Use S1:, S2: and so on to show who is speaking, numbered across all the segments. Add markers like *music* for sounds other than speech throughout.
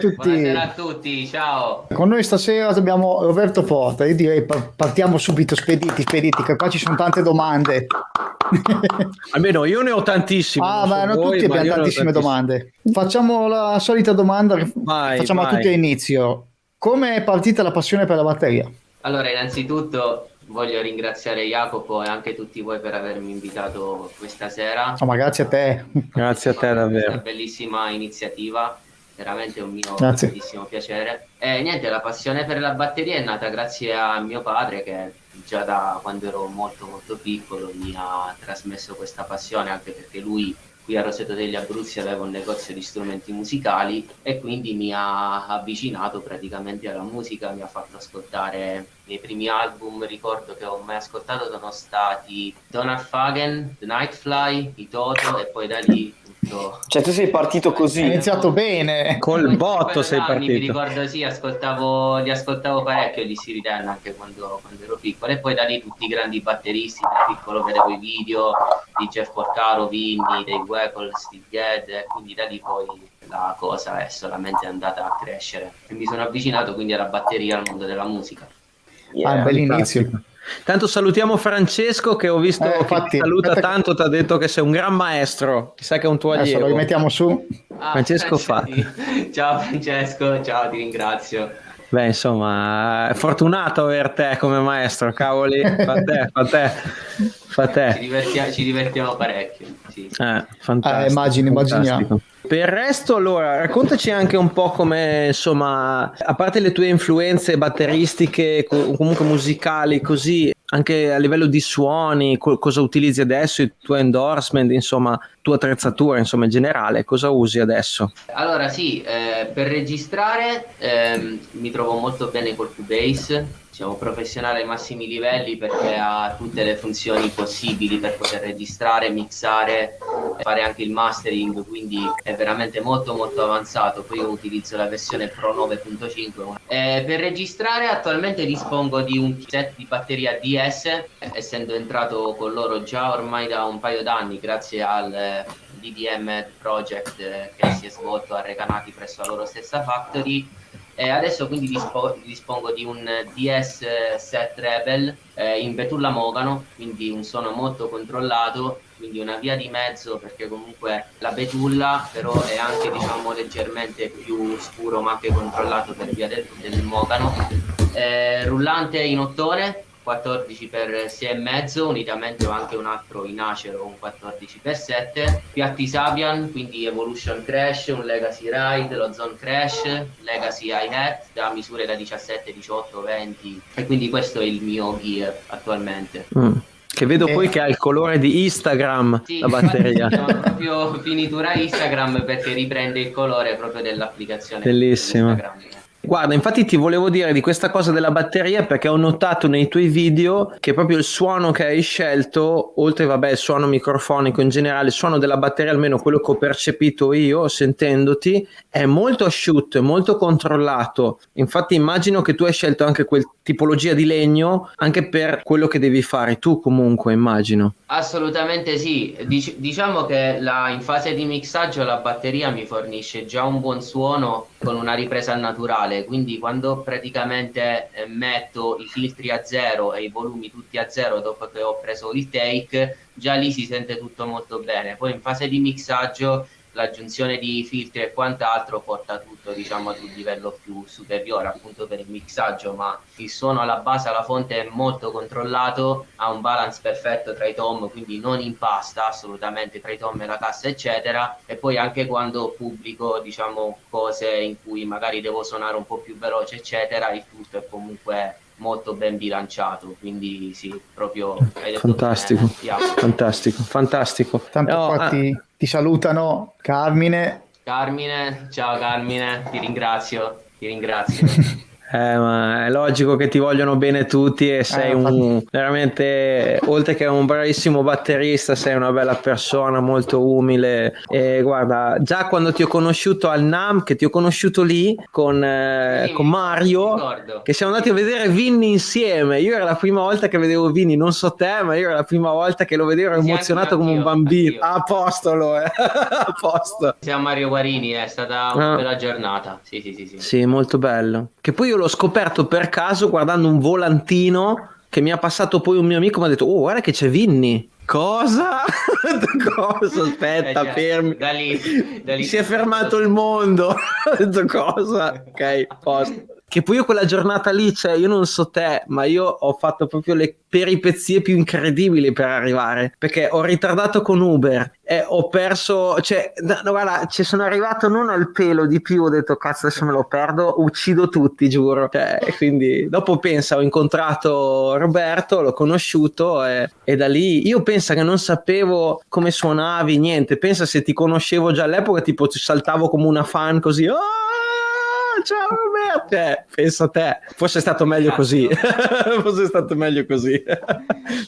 S1: tutti.
S2: Buonasera a tutti, ciao.
S1: Con noi stasera abbiamo Roberto Porta. Io direi partiamo subito, spediti, spediti, che qua ci sono tante domande. *laughs*
S3: Almeno io ne ho tantissime.
S1: Ah, ma so voi, tutti abbiamo tantissime domande. Facciamo la solita domanda che vai, facciamo vai. a tutti all'inizio. Come è partita la passione per la batteria?
S2: Allora, innanzitutto voglio ringraziare Jacopo e anche tutti voi per avermi invitato questa sera.
S1: Oh, ma grazie a te.
S3: Grazie a te davvero.
S2: Una bellissima iniziativa, veramente un mio grazie. grandissimo piacere. E niente, la passione per la batteria è nata grazie a mio padre che già da quando ero molto molto piccolo mi ha trasmesso questa passione anche perché lui qui a Roseto degli Abruzzi aveva un negozio di strumenti musicali e quindi mi ha avvicinato praticamente alla musica, mi ha fatto ascoltare i miei primi album, ricordo che ho mai ascoltato sono stati Donald Fagen, The Nightfly, i Toto e poi da lì
S4: tutto. Cioè, tu sei partito così.
S1: Hai iniziato bene.
S3: Col botto sei partito.
S2: Mi ricordo, sì, ascoltavo, li ascoltavo parecchio di Siri Ten anche quando, quando, ero piccolo. E poi da lì tutti i grandi batteristi. Da piccolo vedevo i video di Jeff Porcaro, Vinny, dei Weckl, Steve Gadd. E quindi da lì poi la cosa è solamente andata a crescere. E mi sono avvicinato quindi alla batteria, al mondo della musica.
S1: Yeah, ah, bell'inizio.
S3: Tanto salutiamo Francesco che ho visto eh, infatti, che ti saluta aspetta... tanto, ti ha detto che sei un gran maestro, chissà che è un tuo allievo.
S1: Adesso lo rimettiamo su.
S2: Ah, Francesco fa. *laughs* Ciao Francesco, ciao, ti ringrazio.
S3: Beh, insomma, è fortunato aver te come maestro, cavoli, fa te, fa te, fa te.
S2: Ci, divertia- ci divertiamo parecchio. Sì.
S3: Eh, fantastico.
S1: Eh, immagini, immaginiamo.
S3: Per il resto, allora, raccontaci anche un po' come, insomma, a parte le tue influenze batteristiche, comunque musicali, così, anche a livello di suoni, co- cosa utilizzi adesso, il tuo endorsement, insomma, tua attrezzatura, insomma, in generale, cosa usi adesso?
S2: Allora, sì, eh, per registrare eh, mi trovo molto bene col Cubase, diciamo, professionale ai massimi livelli perché ha tutte le funzioni possibili per poter registrare, mixare, fare anche il mastering, quindi è veramente molto molto avanzato. Poi io utilizzo la versione Pro 9.5. Eh, per registrare attualmente dispongo di un set di batteria DS, essendo entrato con loro già ormai da un paio d'anni grazie al DDM project che si è svolto a Recanati presso la loro stessa factory eh, adesso quindi dispo- dispongo di un DS7 Rebel eh, in betulla mogano, quindi un suono molto controllato, quindi una via di mezzo perché comunque la betulla però è anche diciamo leggermente più scuro ma anche controllato per via del, del mogano. Eh, rullante in ottone 14 per 6,5 unitamente ho anche un altro in acero un 14 per 7 piatti Sabian quindi Evolution Crash un Legacy Ride lo Zone Crash Legacy hi-hat da misure da 17 18 20 e quindi questo è il mio gear attualmente
S3: mm. Che vedo eh. poi che ha il colore di Instagram
S2: sì,
S3: la batteria.
S2: Sono proprio finitura Instagram perché riprende il colore proprio dell'applicazione.
S3: Bellissima. Instagram. Guarda, infatti ti volevo dire di questa cosa della batteria perché ho notato nei tuoi video che proprio il suono che hai scelto, oltre vabbè il suono microfonico in generale, il suono della batteria, almeno quello che ho percepito io sentendoti, è molto asciutto, è molto controllato. Infatti immagino che tu hai scelto anche quel tipologia di legno anche per quello che devi fare tu comunque, immagino.
S2: Assolutamente sì, Dic- diciamo che la, in fase di mixaggio la batteria mi fornisce già un buon suono con una ripresa naturale, quindi quando praticamente eh, metto i filtri a zero e i volumi tutti a zero dopo che ho preso il take, già lì si sente tutto molto bene. Poi in fase di mixaggio l'aggiunzione di filtri e quant'altro porta tutto diciamo ad un livello più superiore appunto per il mixaggio ma il suono alla base alla fonte è molto controllato ha un balance perfetto tra i tom quindi non impasta assolutamente tra i tom e la cassa eccetera e poi anche quando pubblico diciamo cose in cui magari devo suonare un po' più veloce eccetera il tutto è comunque molto ben bilanciato, quindi sì, proprio
S3: fantastico, fantastico, fantastico.
S1: Tanto no, infatti ah. Ti salutano Carmine.
S2: Carmine, ciao Carmine, ti ringrazio, ti ringrazio. *laughs*
S3: Eh, ma è logico che ti vogliono bene tutti e sei eh, un veramente, oltre che un bravissimo batterista, sei una bella persona, molto umile. E guarda, già quando ti ho conosciuto al NAM, che ti ho conosciuto lì con, eh, sì, con Mario, che siamo andati a vedere Vinny insieme. Io era la prima volta che vedevo Vinny, non so te, ma io era la prima volta che lo vedevo emozionato come un bambino. Anch'io. A posto lo è, *laughs* a posto.
S2: Siamo Mario Guarini, è stata una ah. bella giornata. Sì, sì, sì, sì.
S3: Sì, molto bello. Che poi io l'ho scoperto per caso guardando un volantino che mi ha passato poi un mio amico mi ha detto oh guarda che c'è Vinny cosa? *laughs* cosa? aspetta eh, fermi da lì, da lì. si è fermato il mondo *laughs* ho detto cosa? ok posto che poi io quella giornata lì, cioè io non so te, ma io ho fatto proprio le peripezie più incredibili per arrivare, perché ho ritardato con Uber e ho perso, cioè, no, guarda, ci sono arrivato non al pelo di più, ho detto cazzo adesso me lo perdo, uccido tutti, giuro. Cioè, quindi dopo pensa, ho incontrato Roberto, l'ho conosciuto e, e da lì io penso che non sapevo come suonavi, niente, pensa se ti conoscevo già all'epoca, tipo ci saltavo come una fan così, oh! Ciao Roberto. Eh, pensa a te, forse è stato meglio così. *laughs* forse è stato meglio così.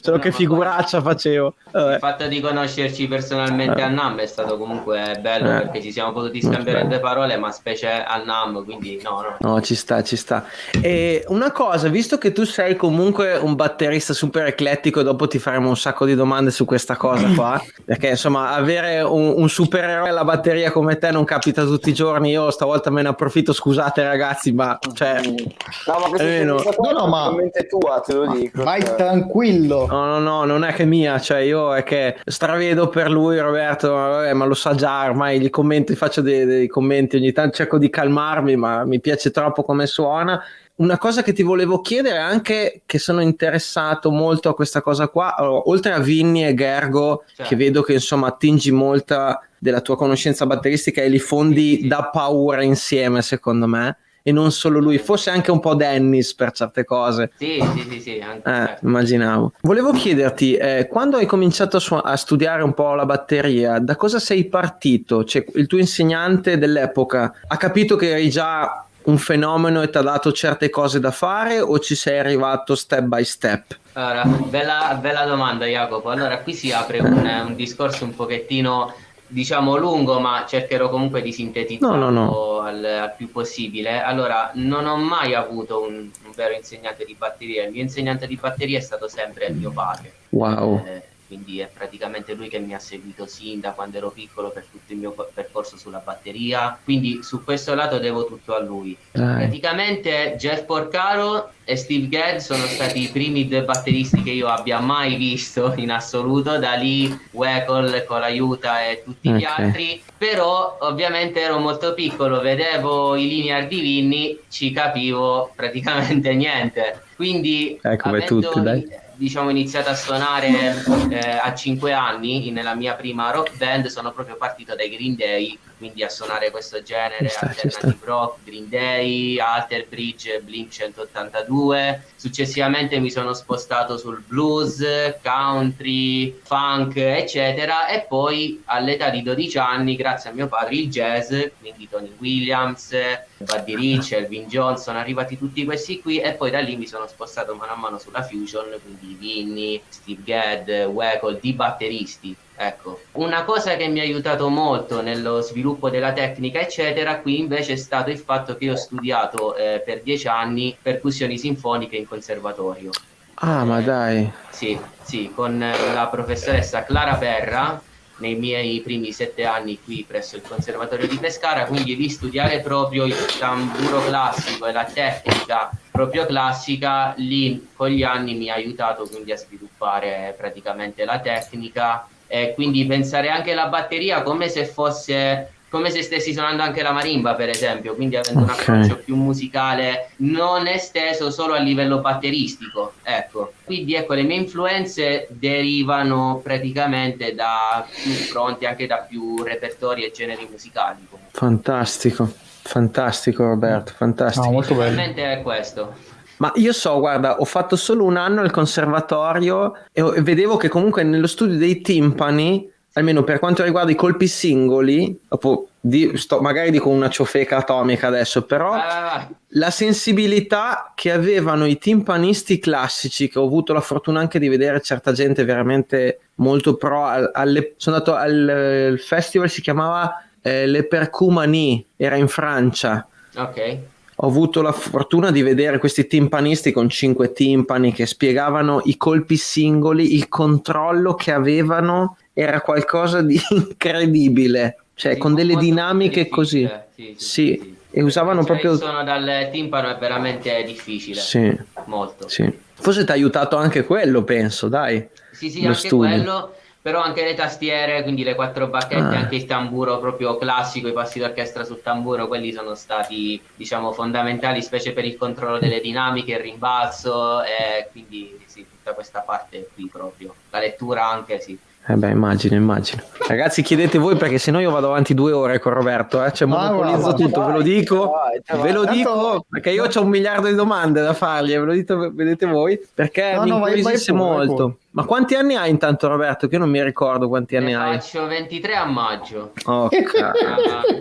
S3: Solo no, che figuraccia poi... facevo.
S2: Vabbè. Il fatto di conoscerci personalmente eh. a NAM è stato comunque bello eh. perché ci siamo potuti scambiare due parole, ma specie a NAM, quindi no, no.
S3: No, ci sta, ci sta. E una cosa, visto che tu sei comunque un batterista super eclettico, dopo ti faremo un sacco di domande su questa cosa qua, *coughs* perché insomma avere un, un supereroe alla batteria come te non capita tutti i giorni. Io stavolta me ne approfitto, scusate ragazzi, ma cioè...
S4: No, ma questa è no, no, ma... tua, te lo dico.
S1: Vai cioè. tranquillo.
S3: No, no, no, non è che mia, cioè io è che stravedo per lui Roberto, ma, ma lo sa già, ormai gli commenti, faccio dei, dei commenti, ogni tanto cerco di calmarmi, ma mi piace troppo come suona una cosa che ti volevo chiedere anche che sono interessato molto a questa cosa qua, oltre a Vinny e Gergo, certo. che vedo che insomma attingi molta della tua conoscenza batteristica e li fondi da paura insieme, secondo me. E non solo lui, forse anche un po' Dennis per certe cose.
S2: Sì, sì, sì, sì anche,
S3: eh, certo. immaginavo. Volevo chiederti, eh, quando hai cominciato a, su- a, studiare un po' la batteria, da cosa sei partito? Cioè, il tuo insegnante dell'epoca ha capito che eri già un fenomeno e ti ha dato certe cose da fare o ci sei arrivato step by step?
S2: Allora, bella, bella domanda Jacopo. Allora, qui si apre un, un discorso un pochettino diciamo lungo, ma cercherò comunque di sintetizzarlo no, no, no. Al, al, più possibile. Allora, non ho mai avuto un, un, vero insegnante di batteria. Il mio insegnante di batteria è stato sempre mio padre.
S3: Wow.
S2: Eh, quindi è praticamente lui che mi ha seguito sin da quando ero piccolo per tutto il mio percorso sulla batteria, quindi su questo lato devo tutto a lui. Dai. Praticamente Jeff Porcaro e Steve Gadd sono stati i primi due batteristi che io abbia mai visto *laughs* in assoluto, da lì Weckl con l'aiuta e tutti okay. gli altri, però ovviamente ero molto piccolo, vedevo i linear di Vinny, ci capivo praticamente *laughs* niente. Quindi
S3: ecco, tutti, dai
S2: diciamo iniziato a suonare eh, a 5 anni nella mia prima rock band sono proprio partito dai Green Day quindi a suonare questo genere sta, alternative rock, Green Day, Alter Bridge, Blink 182 successivamente mi sono spostato sul blues, country, funk eccetera e poi all'età di 12 anni grazie a mio padre il jazz quindi Tony Williams, Buddy Rich, Elvin Johnson arrivati tutti questi qui e poi da lì mi sono spostato mano a mano sulla fusion quindi Vinny, Steve Gadd, Weckl di batteristi Ecco, una cosa che mi ha aiutato molto nello sviluppo della tecnica, eccetera, qui invece è stato il fatto che io ho studiato eh, per dieci anni percussioni sinfoniche in conservatorio.
S3: Ah, ma dai.
S2: Sì, sì, con la professoressa Clara Perra nei miei primi sette anni qui presso il Conservatorio di Pescara, quindi di studiare proprio il tamburo classico e la tecnica proprio classica, lì con gli anni mi ha aiutato quindi a sviluppare praticamente la tecnica e quindi pensare anche alla batteria come se fosse come se stessi suonando anche la marimba per esempio quindi avendo okay. un approccio più musicale non esteso solo a livello batteristico ecco quindi ecco le mie influenze derivano praticamente da più fronti anche da più repertori e generi musicali comunque.
S3: fantastico fantastico Roberto fantastico no,
S2: molto bello è questo
S3: ma io so, guarda, ho fatto solo un anno al conservatorio e vedevo che comunque nello studio dei timpani, almeno per quanto riguarda i colpi singoli, dopo di, sto, magari dico una ciofeca atomica adesso, però ah. la sensibilità che avevano i timpanisti classici, che ho avuto la fortuna anche di vedere certa gente veramente molto pro, alle, sono andato al festival, si chiamava eh, Le Percumani, era in Francia.
S2: Ok
S3: ho avuto la fortuna di vedere questi timpanisti con cinque timpani che spiegavano i colpi singoli, il controllo che avevano era qualcosa di *laughs* incredibile, cioè sì, con delle dinamiche così. Sì, sì, e usavano cioè, proprio... Il
S2: suono dal timpano è veramente difficile.
S3: Sì.
S2: Molto.
S3: Sì. Forse ti ha aiutato anche quello, penso, dai.
S2: Sì, sì, anche studio. quello però anche le tastiere, quindi le quattro bacchette, ah. anche il tamburo proprio classico, i passi d'orchestra sul tamburo, quelli sono stati diciamo fondamentali, specie per il controllo delle dinamiche, il rimbalzo e quindi sì, tutta questa parte qui proprio, la lettura anche sì.
S3: Eh beh, immagino, immagino. Ragazzi, chiedete voi perché se no io vado avanti due ore con Roberto, eh? cioè monopolizzo ah, tutto, vai, ve lo dico, vai, ve lo dico perché io ho un miliardo di domande da fargli, ve lo dite, vedete voi, perché no, mi no, incuriosisce molto. Ma quanti anni hai intanto Roberto? Che io non mi ricordo quanti anni
S2: ne
S3: hai.
S2: Faccio 23 a maggio.
S3: Oh,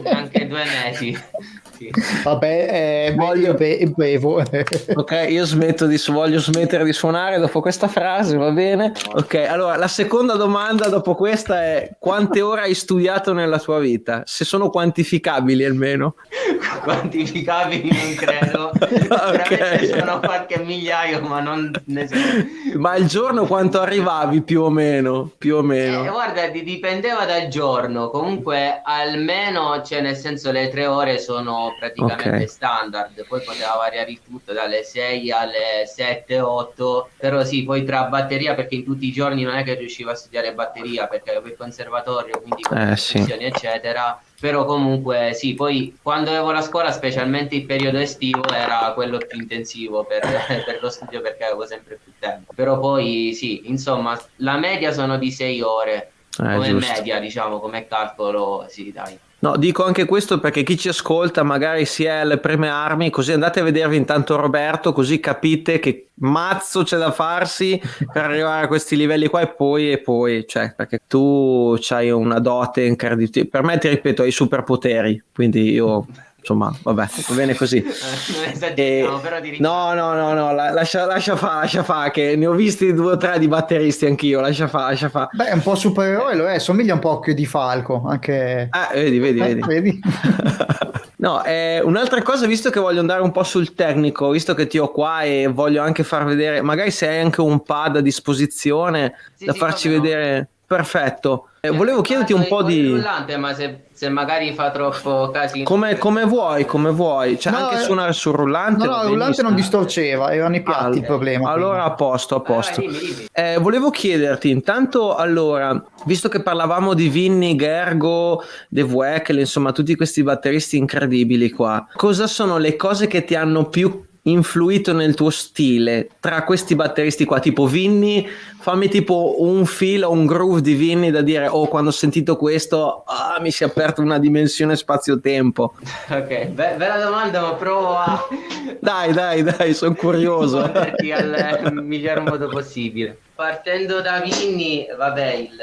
S2: anche due mesi.
S1: Vabbè, eh, voglio be- bevo. *laughs*
S3: ok, io smetto di voglio smettere di suonare dopo questa frase, va bene? Ok, allora la seconda domanda dopo questa è quante *laughs* ore hai studiato nella tua vita? Se sono quantificabili almeno.
S2: quantificabili non credo. *laughs* okay. sono qualche migliaio, ma non ne so.
S3: Ma il giorno quanto arrivavi più o meno? Più o meno.
S2: Eh, guarda, dipendeva dal giorno. Comunque almeno, cioè nel senso le tre ore sono praticamente okay. standard, poi poteva variare il tutto dalle 6 alle 7, 8, però sì, poi tra batteria, perché in tutti i giorni non è che riuscivo a studiare batteria perché avevo il conservatorio, quindi con eh, sì. eccetera, però comunque sì, poi quando avevo la scuola, specialmente il periodo estivo, era quello più intensivo per, *laughs* per lo studio perché avevo sempre più tempo, però poi sì, insomma, la media sono di 6 ore, eh, come giusto. media diciamo, come calcolo, sì dai.
S3: No, dico anche questo perché chi ci ascolta magari si è alle prime armi, così andate a vedervi intanto Roberto, così capite che mazzo c'è da farsi per arrivare a questi livelli qua e poi e poi, cioè, perché tu hai una dote incredibile. Per me, ti ripeto, hai superpoteri, quindi io insomma, vabbè, va bene così. *laughs*
S2: Eh,
S3: e... No, no, no, no, lascia, lascia fa, lascia fa, che ne ho visti due o tre di batteristi anch'io, lascia fa, lascia fa.
S1: Beh, è un po' supereroe lo è, somiglia un po' a Occhio di Falco, anche...
S3: Ah, vedi, vedi, eh, vedi. vedi? *laughs* no, eh, un'altra cosa, visto che voglio andare un po' sul tecnico, visto che ti ho qua e voglio anche far vedere, magari se hai anche un pad a disposizione sì, da sì, farci vedere... No. Perfetto. Eh, volevo chiederti un po' di...
S2: Rullante, ma se se magari fa troppo casino.
S3: Come, come vuoi, come vuoi. Cioè, no, anche eh, suonare sul rullante.
S1: No, no, il rullante non distorceva, erano i piatti ah, il problema.
S3: Allora prima. a posto, a posto. Ah, dimmi, dimmi. Eh, volevo chiederti, intanto, allora, visto che parlavamo di Vinny, Gergo, De Wekel, insomma, tutti questi batteristi incredibili qua, cosa sono le cose che ti hanno più influito nel tuo stile. Tra questi batteristi qua tipo Vinny fammi tipo un filo un groove di Vinny da dire oh quando ho sentito questo ah, mi si è aperta una dimensione spazio-tempo. *laughs*
S2: Ok be- bella domanda ma provo a *laughs*
S3: dai dai dai sono curioso.
S2: al miglior modo possibile. Partendo da Vinny vabbè il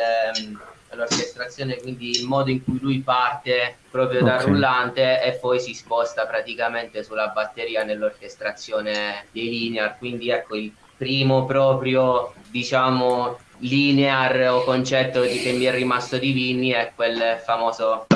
S2: um l'orchestrazione, quindi il modo in cui lui parte proprio dal okay. rullante e poi si sposta praticamente sulla batteria nell'orchestrazione dei linear. Quindi ecco il primo proprio, diciamo, linear o concetto di, che mi è rimasto di Vinny è quel famoso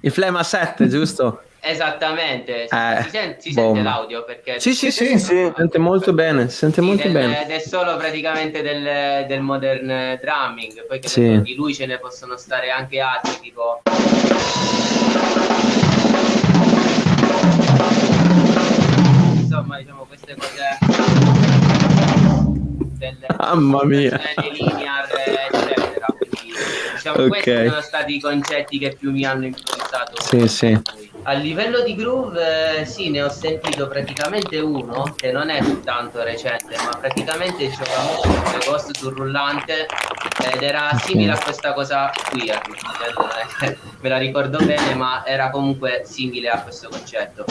S3: il Flema 7, giusto?
S2: Esattamente, eh, si, sente, si sente l'audio perché...
S3: Sì, sì, sì, si sente molto bene, sente sì, molto
S2: del,
S3: bene.
S2: Ed è solo praticamente del, del modern drumming, poi che sì. di lui ce ne possono stare anche altri, tipo... Insomma, diciamo queste cose...
S3: Del, Mamma mia!
S2: Linear, eccetera. Quindi, diciamo, okay. questi sono stati i concetti che più mi hanno influenzato.
S3: Sì, sì.
S2: A livello di groove, eh, sì, ne ho sentito praticamente uno, che non è tanto recente, ma praticamente giocavo su Ghost sul rullante ed era simile a questa cosa qui, eh, *laughs* me la ricordo bene, ma era comunque simile a questo concetto.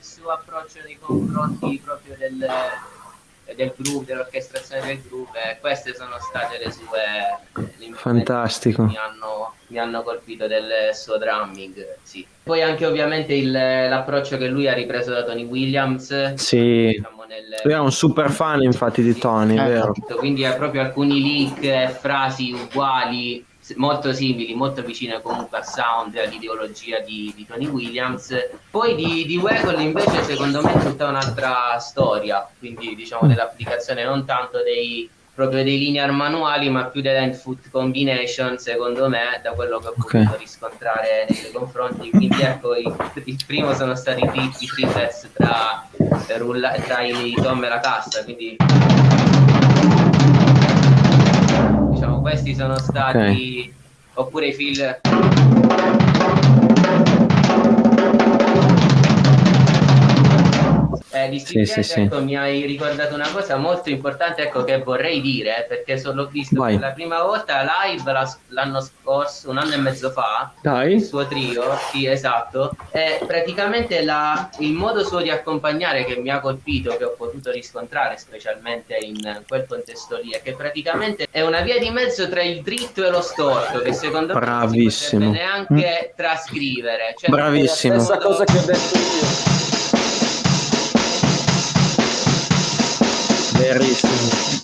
S2: Suo approccio nei confronti proprio del, del groove, dell'orchestrazione del groove, queste sono state le sue
S3: Fantastico.
S2: Mi hanno, mi hanno colpito del suo drumming, sì. Poi anche ovviamente il, l'approccio che lui ha ripreso da Tony Williams.
S3: Sì. Diciamo nel, lui è un super fan infatti di Tony, eh, vero?
S2: Quindi ha proprio alcuni link, e frasi uguali molto simili, molto vicine comunque al sound e all'ideologia di, di Tony Williams. Poi di, di Waggle invece secondo me è tutta un'altra storia, quindi diciamo dell'applicazione non tanto dei proprio dei linear manuali ma più dell'input combination secondo me da quello che ho okay. potuto riscontrare nei suoi confronti quindi ecco il, il primo sono stati i, free tra, tra i tom e la cassa quindi diciamo questi sono stati okay. oppure i fill eh, di sì, sì, sì. Ecco, mi hai ricordato una cosa molto importante ecco, che vorrei dire perché so, l'ho visto Vai. per la prima volta live la, l'anno scorso, un anno e mezzo fa,
S3: Dai.
S2: il suo trio, sì esatto, e praticamente la, il modo suo di accompagnare che mi ha colpito, che ho potuto riscontrare specialmente in quel contesto lì, è che praticamente è una via di mezzo tra il dritto e lo storto che secondo
S3: Bravissimo.
S2: me non si neanche mm. trascrivere.
S3: Cioè, Bravissimo.
S4: È la stessa cosa che ho detto io.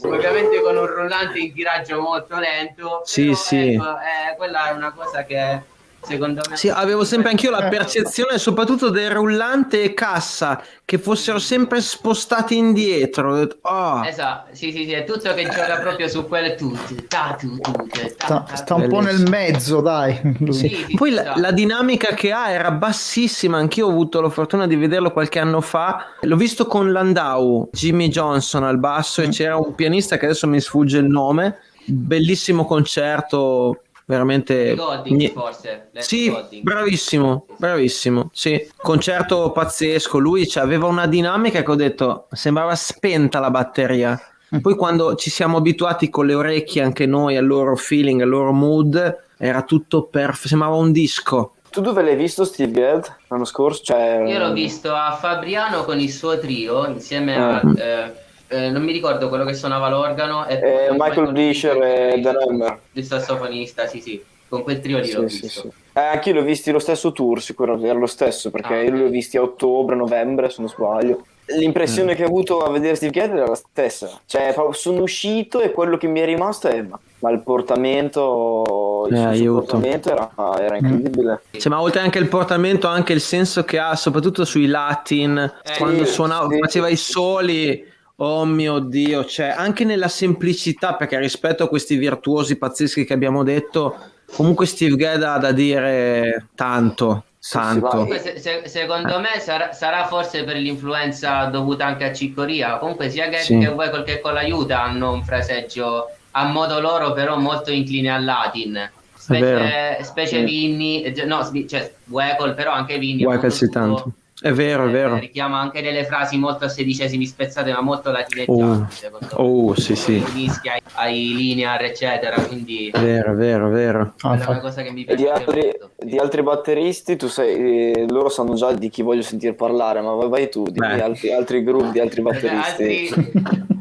S2: Ovviamente con un rullante in tiraggio molto lento.
S3: Sì, sì.
S2: Ecco, eh, quella è una cosa che secondo me...
S3: Sì, avevo sempre anch'io la percezione soprattutto del rullante e cassa che fossero sempre spostati indietro.
S2: Oh. Esatto, sì, sì, sì, è tutto che gioca proprio su quelle tutte. Ta, tu,
S1: tutte, ta, sta, sta un po' nel mezzo, dai.
S3: Sì, sì, Poi la, la, dinamica che ha era bassissima, anch'io ho avuto la fortuna di vederlo qualche anno fa. L'ho visto con Landau, Jimmy Johnson al basso mm. e c'era un pianista che adesso mi sfugge il nome. Bellissimo concerto veramente
S2: Godding, forse
S3: sì Godding. bravissimo bravissimo sì concerto pazzesco lui cioè, aveva una dinamica che ho detto sembrava spenta la batteria mm. poi quando ci siamo abituati con le orecchie anche noi al loro feeling al loro mood era tutto perfetto sembrava un disco
S4: tu dove l'hai visto Steve Gadd l'anno scorso? Cioè...
S2: Io l'ho visto a Fabriano con il suo trio insieme ah. a eh, eh, non mi ricordo quello che suonava l'organo.
S4: E eh, Michael Blischer e Dan Hammer.
S2: Il sassofonista, sì, sì. Con quel trio lì sì, l'ho sì, visto. Sì.
S4: Eh, anche io l'ho visti lo stesso tour, sicuramente era lo stesso, perché ah, io li ho visti a ottobre, novembre, se non sbaglio. L'impressione mm. che ho avuto a vedere Steve Gadd era la stessa. Cioè, sono uscito e quello che mi è rimasto è ma il portamento, il eh, portamento era, era, incredibile.
S3: Cioè, ma oltre anche il portamento, anche il senso che ha, soprattutto sui Latin, eh, quando suonava, sì. faceva i soli Oh mio Dio, cioè anche nella semplicità, perché rispetto a questi virtuosi pazzeschi che abbiamo detto, comunque Steve Gadd ha da dire tanto. Tanto.
S2: Se, se, secondo me sarà, sarà, forse per l'influenza dovuta anche a Ciccoria. Comunque, sia Gadd sì. che Weckl che con l'aiuta hanno un fraseggio a modo loro, però molto incline al latin. Specie, specie Vinny, no, cioè Weckl, però anche Vinny.
S3: Weckl sì, tanto è vero, è vero. Eh,
S2: richiama anche delle frasi molto a sedicesimi spezzate, ma molto latineggiate.
S3: Oh, oh sì, sì.
S2: Mischia ai, ai linear, eccetera. Quindi
S3: è vero, è vero, è vero.
S2: Ah, è una cosa che mi piace.
S4: Di altri, di altri, batteristi, tu sai, eh, loro sanno già di chi voglio sentire parlare, ma vai, vai tu, di altri, altri, gruppi, di altri batteristi.
S2: altri...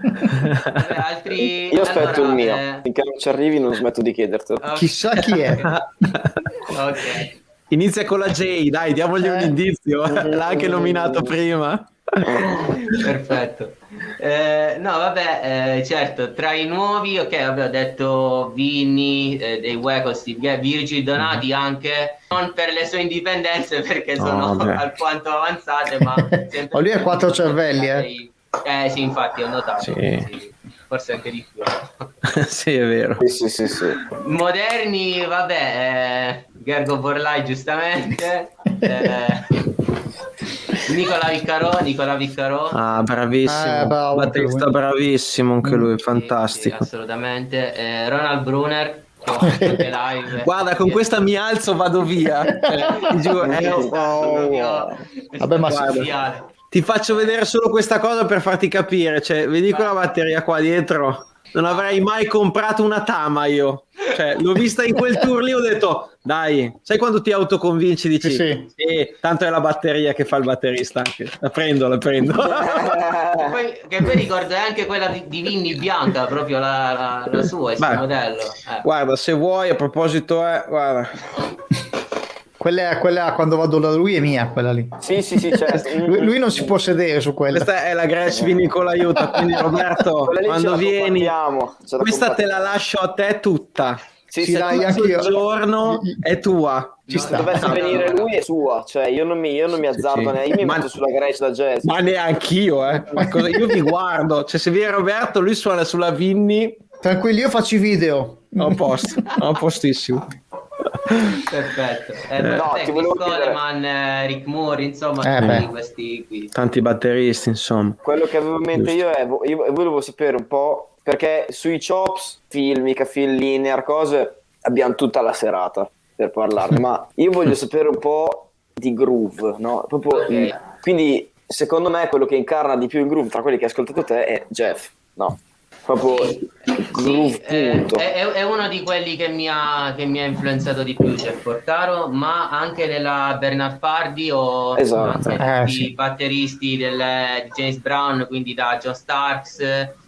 S2: *laughs* altri...
S4: Io aspetto allora, il mio, eh... finché non ci arrivi non smetto di chiedertelo.
S1: Okay. Chissà chi è. *laughs*
S2: ok.
S3: Inizia con la J, dai, diamogli eh. un indizio. *laughs* L'ha anche nominato prima. *laughs*
S2: Perfetto. Eh, no, vabbè, eh, certo, tra i nuovi, ok, vabbè, ho detto Vinny, eh, dei Wacos, Virgil Donati mm-hmm. anche, non per le sue indipendenze perché sono oh, *laughs* alquanto avanzate, ma...
S1: Oh, lui ha quattro cervelli, eh?
S2: Eh sì, infatti ho notato. Sì. Sì forse anche di più.
S3: sì, è vero.
S4: Sì, sì, sì,
S2: Moderni, vabbè, eh, Gergo Borlai giustamente. *laughs* eh, Nicola Viccarò, Nicola Viccarò.
S3: Ah, bravissimo. Eh, bravo, Battista bravissimo anche lui, mm, fantastico.
S2: Sì, assolutamente. Eh, Ronald Brunner. *laughs*
S3: Guarda, con questa mi alzo, vado via. *laughs* Eh, giuro, eh, oh,
S1: oh. Vabbè, ma
S3: ti faccio vedere solo questa cosa per farti capire. Cioè, vedi quella batteria qua dietro? Non avrei mai comprato una Tama io. Cioè, l'ho vista in quel tour lì, ho detto, dai, sai quando ti autoconvinci, dici, sì, sì. tanto è la batteria che fa il batterista anche. La prendo, la prendo. *laughs*
S2: che, poi, che poi ricordo anche quella di, di Vinny bianca, proprio la, la, la sua, il Beh, modello. Eh.
S3: Guarda, se vuoi, a proposito, è, eh, guarda.
S1: Quella, quella, quando vado da lui è mia, quella lì.
S4: Sì, sì, sì, certo. *laughs*
S1: lui, lui, non si può sedere su quella.
S3: Questa è la Gretsch Vinicol aiuta, quindi *laughs* Roberto, quando vieni, questa te la lascio a te tutta.
S1: Sì, sì dai, anche io.
S3: giorno è tua.
S4: Ci sta. Dovesse venire lui è sua, cioè io non mi, io non mi azzardo, sì, sì. io mi ma, metto sulla Gretsch da jazz.
S3: Ma neanch'io, eh. Ma cosa, io mi guardo, cioè se viene Roberto, lui suona sulla Vinny.
S1: Tranquilli, io faccio i video.
S3: A posto, a postissimo. *laughs*
S2: Perfetto. Eh, no, te, Coleman, eh, Rick Moore, insomma, eh, questi qui.
S3: Tanti batteristi, insomma.
S4: Quello che avevo in mente io è, io volevo sapere un po', perché sui chops, filmica, film linear, cose, abbiamo tutta la serata per parlarne, *laughs* ma io voglio sapere un po' di groove, no? Proprio, okay. quindi, secondo me, quello che incarna di più il groove tra quelli che hai ascoltato te è Jeff, no? Proprio sì,
S2: sì eh, è, è, uno di quelli che mi, ha, che mi ha influenzato di più Jeff Portaro ma anche nella Bernard Pardi o esatto. eh, i sì. batteristi del, di James Brown quindi da John Starks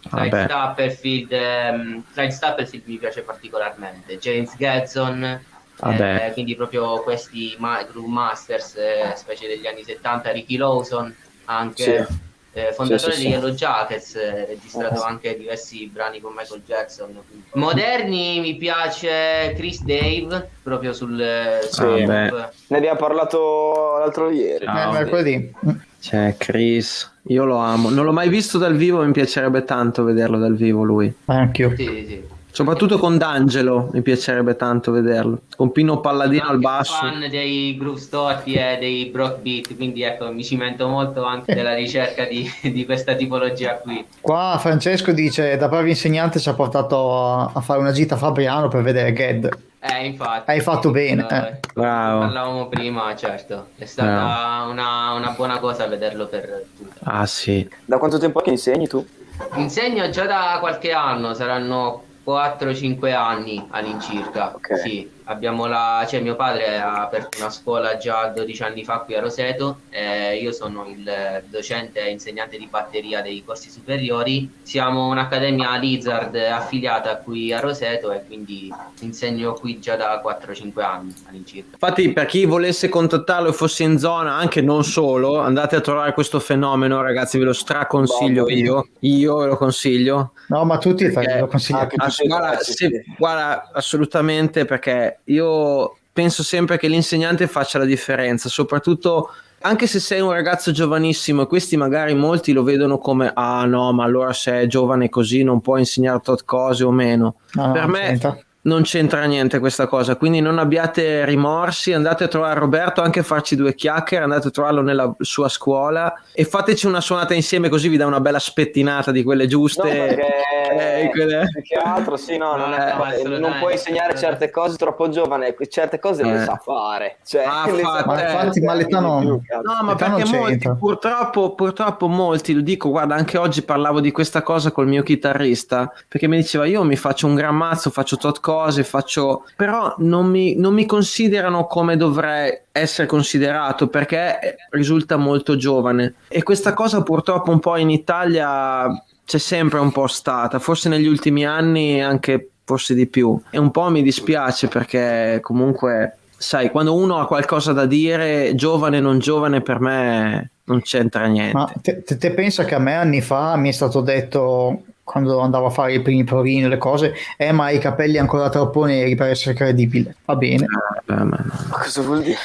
S2: Clyde Stapperfield um, Clyde Stapperfield mi piace particolarmente James Gadsden eh, quindi proprio questi ma- Groove Masters eh, specie degli anni 70 Ricky Lawson anche sì eh, fondatore sì, sì, di Yellow Jackets, eh, registrato anche diversi brani con Michael Jackson. Moderni mi piace Chris Dave, proprio sul...
S4: Sì, ne abbiamo parlato l'altro ieri.
S1: No, mercoledì.
S3: C'è Chris, io lo amo. Non l'ho mai visto dal vivo, mi piacerebbe tanto vederlo dal vivo lui.
S1: Anch'io.
S2: Sì, sì.
S3: Soprattutto con D'Angelo mi piacerebbe tanto vederlo. Con Pino Palladino al basso.
S2: Sono fan dei groove storti e dei brock beat, quindi ecco, mi cimento molto anche della ricerca di, *laughs* di, questa tipologia qui.
S1: Qua Francesco dice: Da bravi insegnante ci ha portato a, a fare una gita a Fabriano per vedere Ged.
S2: Eh, infatti.
S1: Hai fatto bene.
S2: Eh. Bravo. Parlavamo prima, certo. È stata una, una, buona cosa vederlo per tutti.
S3: Ah, sì.
S4: Da quanto tempo che insegni tu?
S2: Insegno già da qualche anno, saranno 4-5 anni all'incirca. Okay. Sì, abbiamo la, cioè mio padre ha aperto una scuola già 12 anni fa qui a Roseto, eh, io sono il docente e insegnante di batteria dei corsi superiori, siamo un'accademia Lizard affiliata qui a Roseto e quindi insegno qui già da 4-5 anni all'incirca.
S3: Infatti per chi volesse contattarlo e fosse in zona, anche non solo, andate a trovare questo fenomeno ragazzi, ve lo straconsiglio Bombo. io, io ve lo consiglio.
S1: No ma tutti ve lo consiglio.
S3: Guarda, se, guarda, assolutamente perché io penso sempre che l'insegnante faccia la differenza, soprattutto anche se sei un ragazzo giovanissimo e questi magari molti lo vedono come ah no, ma allora se è giovane così non può insegnare tot cose o meno. No, per me senta non c'entra niente questa cosa, quindi non abbiate rimorsi, andate a trovare Roberto, anche a farci due chiacchiere, andate a trovarlo nella sua scuola e fateci una suonata insieme così vi dà una bella spettinata di quelle giuste. No,
S4: perché, eh, quelle... che altro, sì, no, non, è, no, non puoi insegnare certe cose troppo giovane, certe cose eh. le sa fare. Cioè,
S1: ah, le sa ma infatti, ma l'età non...
S3: No, ma perché molti, purtroppo, purtroppo molti, lo dico, guarda, anche oggi parlavo di questa cosa col mio chitarrista, perché mi diceva io mi faccio un gran mazzo, faccio tot cose, faccio... però non mi, non mi considerano come dovrei essere considerato perché risulta molto giovane e questa cosa purtroppo un po' in Italia c'è sempre un po' stata, forse negli ultimi anni anche forse di più e un po' mi dispiace perché comunque sai quando uno ha qualcosa da dire giovane non giovane per me non c'entra niente.
S1: Ma te, te, te pensa che a me anni fa mi è stato detto quando andavo a fare i primi provini le cose, eh ma hai i capelli ancora troppo neri per essere credibile. Va bene.
S4: Ah, ma cosa vuol dire?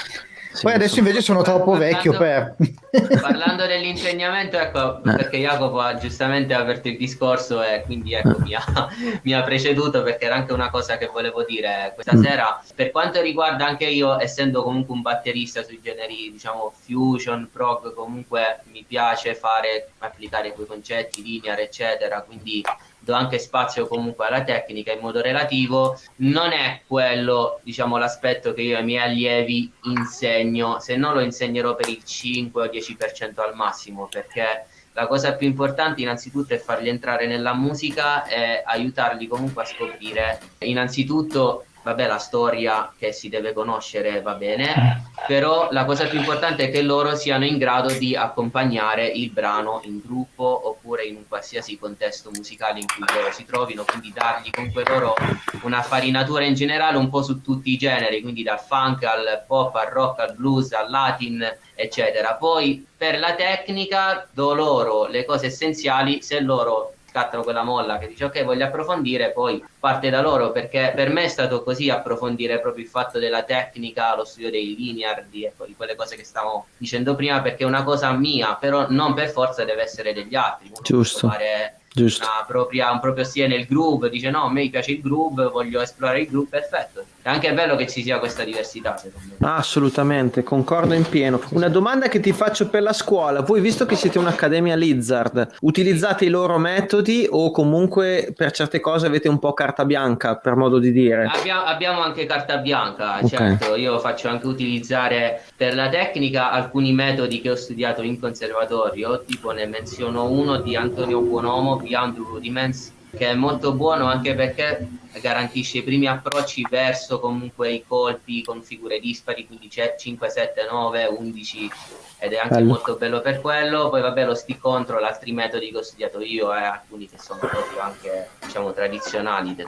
S1: Poi adesso invece sono troppo parlando, vecchio per... *laughs*
S2: parlando dell'insegnamento, ecco, eh. perché Jacopo ha giustamente aperto il discorso e quindi ecco, mi, ha, *laughs* mi, ha, preceduto perché era anche una cosa che volevo dire questa mm. sera. Per quanto riguarda anche io, essendo comunque un batterista sui generi, diciamo, fusion, prog, comunque mi piace fare, applicare quei concetti, linear, eccetera, quindi do anche spazio comunque alla tecnica in modo relativo, non è quello, diciamo, l'aspetto che io ai miei allievi insegno, se no lo insegnerò per il 5 o 10% al massimo, perché la cosa più importante innanzitutto è farli entrare nella musica e aiutarli comunque a scoprire innanzitutto vabbè la storia che si deve conoscere va bene, però la cosa più importante è che loro siano in grado di accompagnare il brano in gruppo oppure in un qualsiasi contesto musicale in cui loro si trovino, quindi dargli comunque loro una farinatura in generale un po' su tutti i generi, quindi dal funk al pop al rock al blues al latin eccetera. Poi per la tecnica do loro le cose essenziali se loro scattano quella molla che dice ok voglio approfondire, poi parte da loro perché per me è stato così approfondire proprio il fatto della tecnica, lo studio dei linear, di, ecco, di quelle cose che stavo dicendo prima perché è una cosa mia, però non per forza deve essere degli altri. Uno
S3: Giusto.
S2: Fare
S3: Giusto.
S2: propria, un proprio stile nel groove, dice no, a me piace il groove, voglio esplorare il groove, perfetto. È anche bello che ci sia questa diversità, secondo me.
S3: Assolutamente, concordo in pieno. Una domanda che ti faccio per la scuola. Voi, visto che siete un'accademia Lizard, utilizzate i loro metodi o comunque per certe cose avete un po' carta bianca, per modo di dire?
S2: Abbia- abbiamo anche carta bianca,
S3: Ok.
S2: certo. Io faccio anche utilizzare per la tecnica alcuni metodi che ho studiato in conservatorio, tipo ne menziono uno di Antonio Buonomo, Beyond the Rudiments, che è molto buono anche perché garantisce i primi approcci verso comunque i colpi con figure dispari, quindi c'è 5, 7, 9, 11 ed è anche
S3: Bello.
S2: molto bello per quello. Poi vabbè lo stick control, altri metodi che ho studiato io e alcuni che sono proprio anche diciamo tradizionali, del,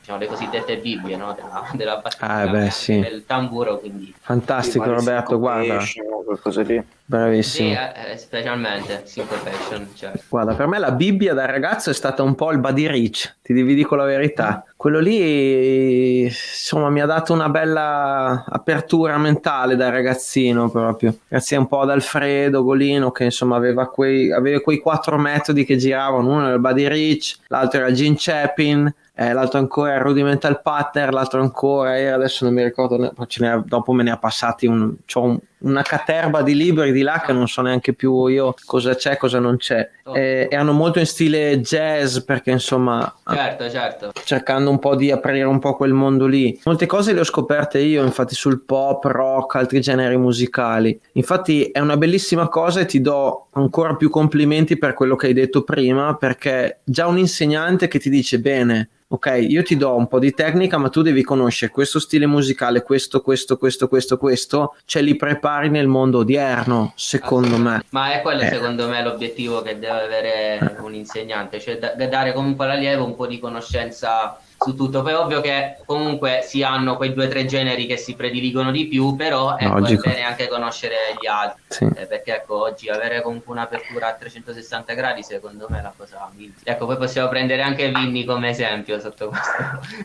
S2: diciamo, le cosiddette bibbie no? della, della batteria,
S3: Ah, beh, sì.
S2: del tamburo, quindi
S3: Fantastico,
S4: Sì,
S3: Roberto, guarda,
S4: syncopation, qualcosa lì.
S3: bravissimo.
S2: sì, eh, specialmente syncopation, certo.
S3: Guarda, per me la Bibbia da ragazzo è stata un po' il body rich, ti vi dico la verità. Quello lì, insomma, mi ha dato una bella apertura mentale da ragazzino proprio. Grazie un po' ad Alfredo Golino che insomma aveva quei, aveva quei quattro metodi che giravano, uno era il body rich, l'altro era Gene Chapin, eh, l'altro ancora era Rudimental Pattern, l'altro ancora era, adesso non mi ricordo, ne- dopo me ne ha passati un, un- una caterba di libri di là che non so neanche più io cosa c'è, cosa non c'è. Eh, erano molto in stile jazz perché insomma
S2: Certo, certo.
S3: cercando un po' di aprire un po' quel mondo lì. Molte cose le ho scoperte io, infatti sul pop, rock, altri generi musicali. Infatti è una bellissima cosa e ti do ancora più complimenti per quello che hai detto prima, perché già un insegnante che ti dice bene, ok, io ti do un po' di tecnica, ma tu devi conoscere questo stile musicale, questo, questo, questo, questo, questo, ce li prepari nel mondo odierno, secondo me.
S2: Ma è quello
S3: Eh.
S2: secondo me l'obiettivo che deve avere un insegnante, cioè da- dare comunque all'allievo un po' di conoscenza su tutto. Poi è ovvio che comunque si hanno quei due o tre generi che si prediligono di più, però ecco, è bene anche conoscere gli altri.
S3: Sì.
S2: Eh, perché ecco, oggi avere comunque un'apertura a 360 gradi secondo me è la cosa migliore. Ecco, poi possiamo prendere anche Vinny come esempio sotto questo.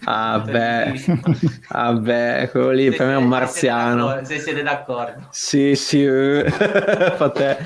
S3: Ah, beh. Ah beh, quello lì
S2: Se
S3: per me è un marziano.
S2: Se siete d'accordo. se siete d'accordo.
S3: Sì, sì, eh. *laughs* fa te,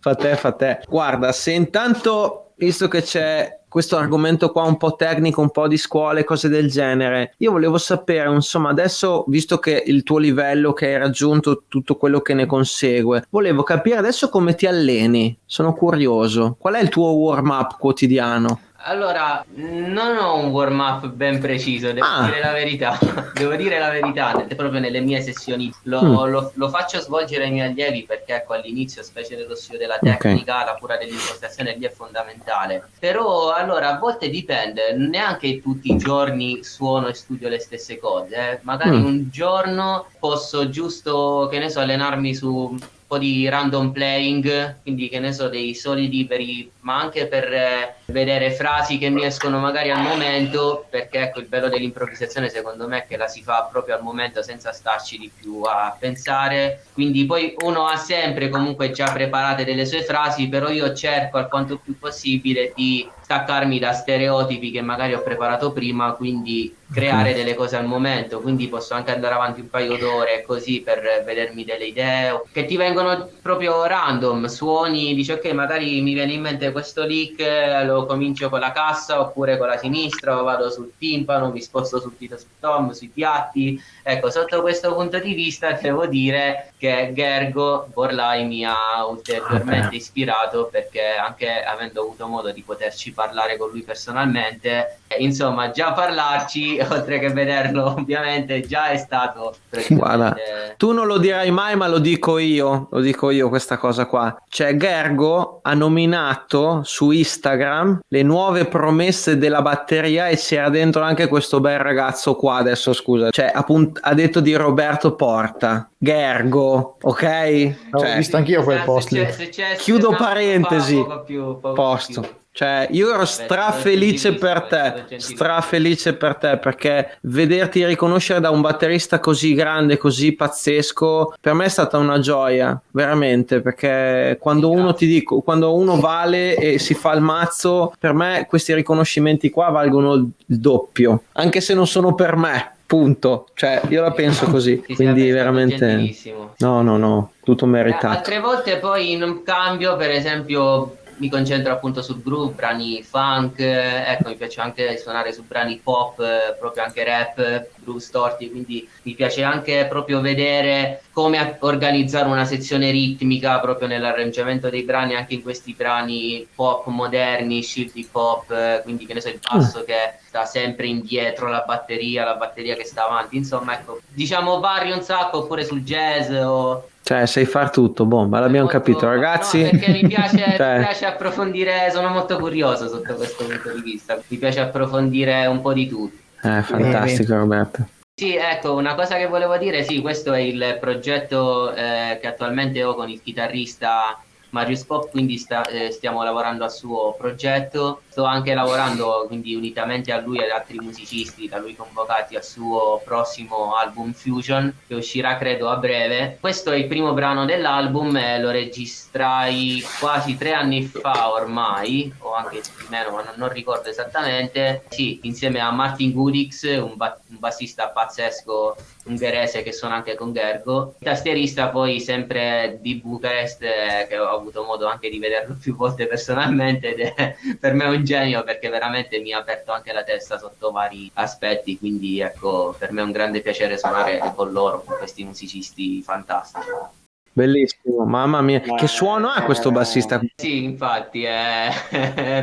S3: fa te, fa te. Guarda, se intanto, visto che c'è questo argomento qua un po' tecnico, un po' di scuole, cose del genere, io volevo sapere, insomma, adesso, visto che il tuo livello che hai raggiunto, tutto quello che ne consegue, volevo capire adesso come ti alleni. Sono curioso. Qual è il tuo warm up quotidiano?
S2: Allora, non ho un warm up ben preciso, devo
S3: Ah.
S2: dire la verità. *laughs* devo dire la verità, proprio nelle mie sessioni lo,
S3: Mm.
S2: lo- lo faccio svolgere ai miei allievi perché ecco all'inizio, specie dello studio della tecnica, la cura dell'impostazione lì è fondamentale. Però allora a volte dipende, neanche tutti i giorni suono e studio le stesse cose. eh. Magari
S3: Mm.
S2: un giorno posso giusto, che ne so, allenarmi su po' di random playing, quindi che ne so, dei soli liberi, ma anche per eh, vedere frasi che mi escono magari al momento, perché ecco il bello dell'improvvisazione secondo me è che la si fa proprio al momento senza starci di più a pensare, quindi poi uno ha sempre comunque già preparate delle sue frasi, però io cerco alquanto più possibile di staccarmi da stereotipi che magari ho preparato prima, quindi creare
S3: Ok.
S2: delle cose al momento, quindi posso anche andare avanti un paio d'ore così per vedermi delle idee che ti vengono proprio random, suoni, dici ok magari mi viene in mente questo lick, lo comincio con la cassa oppure con la sinistra, o vado sul timpano, mi sposto sul dito sul tom, sui piatti, ecco sotto questo punto di vista *laughs* devo dire che Gergo Borlai mi ha ulteriormente
S3: Vabbè. *laughs*
S2: ispirato perché anche avendo avuto modo di poterci parlare con lui personalmente. Insomma, già parlarci, *laughs* oltre che vederlo, ovviamente già è stato
S3: Guarda, tu non lo dirai mai, ma lo dico io, lo dico io questa cosa qua. Cioè, Gergo ha nominato su Instagram le nuove promesse della batteria e c'era dentro anche questo bel ragazzo qua, adesso scusa, cioè appunt- ha detto di Roberto Porta. Gergo, ok?
S1: Ho
S3: Cioè,
S1: visto anch'io quel post
S2: c'è- se c'è-
S3: Chiudo parentesi.
S2: poco più, poco
S3: posto.
S2: più.
S3: Cioè, io ero strafelice per te, strafelice per te, perché vederti riconoscere da un batterista così grande, così pazzesco, per me è stata una gioia, veramente, perché quando uno ti dico, quando uno vale e si fa il mazzo, per me questi riconoscimenti qua valgono il doppio, anche se non sono per me. Punto, cioè io la penso così,
S2: Sì, sì,
S3: quindi veramente no, no, no, tutto
S2: Eh,
S3: meritato.
S2: Altre volte poi in un cambio, per esempio, mi concentro appunto sul groove, brani funk, eh, ecco, mi piace anche suonare su brani pop, eh, proprio anche rap, groove storti, quindi mi piace anche proprio vedere come organizzare una sezione ritmica proprio nell'arrangiamento dei brani, anche in questi brani pop moderni, shift hip hop, eh, quindi che ne so, il basso che sta sempre indietro, la batteria, la batteria che sta avanti, insomma, ecco, diciamo vario un sacco, oppure sul jazz o
S3: Cioè, sai far tutto, ma l'abbiamo
S2: molto-
S3: capito, ragazzi.
S2: no, perché mi piace, *laughs*
S3: Cioè,
S2: mi piace approfondire, sono molto curioso sotto questo punto di vista. Mi piace approfondire un po' di tutto.
S3: Eh, fantastico, Roberto.
S2: Sì, ecco, una cosa che volevo dire, sì, questo è il progetto eh, che attualmente ho con il chitarrista Marius Pop, quindi sta- eh, stiamo lavorando al suo progetto. Sto anche lavorando, quindi unitamente a lui e ad altri musicisti da lui convocati al suo prossimo album Fusion, che uscirà credo a breve. Questo è il primo brano dell'album e lo registrai quasi tre anni fa ormai, o anche meno, ma non, non ricordo esattamente. Sì, insieme a Martin Gudix, un, ba- un bassista pazzesco ungherese che suona anche con Gergo. Tastierista poi sempre di Bucarest, eh, che ho avuto modo anche di vederlo più volte personalmente ed è *laughs* per me un genio perché veramente mi ha aperto anche la testa sotto vari aspetti, quindi ecco, per me è un grande piacere suonare con loro, con questi musicisti fantastici.
S3: Bellissimo, mamma mia, che suono ha questo bassista?
S2: Sì, infatti *laughs* è...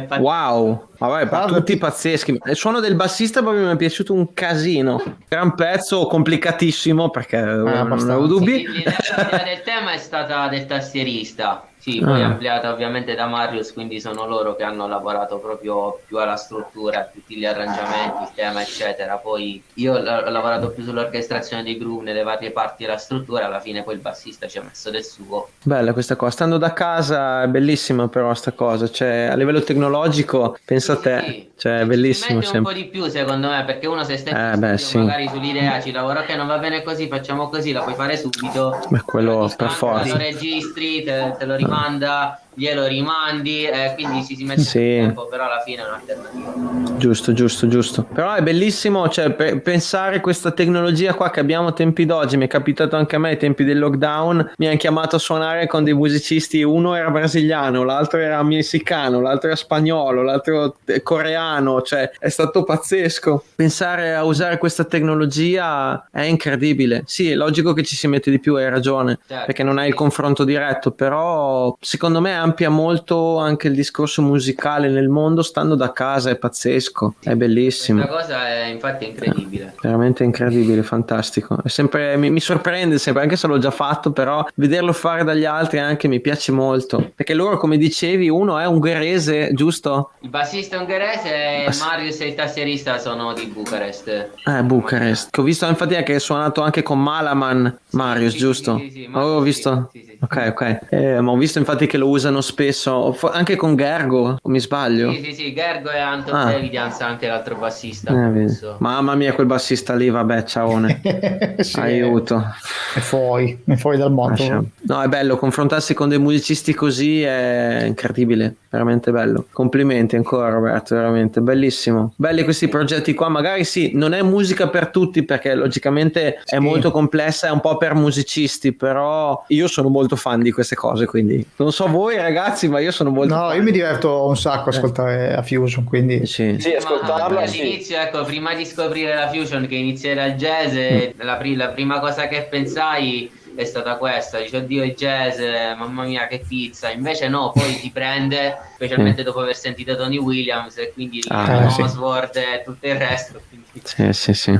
S2: pazzesco.
S3: Wow, vabbè,
S1: l'altro
S3: tutti
S1: ti-
S3: pazzeschi. Il suono del bassista proprio mi è piaciuto un casino. Gran pezzo, complicatissimo perché eh, non avevo dubbi.
S2: Sì, l'idea del tema è stata del tastierista, sì, poi
S3: Ah.
S2: ampliata ovviamente da Marius, quindi sono loro che hanno lavorato proprio più alla struttura, a tutti gli arrangiamenti, il tema, eccetera. Poi io ho lavorato più sull'orchestrazione dei groove nelle varie parti della struttura, alla fine poi il bassista ci ha messo del suo.
S3: Bella questa cosa. Stando da casa è bellissima però sta cosa. Cioè, a livello tecnologico, pensa a
S2: Sì,
S3: te.
S2: sì.
S3: Cioè, è bellissimo
S2: mette un po'
S3: sempre.
S2: di più secondo me, perché uno se sta
S3: Eh, beh, sì.
S2: magari sull'idea ci lavora che non va bene così, facciamo così, la puoi fare subito.
S3: Beh, quello
S2: A
S3: per forza.
S2: Lo registri, te, te lo and uh, glielo rimandi, eh, quindi ci si mette
S3: Sì.
S2: tempo, però alla fine è un'alternativa.
S3: Giusto, giusto, giusto. Però è bellissimo, cioè, pe- pensare questa tecnologia qua che abbiamo a tempi d'oggi, mi è capitato anche a me ai tempi del lockdown, mi hanno chiamato a suonare con dei musicisti, uno era brasiliano, l'altro era messicano, l'altro era spagnolo, l'altro eh, coreano, cioè è stato pazzesco. Pensare a usare questa tecnologia è incredibile. Sì, è logico che ci si mette di più, hai ragione,
S2: Certo,
S3: perché non hai il confronto diretto, però secondo me amplia molto anche il discorso musicale nel mondo stando da casa, è pazzesco, è bellissimo.
S2: Questa cosa è infatti incredibile.
S3: Veramente incredibile, fantastico. È sempre, mi, mi sorprende sempre, anche se l'ho già fatto, però vederlo fare dagli altri anche mi piace molto. Perché loro, come dicevi, uno è ungherese, giusto?
S2: Il bassista ungherese e
S3: Bass-
S2: Marius e il tastierista sono di Bucarest.
S3: Eh, Bucarest. Che ho visto infatti che hai suonato anche con Malaman, Marius,
S2: sì,
S3: giusto?
S2: sì, sì, sì, Marius,
S3: visto.
S2: sì, sì.
S3: Ok, ok. Eh, ma ho visto infatti che lo usano spesso, anche con Gergo, o mi sbaglio?
S2: Sì, sì, sì, Gergo e Anton
S3: Ah.
S2: Evidence, anche l'altro bassista.
S3: Eh. Mamma mia, quel bassista lì, vabbè, ciaone. *laughs*
S1: Sì,
S3: Aiuto.
S1: È fuori, è fuori dal mondo.
S3: Lascia. No, è bello, confrontarsi con dei musicisti così è incredibile, veramente bello. Complimenti ancora Roberto, veramente bellissimo. Belli questi progetti qua, magari sì, non è musica per tutti perché logicamente è
S1: Sì.
S3: molto complessa, è un po' per musicisti, però io sono molto fan di queste cose, quindi non so voi ragazzi, ma io sono molto
S1: No,
S3: fan.
S1: io mi diverto un sacco a ascoltare a Fusion, quindi
S3: Sì.
S4: Sì, ascoltarla,
S2: Ma
S4: sì.
S2: all'inizio, ecco, prima di scoprire la fusion, che inizierà il jazz,
S3: Mm.
S2: eh, la, pri- la prima cosa che pensai è stata questa, dice oddio il jazz, mamma mia che pizza, invece no, poi ti prende, specialmente dopo aver sentito Tony Williams e quindi il
S3: Ah,
S1: sì.
S2: Oswald e tutto il resto. Quindi...
S3: Sì, sì, sì.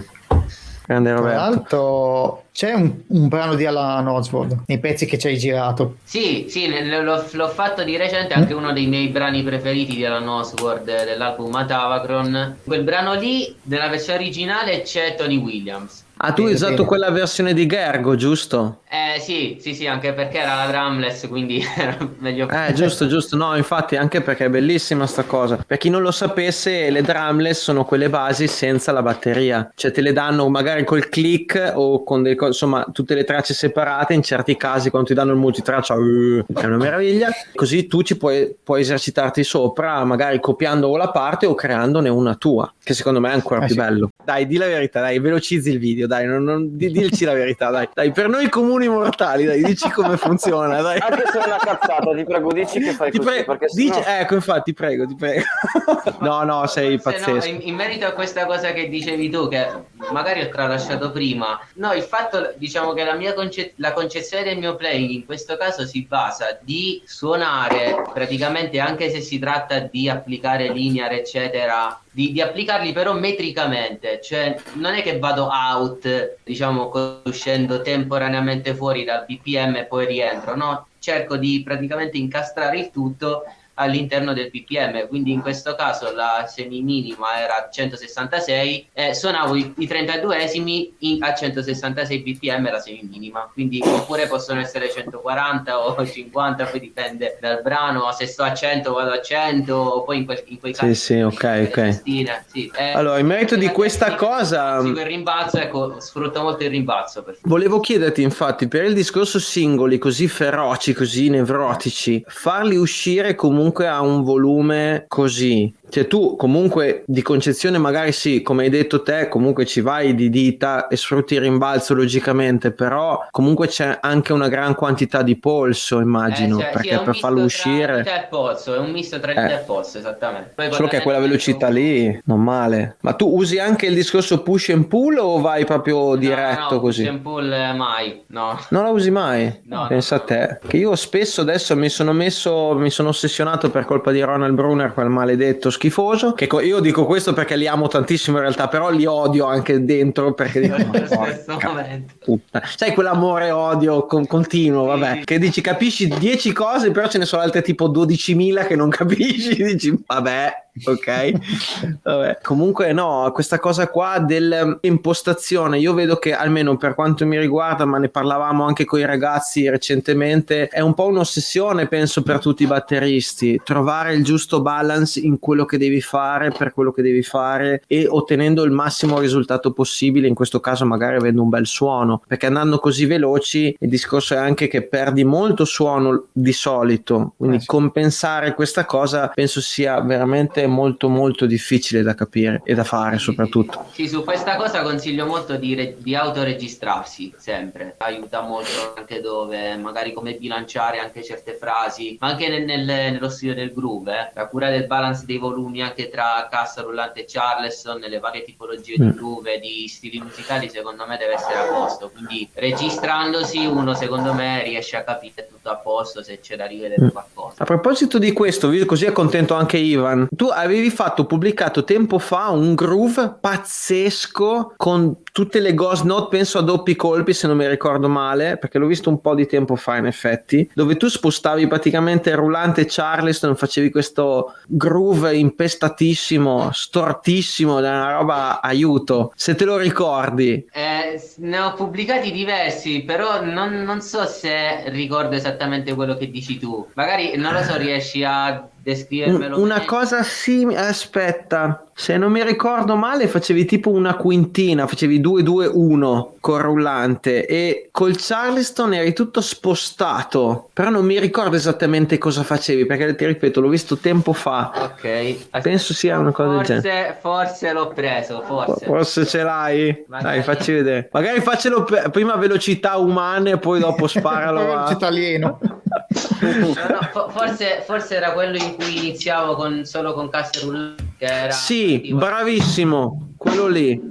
S3: Grande
S1: Tra
S3: Roberto.
S1: l'altro c'è un, un brano di Alan Oswald nei pezzi che ci hai girato.
S2: Sì, sì, l'ho, l'ho fatto di recente, anche uno dei miei brani preferiti di Alan Oswald dell'album Matavacron. Quel brano lì, nella versione originale, c'è Tony Williams.
S3: Ah, tu hai usato
S1: bene.
S3: quella versione di Gergo, giusto?
S2: Eh sì, sì, sì, anche perché era la drumless, quindi *laughs* era meglio...
S3: Eh, giusto, giusto. No, infatti, anche perché è bellissima sta cosa. Per chi non lo sapesse, le drumless sono quelle basi senza la batteria. Cioè, te le danno magari col click o con delle cose, insomma, tutte le tracce separate. In certi casi, quando ti danno il multitraccia, uh, è una meraviglia. Così tu ci puoi, puoi esercitarti sopra, magari copiando o la parte o creandone una tua, che secondo me è ancora
S1: Eh,
S3: più
S1: sì.
S3: bello. Dai, di la verità, dai, velocizzi il video, dai, non, non, di, dilci la verità, dai. Dai, per noi comuni mortali, dai, dici come funziona, dai.
S4: Anche se è una cazzata, ti prego, dici che fai
S3: Ti
S4: così, perché
S3: dici-
S4: sennò...
S3: ecco infatti, prego, ti prego. *laughs* no, no, sei
S2: Se no,
S3: pazzesco.
S2: in, in merito a questa cosa che dicevi tu, che magari ho tralasciato prima, no, il fatto, diciamo che la mia conce- la concezione del mio playing in questo caso si basa di suonare praticamente anche se si tratta di applicare linear, eccetera, di, di applicarli però metricamente, cioè non è che vado out, diciamo, uscendo temporaneamente fuori dal BPM e poi rientro, no? Cerco di praticamente incastrare il tutto all'interno del BPM, quindi in questo caso la semi minima era 166 e suonavo i, i 32esimi in- a 166 BPM la semi minima, quindi oppure possono essere 140 o 50, poi dipende dal brano, se sto a 100 vado a 100, o poi in, quel, in quei
S3: Sì,
S2: casi
S3: sì, ok,
S2: le
S3: ok.
S2: tastine, sì. Eh,
S3: Allora, in merito di questa cosa-
S2: Sì, quel rimbalzo, ecco, sfrutto molto il rimbalzo per
S3: Volevo chiederti, infatti, per il discorso singoli così feroci, così nevrotici, farli uscire comunque a un volume così. Cioè, tu comunque di concezione, magari sì, come hai detto te, comunque ci vai di dita e sfrutti il rimbalzo logicamente, però comunque c'è anche una gran quantità di polso, immagino,
S2: Eh, cioè, sì,
S3: perché
S2: un
S3: per farlo
S2: tra
S3: uscire.
S2: dita e polso, è un misto tra
S3: Eh.
S2: dita e polso, esattamente. Poi
S3: Solo che quella velocità lì, non male. Ma tu usi anche il discorso push and pull o vai proprio
S2: No,
S3: diretto
S2: no,
S3: così?
S2: push and pull eh, mai, no.
S3: Non la usi mai?
S2: No,
S3: Pensa
S2: no.
S3: a te. Che io spesso adesso mi sono messo, mi sono ossessionato per colpa di Ronald Brunner, quel maledetto schifoso. Che co- io dico questo perché li amo tantissimo in realtà, però li odio anche dentro perché. *laughs* Sai quell'amore odio con- continuo, vabbè.
S2: sì.
S3: Che dici capisci 10 cose, però ce ne sono altre tipo 12.000 che non capisci. *laughs* Dici vabbè, ok. Vabbè. Comunque no, questa cosa qua dell'impostazione, io vedo che almeno per quanto mi riguarda, ma ne parlavamo anche con i ragazzi recentemente, è un po' un'ossessione penso per tutti i batteristi, trovare il giusto balance in quello che devi fare per quello che devi fare e ottenendo il massimo risultato possibile, in questo caso magari avendo un bel suono, perché andando così veloci il discorso è anche che perdi molto suono di solito, quindi
S1: Eh sì.
S3: compensare questa cosa penso sia veramente molto molto difficile da capire e da fare soprattutto.
S2: Sì, su questa cosa consiglio molto di, re- di autoregistrarsi sempre, aiuta molto anche dove, magari come bilanciare anche certe frasi, ma anche nel- nel- nello studio del groove, eh. la cura del balance dei volumi anche tra cassa rullante e Charleston, nelle varie tipologie di
S3: Mm.
S2: groove, e di stili musicali, secondo me deve essere a posto, quindi registrandosi uno secondo me riesce a capire tutto a posto se c'è da rivedere
S3: Mm.
S2: qualcosa.
S3: A proposito di questo, così è contento anche Ivan. Tu avevi fatto pubblicato tempo fa un groove pazzesco con tutte le ghost note, penso a doppi colpi se non mi ricordo male, perché l'ho visto un po' di tempo fa in effetti, dove tu spostavi praticamente il rullante Charleston, facevi questo groove impestatissimo, stortissimo, una roba aiuto. Se te lo ricordi.
S2: Eh, ne ho pubblicati diversi, però non, non so se ricordo esattamente quello che dici tu. Magari non lo so, riesci a descrivermelo.
S3: Un- una
S2: meglio?
S3: cosa simile, aspetta, se non mi ricordo male, facevi tipo una quintina, facevi 2-2-1 col rullante e col Charleston eri tutto spostato, però non mi ricordo esattamente cosa facevi perché ti ripeto, l'ho visto tempo fa.
S2: Ok.
S3: Penso sia una cosa del
S2: forse,
S3: genere.
S2: Forse l'ho preso, forse.
S3: Forse ce l'hai?
S2: Magari.
S3: Dai, facci vedere. Magari faccelo per- prima a velocità umane e poi dopo *laughs* sparalo a...
S1: Città alieno.
S2: No, no, fo- forse, forse era quello in cui iniziavo con, solo con casse rullanti. che Era
S3: Sì, bravissimo, quello lì.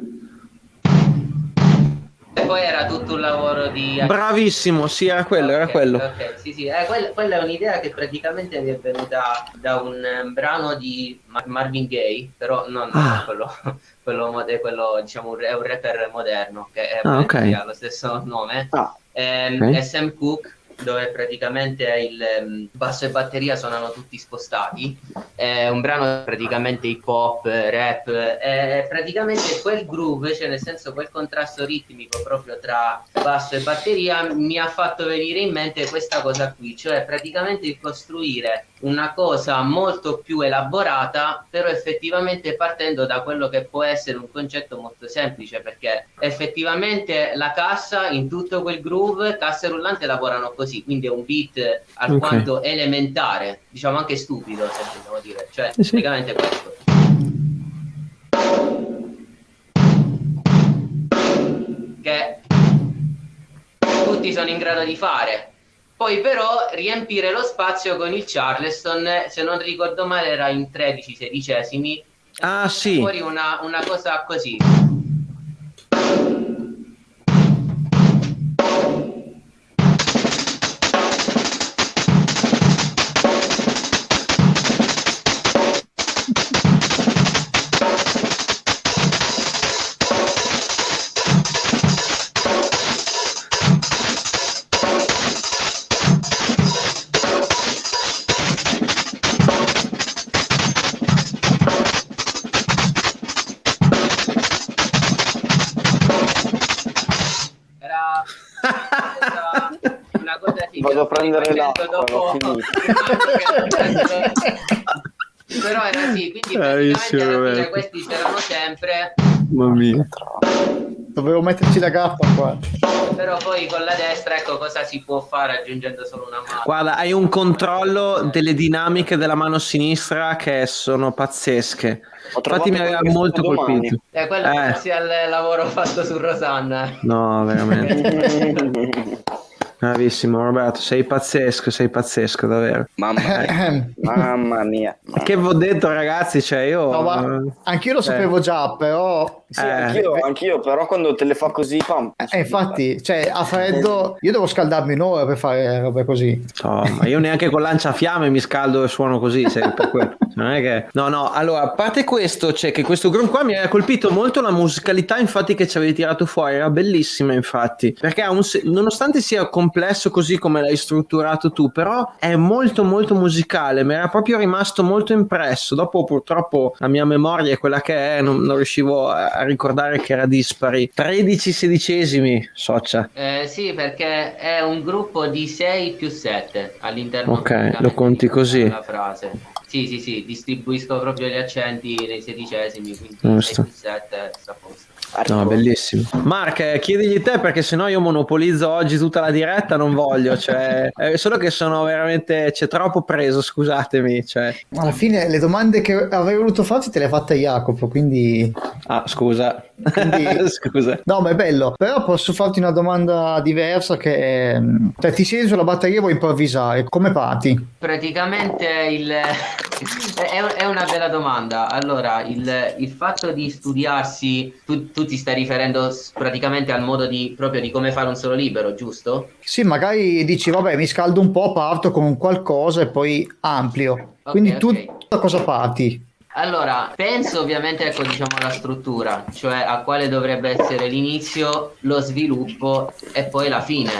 S2: poi era tutto un lavoro di...
S3: Bravissimo, sì, era quello, era
S2: Ok,
S3: quello.
S2: ok, sì, sì. Eh, quella, quella è un'idea che praticamente mi è venuta da un eh, brano di Ma- Marvin Gaye, però non
S3: Ah.
S2: quello, *laughs* quello, mode- quello, diciamo, è un rapper moderno che è,
S3: Ah, ok.
S2: ha lo stesso nome.
S4: Ah,
S2: Ehm,
S3: Ok.
S2: è Sam Cooke dove praticamente il ehm, basso e batteria suonano tutti spostati. È un brano praticamente hip hop rap è praticamente quel groove cioè nel senso quel contrasto ritmico proprio tra basso e batteria mi ha fatto venire in mente questa cosa qui cioè praticamente il costruire una cosa molto più elaborata però effettivamente partendo da quello che può essere un concetto molto semplice perché effettivamente la cassa in tutto quel groove cassa e rullante lavorano così quindi è un beat alquanto
S3: Ok.
S2: elementare diciamo anche stupido se vogliamo dire cioè
S3: Sì, sì.
S2: praticamente questo che tutti sono in grado di fare poi però riempire lo spazio con il Charleston se non ricordo male era in 13 sedicesimi
S3: Ah, sì.
S2: fuori una, una cosa così
S4: l'acqua,
S2: dopo- *laughs* però era sì quindi
S3: Bravissimo,
S2: praticamente alla fine questi c'erano sempre
S3: Mamma mia.
S1: Dovevo metterci la gaffa qua.
S2: però poi con la destra ecco cosa si può fare aggiungendo solo una mano
S3: Guarda, hai un controllo delle dinamiche della mano sinistra che sono pazzesche. Infatti mi aveva molto colpito.
S2: Eh, quello
S3: Eh.
S2: grazie al lavoro fatto su Rosanna.
S3: No, veramente. *laughs* *laughs* Bravissimo Roberto, sei pazzesco, sei pazzesco davvero.
S4: mamma, mia. *laughs* mamma mia.
S3: Che vi ho detto ragazzi, cioè io...
S1: No, ma anch'io lo
S3: Eh.
S1: sapevo già, però...
S4: Sì,
S3: Eh.
S4: anch'io, anch'io, però quando te le fa così, pam.
S1: Eh, infatti, cioè, a freddo... Io devo scaldarmi un'ora per fare robe così.
S3: No, ma io neanche con lanciafiamme mi scaldo e suono così, sai, per quello. Non è che... No, no, allora, a parte questo, c'è che questo groove qua mi ha colpito molto la musicalità, infatti, che ci avevi tirato fuori, era bellissima, infatti, perché ha un se- nonostante sia complesso così come l'hai strutturato tu, però è molto molto musicale, mi era proprio rimasto molto impresso. Dopo purtroppo la mia memoria è quella che è, non, non riuscivo a ricordare che era dispari. 13 sedicesimi, socia.
S2: Eh, sì, perché è un gruppo di 6 più 7 all'interno
S3: Ok, lo conti così.
S2: La frase. Sì, sì, sì, distribuisco proprio gli accenti nei sedicesimi, quindi
S3: Giusto.
S2: 6 più 7 sta a posto.
S3: No, bellissimo. Mark, eh, chiedigli te perché sennò io monopolizzo oggi tutta la diretta, non voglio, cioè, è *laughs* solo che sono veramente, c'è troppo preso, scusatemi, cioè.
S1: Alla fine le domande che avrei voluto farti te le ha fatte Jacopo, quindi...
S3: Ah, scusa.
S1: Quindi- *laughs*
S3: scusa.
S1: No, ma è bello. Però posso farti una domanda diversa che... è, Cioè, ti siedi sulla batteria e vuoi improvvisare. Come parti?
S2: Praticamente il... *laughs* è, è una bella domanda. Allora, il, il fatto di studiarsi, tu, tu ti stai riferendo praticamente al modo di, proprio di come fare un solo libero, giusto?
S1: Sì, magari dici, vabbè, mi scaldo un po', parto con qualcosa e poi amplio.
S2: Ok,
S1: Quindi tu
S2: ok.
S1: da cosa parti?
S2: Allora, penso ovviamente ecco, diciamo alla struttura, cioè a quale dovrebbe essere l'inizio, lo sviluppo e poi la fine.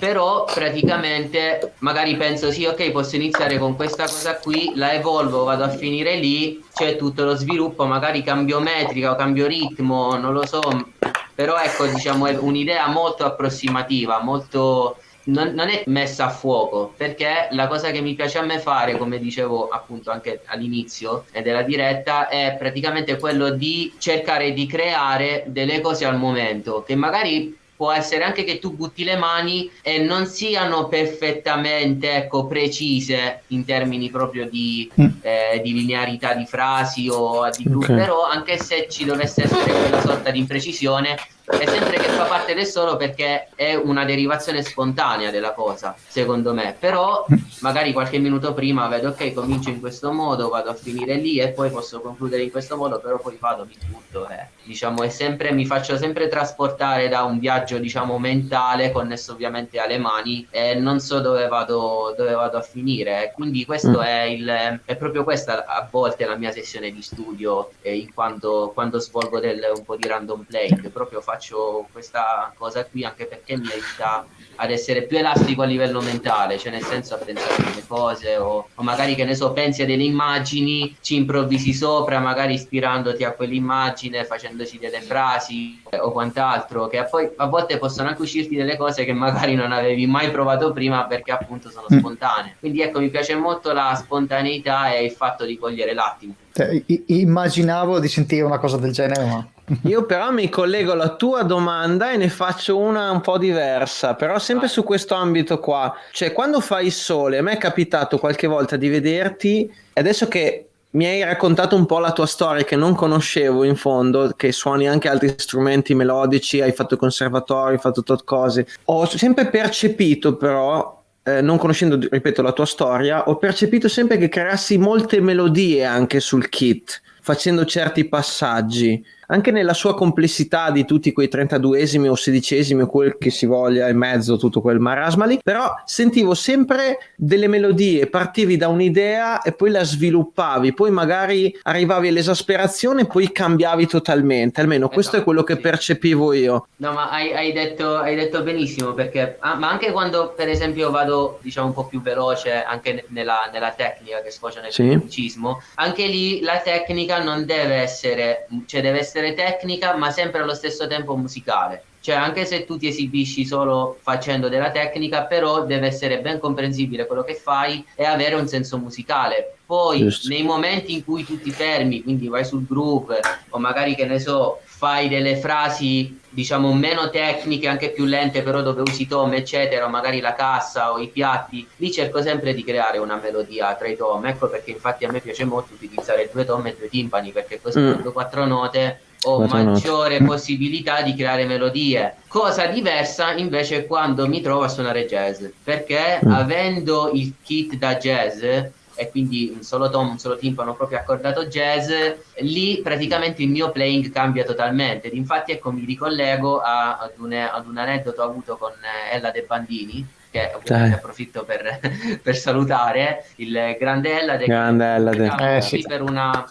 S2: Però praticamente magari penso sì, ok, posso iniziare con questa cosa qui, la evolvo, vado a finire lì, c'è tutto lo sviluppo, magari cambio metrica o cambio ritmo, non lo so, però ecco, diciamo è un'idea molto approssimativa, molto non, non è messa a fuoco perché la cosa che mi piace a me fare, come dicevo appunto anche all'inizio della diretta, è praticamente quello di cercare di creare delle cose al momento che magari può essere anche che tu butti le mani e non siano perfettamente ecco, precise in termini proprio di,
S1: Mm.
S2: eh, di linearità di frasi o di gruppi,
S3: Ok.
S2: però anche se ci dovesse essere quella sorta di imprecisione, è sempre che fa parte del solo perché è una derivazione spontanea della cosa, secondo me. Però magari qualche minuto prima vedo ok, comincio in questo modo, vado a finire lì e poi posso concludere in questo modo, però poi vado, mi butto e diciamo è sempre mi faccio sempre trasportare da un viaggio diciamo mentale connesso ovviamente alle mani e non so dove vado dove vado a finire. Quindi questo
S3: Mm.
S2: è il è proprio questa a volte la mia sessione di studio eh, in quanto quando svolgo del, un po' di random playing, proprio faccio questa cosa qui anche perché mi aiuta ad essere più elastico a livello mentale, cioè nel senso a pensare delle cose o, o magari che ne so, pensi a delle immagini, ci improvvisi sopra, magari ispirandoti a quell'immagine, facendoci delle frasi eh, o quant'altro, che poi a volte possono anche uscirti delle cose che magari non avevi mai provato prima perché appunto sono
S1: Mm.
S2: spontanee. Quindi ecco, mi piace molto la spontaneità e il fatto di cogliere l'attimo.
S1: Cioè, i- immaginavo di sentire una cosa del genere, ma *laughs*
S3: Io però mi collego alla tua domanda e ne faccio una un po' diversa, però sempre su questo ambito qua. Cioè, quando fai il sole, a me è capitato qualche volta di vederti, e adesso che mi hai raccontato un po' la tua storia che non conoscevo in fondo, che suoni anche altri strumenti melodici, hai fatto il conservatorio, hai fatto tot cose. Ho sempre percepito però eh, non conoscendo, ripeto, la tua storia, ho percepito sempre che creassi molte melodie anche sul kit, facendo certi passaggi, anche nella sua complessità di tutti quei 32esimi o 16esimi o quel che si voglia e mezzo, tutto quel marasma lì, però sentivo sempre delle melodie, partivi da un'idea e poi la sviluppavi, poi magari arrivavi all'esasperazione e poi cambiavi totalmente, almeno questo è quello che
S2: sì.
S3: percepivo io.
S2: No, ma hai, hai detto, hai detto benissimo perché, ah, ma anche quando per esempio vado diciamo un po' più veloce anche ne- nella, nella tecnica che sfocia nel
S3: Sì.
S2: anche lì la tecnica non deve essere, cioè deve essere tecnica ma sempre allo stesso tempo musicale. Cioè anche se tu ti esibisci solo facendo della tecnica, però deve essere ben comprensibile quello che fai e avere un senso musicale. Poi
S3: Giusto.
S2: nei momenti in cui tu ti fermi, quindi vai sul groove o magari che ne so, fai delle frasi diciamo meno tecniche, anche più lente, però dove usi tom, eccetera, o magari la cassa o i piatti, lì cerco sempre di creare una melodia tra i tom. Ecco perché infatti a me piace molto utilizzare due tom e due timpani, perché così
S3: Mm.
S2: quando quattro note ho
S3: Quattro note.
S2: maggiore possibilità di creare melodie. Cosa diversa invece quando mi trovo a suonare jazz, perché
S3: Mm.
S2: avendo il kit da jazz e quindi un solo tom, un solo timpano proprio accordato jazz, lì praticamente il mio playing cambia totalmente. Infatti ecco mi ricollego a- ad, un, ad un aneddoto avuto con eh, Ella De Bandini, che ovviamente
S3: Dai.
S2: approfitto per, *laughs* per salutare, il grande Ella De
S3: Grande Ellade.
S1: Eh, sì.
S2: per una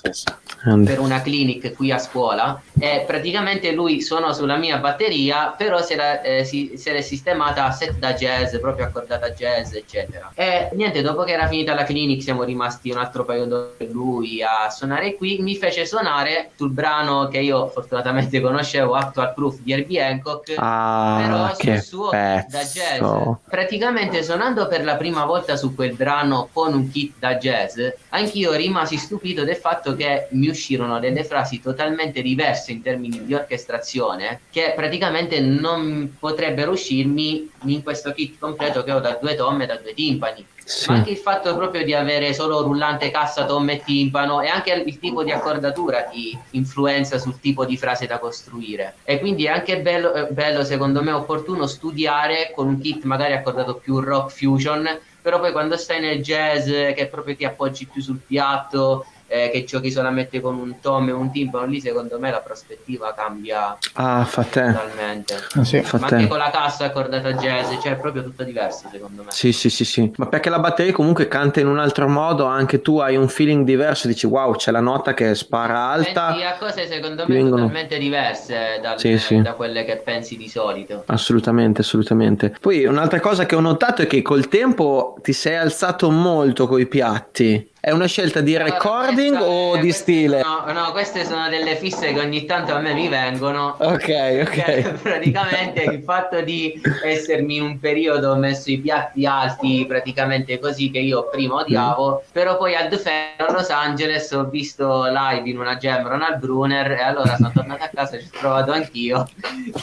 S2: per una clinic qui a scuola e praticamente lui suonò sulla mia batteria però si era, eh, si, si era sistemata a set da jazz proprio accordata jazz eccetera. E niente dopo che era finita la clinic siamo rimasti un altro paio d'ore lui a suonare qui. Mi fece suonare sul brano che io fortunatamente *laughs* conoscevo Actual Proof di Herbie Hancock però
S3: Ah,
S2: sul
S3: che
S2: suo kit da jazz.
S3: Pezzo.
S2: praticamente suonando per la prima volta su quel brano con un kit da jazz anch'io rimasi stupito del fatto che mi uscirono delle frasi totalmente diverse in termini di orchestrazione che praticamente non potrebbero uscirmi in questo kit completo che ho da due tom e da due timpani
S3: Sì.
S2: ma anche il fatto proprio di avere solo rullante cassa, tom e timpano e anche il tipo di accordatura ti influenza sul tipo di frase da costruire. E quindi è anche bello, eh, bello, secondo me, opportuno studiare con un kit magari accordato più rock fusion, però poi quando stai nel jazz che proprio ti appoggi più sul piatto, eh, che giochi solamente con un tom e un timpano, lì secondo me la prospettiva cambia
S3: Ah,
S2: totalmente.
S1: Eh sì.
S2: Ma anche con la cassa accordata jazz, cioè è proprio tutto diverso secondo me.
S3: Sì, sì, sì, sì. Ma perché la batteria comunque canta in un altro modo, anche tu hai un feeling diverso, dici wow, c'è la nota che spara alta.
S2: Pensi a cose secondo me
S3: vengono-
S2: totalmente diverse dal-
S3: Sì, sì.
S2: da quelle che pensi di solito.
S3: Assolutamente, assolutamente. Poi un'altra cosa che ho notato è che col tempo ti sei alzato molto coi piatti. È una scelta di recording
S2: Allora,
S3: o
S2: queste-
S3: di
S2: queste
S3: stile?
S2: sono- no, queste sono delle fisse che ogni tanto a me mi vengono.
S3: Ok, ok.
S2: praticamente il fatto di essermi in un periodo messo i piatti alti praticamente così che io prima odiavo però poi al The Fair a Los Angeles ho visto live in una Gemron al Brunner e allora sono tornato a casa e ci ho provato anch'io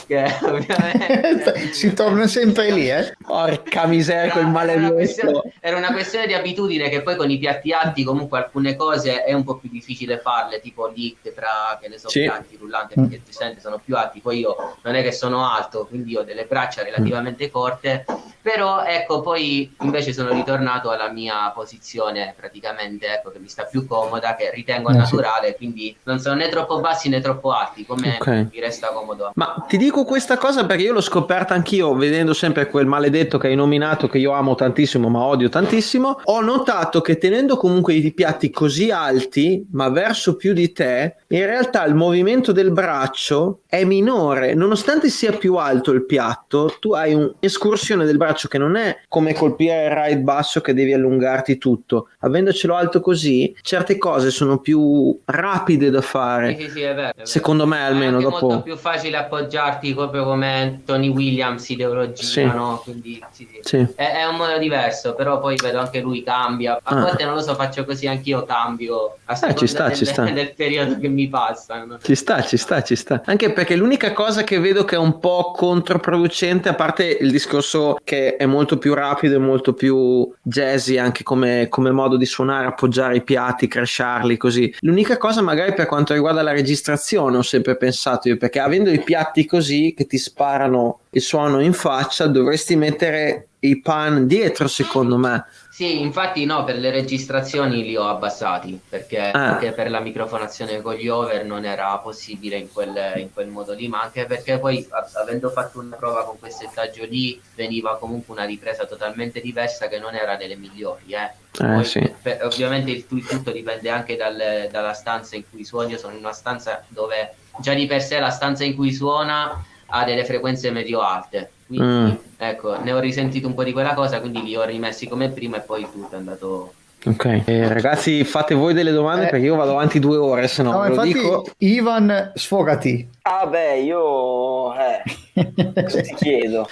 S2: che ovviamente *laughs*
S1: si torna sempre lì, eh?
S3: Porca miseria, quel
S2: era una,
S3: maledetto.
S2: questione, era una questione di abitudine che poi con i piatti alti comunque alcune cose è un po' più difficile farle, tipo leak tra che ne so,
S3: Sì.
S2: piatti rullanti perché giustamente sono più alti, poi io non è che sono alto, quindi ho delle braccia relativamente corte, però ecco poi invece sono ritornato alla mia posizione praticamente ecco che mi sta più comoda, che ritengo
S1: Eh, sì.
S2: naturale, quindi non sono né troppo bassi né troppo alti, come
S3: Ok.
S2: mi resta comodo.
S3: Ma ti dico questa cosa perché io l'ho scoperta anch'io vedendo sempre quel maledetto che hai nominato che io amo tantissimo ma odio tantissimo. Ho notato che tenendo comunque i piatti così alti ma verso più di te, in realtà il movimento del braccio è minore. Nonostante sia più alto il piatto, tu hai un'escursione del braccio che non è come colpire il right basso che devi allungarti tutto. Avendocelo alto così, certe cose sono più rapide da fare.
S2: Sì, sì, sì, è vero, è vero.
S3: Secondo me almeno
S2: è
S3: dopo...
S2: molto più facile appoggiarti proprio come Tony Williams ideologia no? quindi sì, sì.
S3: Sì.
S2: È, un modo diverso però poi vedo anche lui cambia a
S3: Ah.
S2: volte non lo so faccio così anch'io cambio a seconda
S3: ci sta,
S2: del,
S3: ci sta.
S2: del periodo che mi passa no?
S3: Ci sta, ci sta, ci sta. Anche perché l'unica cosa che vedo che è un po' controproducente, a parte il discorso che è molto più rapido e molto più jazzy anche come, come modo di suonare, appoggiare i piatti, cresciarli così. L'unica cosa magari per quanto riguarda la registrazione ho sempre pensato io, perché avendo i piatti così che ti sparano il suono in faccia, dovresti mettere i pan dietro secondo me.
S2: Sì, infatti no, per le registrazioni li ho abbassati perché
S3: Ah.
S2: anche per la microfonazione con gli over non era possibile in quel, in quel modo lì, ma anche perché poi avendo fatto una prova con quel settaggio lì veniva comunque una ripresa totalmente diversa che non era delle migliori. Eh.
S3: Eh,
S2: Poi,
S3: sì.
S2: per- ovviamente il, il tutto dipende anche dal- dalla stanza in cui suoni, io sono in una stanza dove già di per sé la stanza in cui suona ha delle frequenze medio alte. Quindi
S3: Mm.
S2: Ecco, ne ho risentito un po' di quella cosa, quindi li ho rimessi come prima e poi tutto è andato.
S3: Ok, Eh, ragazzi, fate voi delle domande
S1: Eh.
S3: perché io vado avanti due ore, se no,
S1: No,
S3: ve lo
S1: infatti,
S3: dico.
S1: Ivan, sfogati.
S4: Ah beh, io... Eh, *laughs* ti chiedo?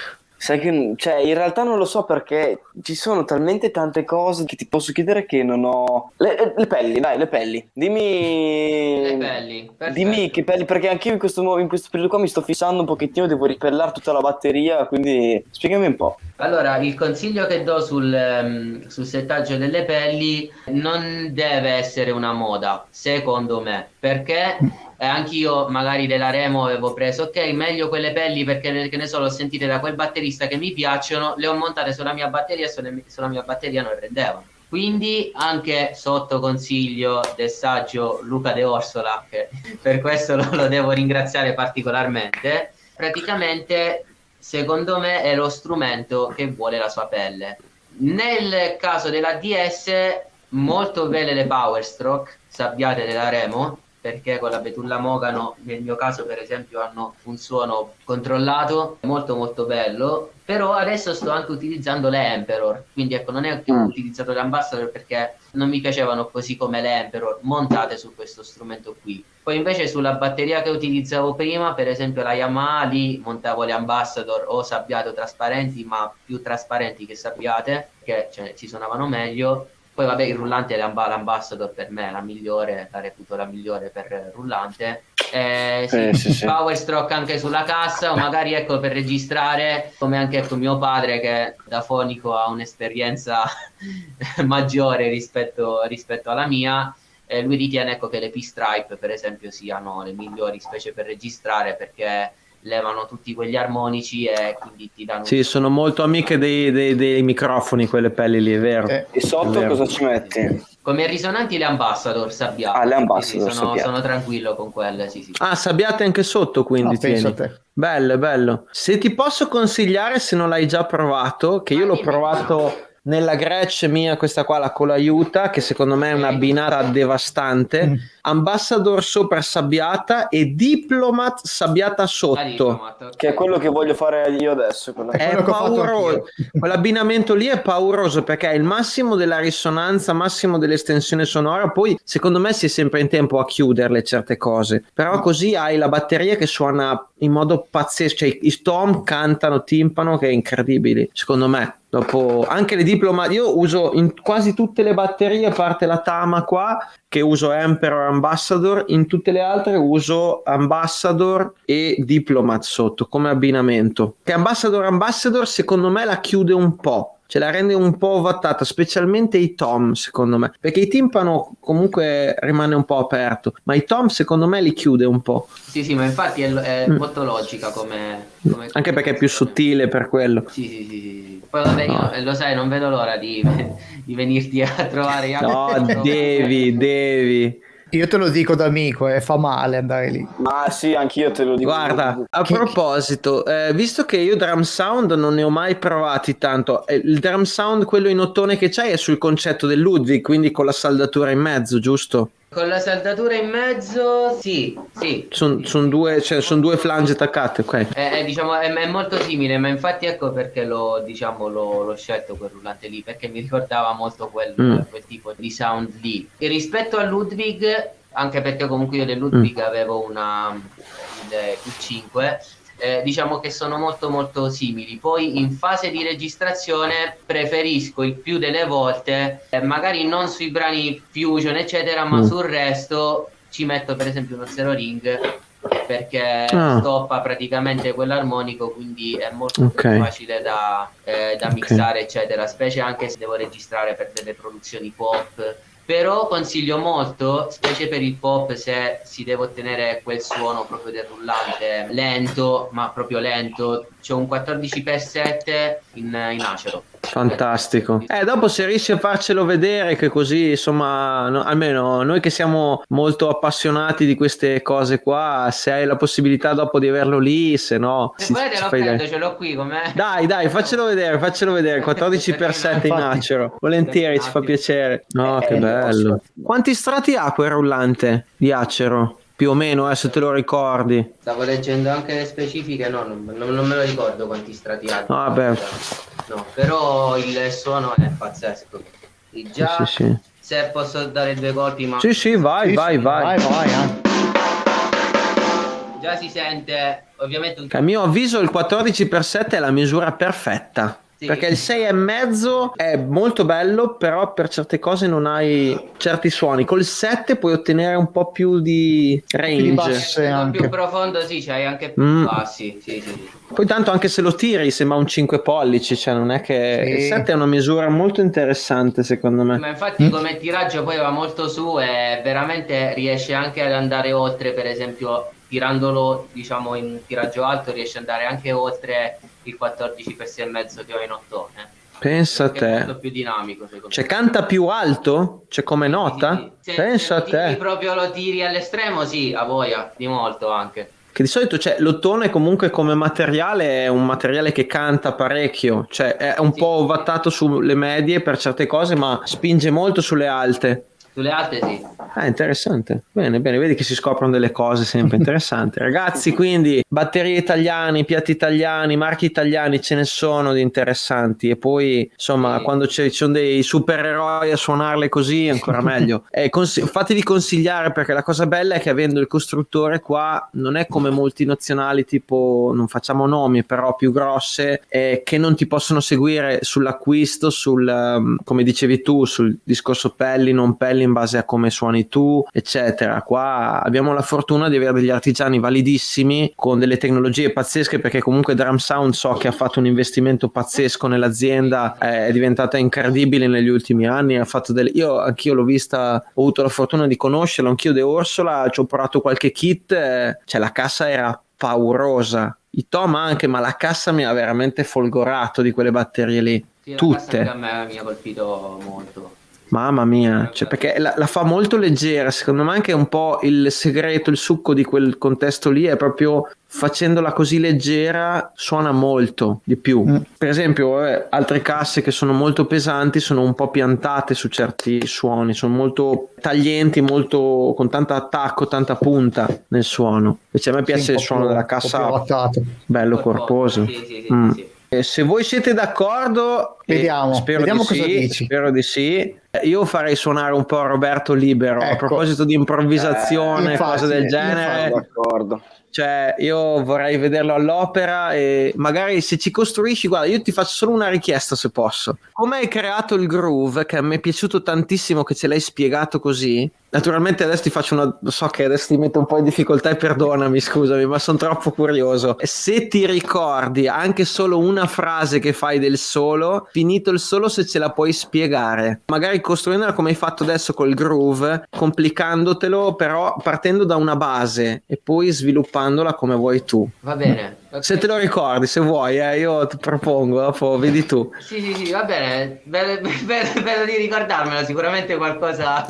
S4: Sai che, cioè, in realtà non lo so perché ci sono talmente tante cose che ti posso chiedere che non ho... Le, le pelli, dai, le pelli. Dimmi...
S2: Le pelli, perfetto.
S4: Dimmi che pelli, perché anche io in questo, in questo periodo qua mi sto fissando un pochettino, devo ripellare tutta la batteria, quindi spiegami un po'.
S2: Allora, il consiglio che do sul, ehm, sul settaggio delle pelli non deve essere una moda, secondo me, perché eh, anch'io magari della Remo avevo preso, ok, meglio quelle pelli perché che ne so, l'ho sentite da quel batterista che mi piacciono, le ho montate sulla mia batteria e sulla, sulla mia batteria non rendevano. Quindi anche sotto consiglio del saggio Luca De Orsola, che *laughs* per questo lo, lo devo ringraziare particolarmente, praticamente secondo me è lo strumento che vuole la sua pelle. Nel caso della DS, molto belle le Power Stroke sabbiate della Remo, perché con la Betulla Mogano, nel mio caso per esempio, hanno un suono controllato, molto molto bello, però adesso sto anche utilizzando le Emperor, quindi ecco non è che ho
S4: Mm.
S2: utilizzato le Ambassador perché non mi piacevano così come le Emperor montate su questo strumento qui. Poi invece sulla batteria che utilizzavo prima, per esempio la Yamaha, lì montavo le Ambassador o sabbiate o trasparenti, ma più trasparenti che sabbiate, che cioè, ci suonavano meglio. Poi vabbè, il rullante è l'Amba- l'Ambassador per me è la migliore, la reputo la migliore per rullante. Eh, sì,
S4: Eh, sì, sì.
S2: Power stroke anche sulla cassa, o magari ecco per registrare, come anche ecco mio padre che da fonico ha un'esperienza *laughs* maggiore rispetto, rispetto alla mia. eh, lui ritiene ecco, che le P-Stripe, per esempio, siano le migliori specie per registrare perché levano tutti quegli armonici e quindi ti danno
S3: Sì, sono molto amiche dei, dei- dei microfoni quelle pelli lì, è vero.
S1: Eh,
S4: E sotto
S3: vero.
S4: cosa ci metti?
S2: come risonanti le Ambassador sabbiate.
S4: Ah, le Ambassador
S2: sì, sono, sono tranquillo con quelle, sì, sì.
S3: Ah, sabbiate anche sotto, quindi
S1: no.
S3: Bello, bello. Se ti posso consigliare, se non l'hai già provato, che io
S2: Ah,
S3: l'ho provato nella Gretsch mia questa qua la Colaiuta che secondo me è una binata devastante
S1: Mm.
S3: Ambassador sopra sabbiata e Diplomat sabbiata
S2: Ah,
S3: sotto
S2: Diplomat, ok.
S4: Che è quello che voglio fare io adesso.
S3: è
S1: fatto
S3: pauroso quell'abbinamento lì è pauroso perché è il massimo della risonanza massimo dell'estensione sonora poi secondo me si è sempre in tempo a chiuderle certe cose però così hai la batteria che suona in modo pazzesco cioè i tom cantano timpano che è incredibili secondo me. Dopo anche le diploma io uso in quasi tutte le batterie a parte la Tama qua che uso Emperor Ambassador in tutte le altre uso Ambassador e Diplomat sotto come abbinamento. Che Ambassador Ambassador secondo me la chiude un po' ce la rende un po' ovattata, specialmente i tom, secondo me, perché il timpano comunque rimane un po' aperto, ma i tom secondo me li chiude un po',
S2: Sì, sì, ma infatti è, è
S3: Mm.
S2: molto logica come, come-
S3: anche perché è più sottile per quello.
S2: Sì, sì, sì, sì. Poi vabbè, io, eh, lo sai, non vedo l'ora di, *laughs* di venirti a trovare
S3: No, *laughs* devi, devi.
S1: Io te lo dico da amico, eh, fa male andare lì.
S4: Ma sì, anch'io te lo dico.
S3: Guarda, a
S1: Che-
S3: proposito, eh, visto che io drum sound non ne ho mai provati tanto, eh, il drum sound, quello in ottone che c'hai, è sul concetto del Ludwig, quindi con la saldatura in mezzo, giusto?
S2: Con la saldatura in mezzo, sì, sì.
S3: Sono
S2: sì.
S3: due, cioè, son due flange attaccate, ok?
S2: È, è, diciamo, è, è molto simile, ma infatti ecco perché l'ho, diciamo, l'ho, l'ho scelto quel rullante lì, perché mi ricordava molto quel,
S3: Mm.
S2: quel tipo di sound lì. E rispetto al Ludwig, anche perché comunque io del Ludwig
S3: Mm.
S2: avevo una il Q5, eh, diciamo che sono molto molto simili. Poi in fase di registrazione preferisco il più delle volte, eh, magari non sui brani fusion eccetera, ma
S3: Mm.
S2: sul resto ci metto per esempio uno zero ring perché
S3: Ah.
S2: stoppa praticamente quell'armonico quindi è molto
S3: Ok.
S2: più facile da, eh, da
S3: Ok.
S2: mixare eccetera specie anche se devo registrare per delle produzioni pop però consiglio molto specie per il pop se si deve ottenere quel suono proprio del rullante. Lento ma proprio lento. C'è un 14x7 in, in acero
S3: Fantastico. Eh, dopo se riesci a farcelo vedere, che così insomma, no- almeno noi che siamo molto appassionati di queste cose qua, se hai la possibilità dopo di averlo lì, se no,
S2: se volete lo prendo
S3: dai.
S2: ce l'ho qui com'è
S3: Dai, dai, faccelo vedere, faccelo vedere. *laughs* 14x7 in acero. Volentieri, ci fa piacere. No,
S4: Eh,
S3: che
S4: eh,
S3: bello.
S4: posso-
S3: Quanti strati ha quel rullante di acero? Più o meno, eh, se te lo ricordi.
S2: Stavo leggendo anche le specifiche, no, non, non- non me lo ricordo quanti strati ha.
S3: Ah, beh.
S2: No, però il suono è pazzesco. E già,
S3: Sì, sì, sì.
S2: se posso dare due colpi, ma
S3: Sì, sì, vai,
S1: Sì,
S3: vai,
S1: sì,
S3: vai.
S1: vai, vai, eh.
S2: già si sente ovviamente un
S3: A mio avviso il 14x7 è la misura perfetta.
S2: Sì.
S3: Perché il 6,5 è molto bello, però per certe cose non hai certi suoni. Col 7 puoi ottenere un po' più di range.
S1: basso.
S2: un po'
S1: anche.
S2: più profondo, sì, c'hai anche più
S3: Mm.
S2: bassi. Sì, sì.
S3: Poi tanto anche se lo tiri sembra un 5 pollici, cioè non è che...
S1: Sì.
S3: Il 7 è una misura molto interessante secondo me.
S2: Ma infatti come tiraggio poi va molto su e veramente riesce anche ad andare oltre, per esempio tirandolo diciamo in tiraggio alto riesce ad andare anche oltre il 14 per 6 e mezzo che ho in ottone.
S3: Pensa a
S2: Che è molto
S3: te.
S2: più dinamico secondo
S3: Cioè
S2: me.
S3: canta più alto? Cioè come nota?
S2: Sì, sì. Se-
S3: Pensa a
S2: se
S3: te.
S2: proprio lo tiri all'estremo, sì, a voglia, di molto anche.
S3: Che di solito cioè, l'ottone comunque come materiale è un materiale che canta parecchio, cioè è un
S2: Sì.
S3: po' ovattato sulle medie per certe cose, ma spinge molto sulle alte.
S2: Sulle altre sì.
S3: Ah, interessante. Bene, bene, vedi che si scoprono delle cose sempre interessanti. *laughs* Ragazzi, quindi batterie italiane, piatti italiani, marchi italiani ce ne sono di interessanti. E poi, insomma,
S2: Sì.
S3: quando ci sono dei supereroi a suonarle così, ancora *laughs* meglio. E consi- fatevi consigliare perché la cosa bella è che avendo il costruttore qua non è come multinazionali tipo, non facciamo nomi, però più grosse, eh, che non ti possono seguire sull'acquisto, sul, um, come dicevi tu, sul discorso pelli, non pelli in base a come suoni tu, eccetera. Qua abbiamo la fortuna di avere degli artigiani validissimi con delle tecnologie pazzesche perché comunque Drum Sound so che ha fatto un investimento pazzesco nell'azienda, è diventata incredibile negli ultimi anni, ha fatto delle... io anch'io l'ho vista, ho avuto la fortuna di conoscerla, anch'io De Orsola, ci ho provato qualche kit, eh, cioè la cassa era paurosa. I tom anche, ma la cassa mi ha veramente folgorato di quelle batterie lì.
S2: Sì,
S3: Tutte.
S2: a me mi ha colpito molto.
S3: Mamma mia, cioè, perché la, la, fa molto leggera, secondo me anche un po' il segreto, il succo di quel contesto lì è proprio facendola così leggera suona molto di più. Mm. Per esempio, eh, altre casse che sono molto pesanti sono un po' piantate su certi suoni, sono molto taglienti, molto con tanto attacco, tanta punta nel suono. Invece a me piace sì, il suono più, della cassa bello corposo. Sì, sì, mm. Se voi siete d'accordo,
S1: vediamo,
S3: spero,
S1: vediamo
S3: di
S1: cosa
S3: sì,
S1: dici.
S3: spero di sì. Io farei suonare un po' Roberto Libero ecco. a proposito di improvvisazione, eh, infatti, cose del genere.
S4: D'accordo.
S3: Cioè, io vorrei vederlo all'opera e magari se ci costruisci, guarda, io ti faccio solo una richiesta se posso. Come hai creato il groove, che a me è piaciuto tantissimo che ce l'hai spiegato così, Naturalmente adesso ti faccio una. So che adesso ti metto un po' in difficoltà e perdonami, scusami, ma sono troppo curioso. Se ti ricordi anche solo una frase che fai del solo, finito il solo, se ce la puoi spiegare. Magari costruendola come hai fatto adesso col groove, complicandotelo, però partendo da una base e poi sviluppandola come vuoi tu.
S2: Va bene. Okay.
S3: Se te lo ricordi, se vuoi, eh, io ti propongo, dopo vedi tu.
S2: Sì, sì, sì, va bene. Bello, bello, bello di ricordarmela, sicuramente qualcosa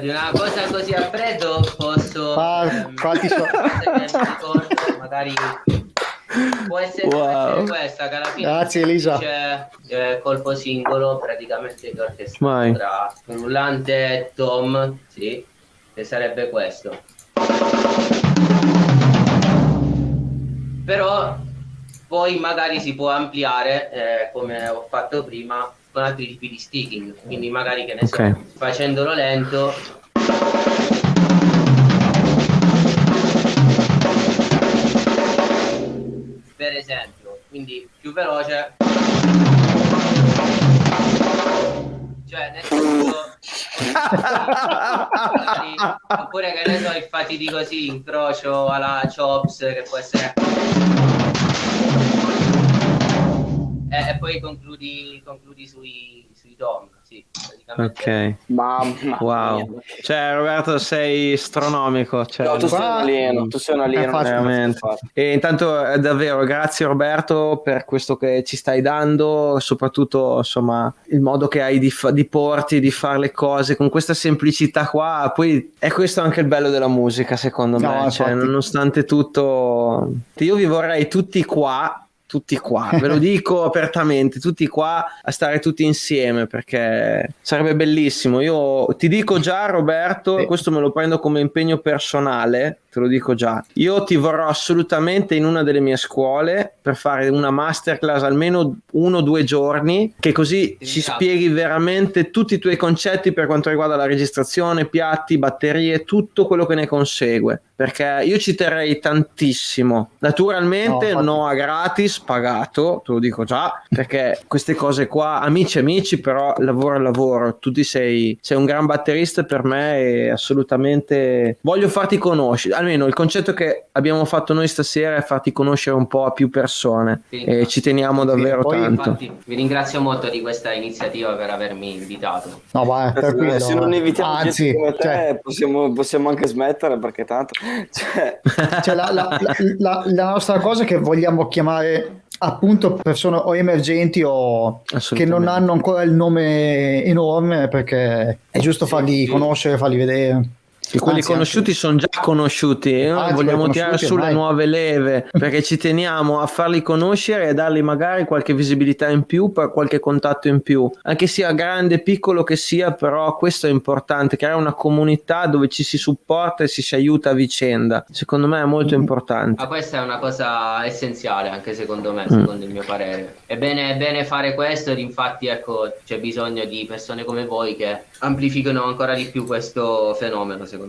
S2: Di una cosa così a freddo posso
S1: ah, ehm, so... *laughs*
S2: magari può essere, wow. può essere questa che alla fine
S1: grazie Elisa.
S2: c'è eh, colpo singolo praticamente che orchestrato tra rullante e tom sì che sarebbe questo. Però poi magari si può ampliare eh, come ho fatto prima con altri tipi di sticking, quindi magari che ne okay. so, facendolo lento. Per esempio, quindi più veloce. Cioè nel senso *laughs* oppure che ne so, il fatidico così, incrocio alla chops che può essere e, e poi concludi, concludi sui, sui tom. Sì,
S3: ok,
S4: mamma
S3: wow. Mia. Cioè, Roberto, sei astronomico. Cioè,
S4: no, tu sei un alieno, tu sei un alieno.
S3: Veramente. E intanto, eh, davvero, grazie Roberto per questo che ci stai dando, soprattutto insomma il modo che hai di, fa- di porti, di fare le cose con questa semplicità qua. Poi è questo anche il bello della musica, secondo no, me. Cioè, nonostante tutto, io vi vorrei tutti qua tutti qua, ve lo *laughs* dico apertamente, tutti qua a stare tutti insieme perché sarebbe bellissimo. Io ti dico già Roberto, sì. questo me lo prendo come impegno personale, te lo dico già. Io ti vorrò assolutamente in una delle mie scuole per fare una masterclass almeno uno o due giorni, che così ci spieghi veramente tutti i tuoi concetti per quanto riguarda la registrazione, piatti, batterie, tutto quello che ne consegue. Perché io ci terrei tantissimo. Naturalmente no, no a gratis, pagato, te lo dico già, perché queste cose qua, amici amici, però lavoro a lavoro, tu sei, sei un gran batterista per me e assolutamente voglio farti conoscere, almeno il concetto che abbiamo fatto noi stasera è farti conoscere un po' a più persone sì, e ci teniamo davvero sì, poi, tanto. Infatti,
S2: vi ringrazio molto di questa iniziativa per avermi invitato.
S1: No, vai,
S4: tranquillo. Se non invitiamo Anzi, come te, cioè... possiamo, possiamo anche smettere perché tanto cioè... *laughs*
S1: Cioè, la, la, la, la, nostra cosa che vogliamo chiamare appunto persone o emergenti o che non hanno ancora il nome enorme perché è giusto farli sì. conoscere, farli vedere.
S3: E quelli
S1: Anzi,
S3: conosciuti
S1: anzi-
S3: sono già conosciuti, e noi
S1: Anzi,
S3: vogliamo tirare sulle nuove leve *laughs* perché ci teniamo a farli conoscere e dargli magari qualche visibilità in più per qualche contatto in più, anche sia grande, piccolo che sia, però questo è importante, creare una comunità dove ci si supporta e ci si aiuta a vicenda. Secondo me è molto importante.
S2: Ma questa è una cosa essenziale anche secondo me,
S3: Mm.
S2: secondo il mio parere. È bene, è bene fare questo ed infatti ecco c'è bisogno di persone come voi che amplificano ancora di più questo fenomeno secondo me.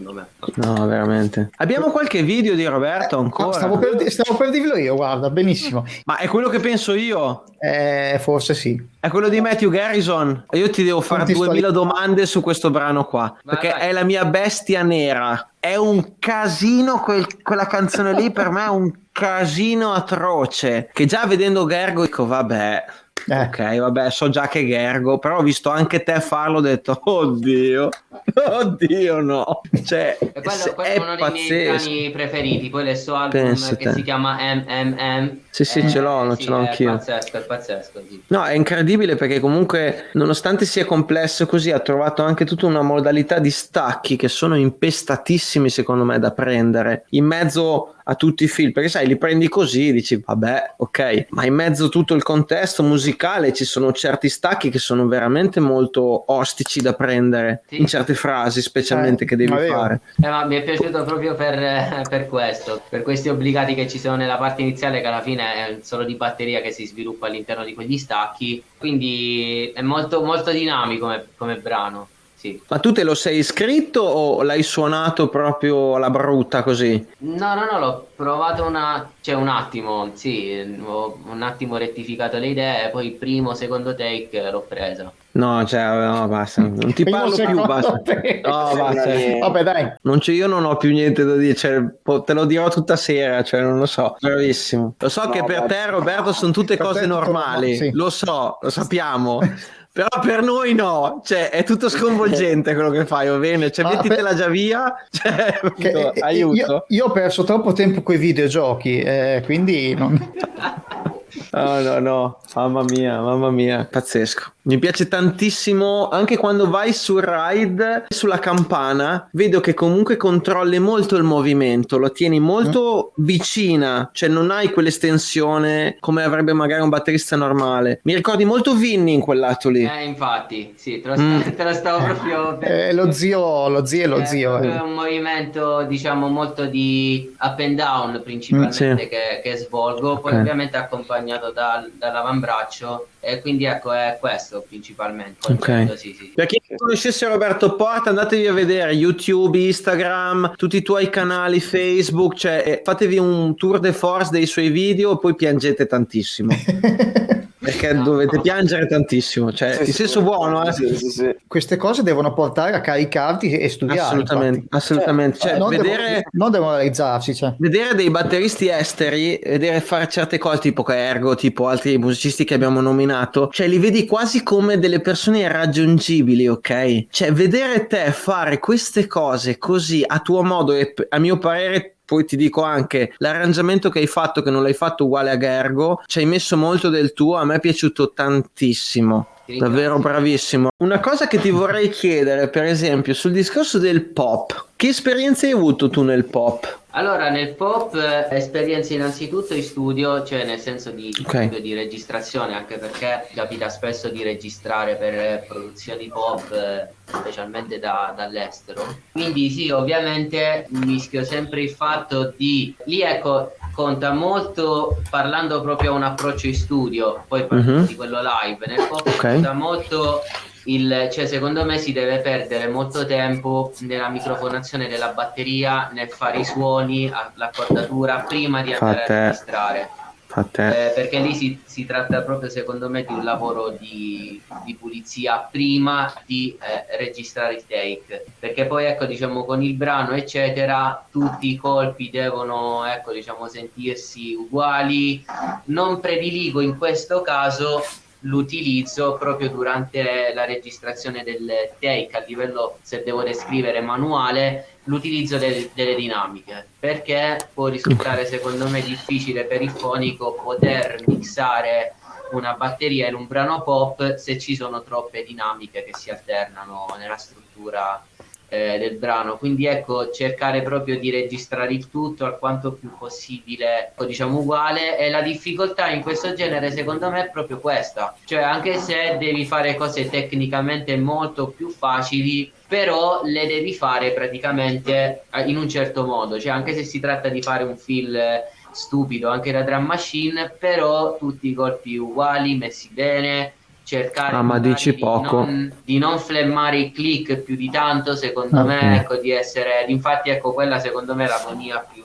S3: No, veramente. Abbiamo qualche video di Roberto
S1: Ah,
S3: ancora?
S1: stavo, per, stavo per dirlo io, guarda, benissimo.
S3: Ma è quello che penso io.
S1: Eh, forse sì.
S3: È quello di Matthew Garrison. Io ti devo fare 2000 domande su questo brano qua.
S2: Vai,
S3: perché
S2: vai.
S3: è la mia bestia nera. È un casino, quel- quella canzone lì per me è un casino atroce. Che già vedendo Gergo dico, vabbè.
S1: Eh.
S3: Ok, vabbè, so già che Gergo, però ho visto anche te farlo, ho detto, *laughs* oddio, oddio no. Cioè,
S2: E quello, quello è
S3: è
S2: uno dei miei
S3: pazzesco.
S2: brani preferiti, poi il suo album
S3: Pensa
S2: che
S3: te.
S2: si chiama MMM.
S3: Sì, sì, ce l'ho,
S2: sì,
S3: ce l'ho
S2: è
S3: anch'io.
S2: pazzesco, è pazzesco, sì.
S3: No, è incredibile perché comunque, nonostante sia complesso così, ha trovato anche tutta una modalità di stacchi che sono impestatissimi, secondo me, da prendere in mezzo a tutti i film. Perché sai, li prendi così, dici, vabbè, ok, ma in mezzo a tutto il contesto musicale ci sono certi stacchi che sono veramente molto ostici da prendere
S2: Sì.
S3: in certe frasi, specialmente
S1: Eh,
S3: che devi
S1: vero.
S3: fare.
S2: Eh, ma mi è piaciuto proprio per, eh, per questo, per questi obbligati che ci sono nella parte iniziale, che alla fine è solo di batteria che si sviluppa all'interno di quegli stacchi. Quindi è molto, molto dinamico come, come brano. Sì.
S3: Ma tu te lo sei scritto o l'hai suonato proprio alla brutta così?
S2: No, no, no, l'ho provato una, cioè un attimo, sì, ho un attimo rettificato le idee, poi primo, secondo take l'ho presa.
S3: No, cioè, no, basta, non ti
S1: Primo,
S3: parlo più, basta.
S1: te.
S3: No, basta.
S1: Vabbè, dai.
S3: Non c'è, io non ho più niente da dire, cioè, po- te lo dirò tutta sera, cioè, non lo so. Bravissimo. Lo so
S4: No,
S3: che per
S4: beh.
S3: te, Roberto, sono tutte
S1: Per
S3: cose normali.
S1: sì.
S3: Lo so, lo sappiamo. *laughs* Però per noi no, cioè, è tutto sconvolgente quello che fai, va bene? Cioè,
S1: Ma
S3: mettitela
S1: per-
S3: già via, cioè,
S1: Che- *laughs*
S3: capito?
S1: eh,
S3: aiuto.
S1: Io, io ho perso troppo tempo con i videogiochi, eh, quindi non... *laughs*
S3: No, no, no, mamma mia, mamma mia, pazzesco. Mi piace tantissimo anche quando vai sul ride, sulla campana, vedo che comunque controlli molto il movimento, lo tieni molto vicina, cioè non hai quell'estensione come avrebbe magari un batterista normale. Mi ricordi molto Vinny in quel lato lì.
S2: Eh, infatti, sì, te lo,
S3: Mm.
S2: te lo stavo proprio. *laughs*
S1: Eh, lo zio, lo zio e lo
S2: È
S1: zio.
S2: proprio
S1: eh.
S2: un movimento, diciamo, molto di up and down principalmente
S3: Mm, sì.
S2: che, che svolgo, poi
S3: Ok.
S2: ovviamente accompagnato dal, dall'avambraccio e quindi ecco è questo principalmente.
S3: Ok.
S2: concetto, sì, sì.
S3: Per chi non conoscesse Roberto Porta, andatevi a vedere YouTube, Instagram, tutti i tuoi canali Facebook, cioè eh, fatevi un tour de force dei suoi video e poi piangete tantissimo. *laughs* Perché
S2: No,
S3: dovete
S2: no.
S3: piangere tantissimo, cioè
S4: Sì,
S3: in
S4: sì,
S3: senso buono, eh.
S4: Sì, sì, sì.
S1: Queste cose devono portare a caricarti e studiare.
S3: Assolutamente,
S1: infatti.
S3: assolutamente. Cioè,
S1: non,
S3: vedere,
S1: devo- non demoralizzarsi. Cioè.
S3: vedere dei batteristi esteri, vedere fare certe cose tipo Ergo, tipo altri musicisti che abbiamo nominato, cioè li vedi quasi come delle persone irraggiungibili, ok? Cioè vedere te fare queste cose così a tuo modo e a mio parere poi ti dico anche l'arrangiamento che hai fatto, che non l'hai fatto uguale a Gergo, ci hai messo molto del tuo, a me è piaciuto tantissimo. Davvero bravissimo. Una cosa che ti vorrei chiedere, per esempio, sul discorso del pop, che esperienze hai avuto tu nel pop?
S2: Allora, nel pop, eh, esperienze innanzitutto in studio, cioè nel senso di
S3: Ok.
S2: studio di registrazione, anche perché capita spesso di registrare per eh, produzioni pop, eh, specialmente da- dall'estero. Quindi sì, ovviamente mischio sempre il fatto di... Lì ecco, conta molto, parlando proprio a un approccio in studio, poi parlo
S3: Mhm.
S2: di quello live, nel pop
S3: Ok.
S2: conta molto il, cioè secondo me si deve perdere molto tempo nella microfonazione della batteria, nel fare i suoni, l'accordatura prima di andare
S3: Fate-
S2: a registrare. Eh, perché lì si, si tratta proprio secondo me di un lavoro di, di pulizia prima di eh, registrare il take. Perché poi ecco diciamo con il brano eccetera tutti i colpi devono ecco diciamo sentirsi uguali. Non prediligo in questo caso l'utilizzo proprio durante la registrazione del take a livello se devo descrivere manuale l'utilizzo del- delle dinamiche perché può risultare secondo me difficile per il fonico poter mixare una batteria in un brano pop se ci sono troppe dinamiche che si alternano nella struttura eh, del brano. Quindi ecco, cercare proprio di registrare il tutto al quanto più possibile, diciamo uguale. E la difficoltà in questo genere, secondo me, è proprio questa. Cioè, anche se devi fare cose tecnicamente molto più facili, però le devi fare praticamente eh, in un certo modo. Cioè, anche se si tratta di fare un fill stupido anche da drum machine, però tutti i colpi uguali, messi bene, cercare
S3: ah, ma dici
S2: di
S3: poco.
S2: Non, di non flemmare i click più di tanto, secondo
S1: Okay.
S2: me, ecco, di essere, infatti ecco, quella secondo me è l'agonia più,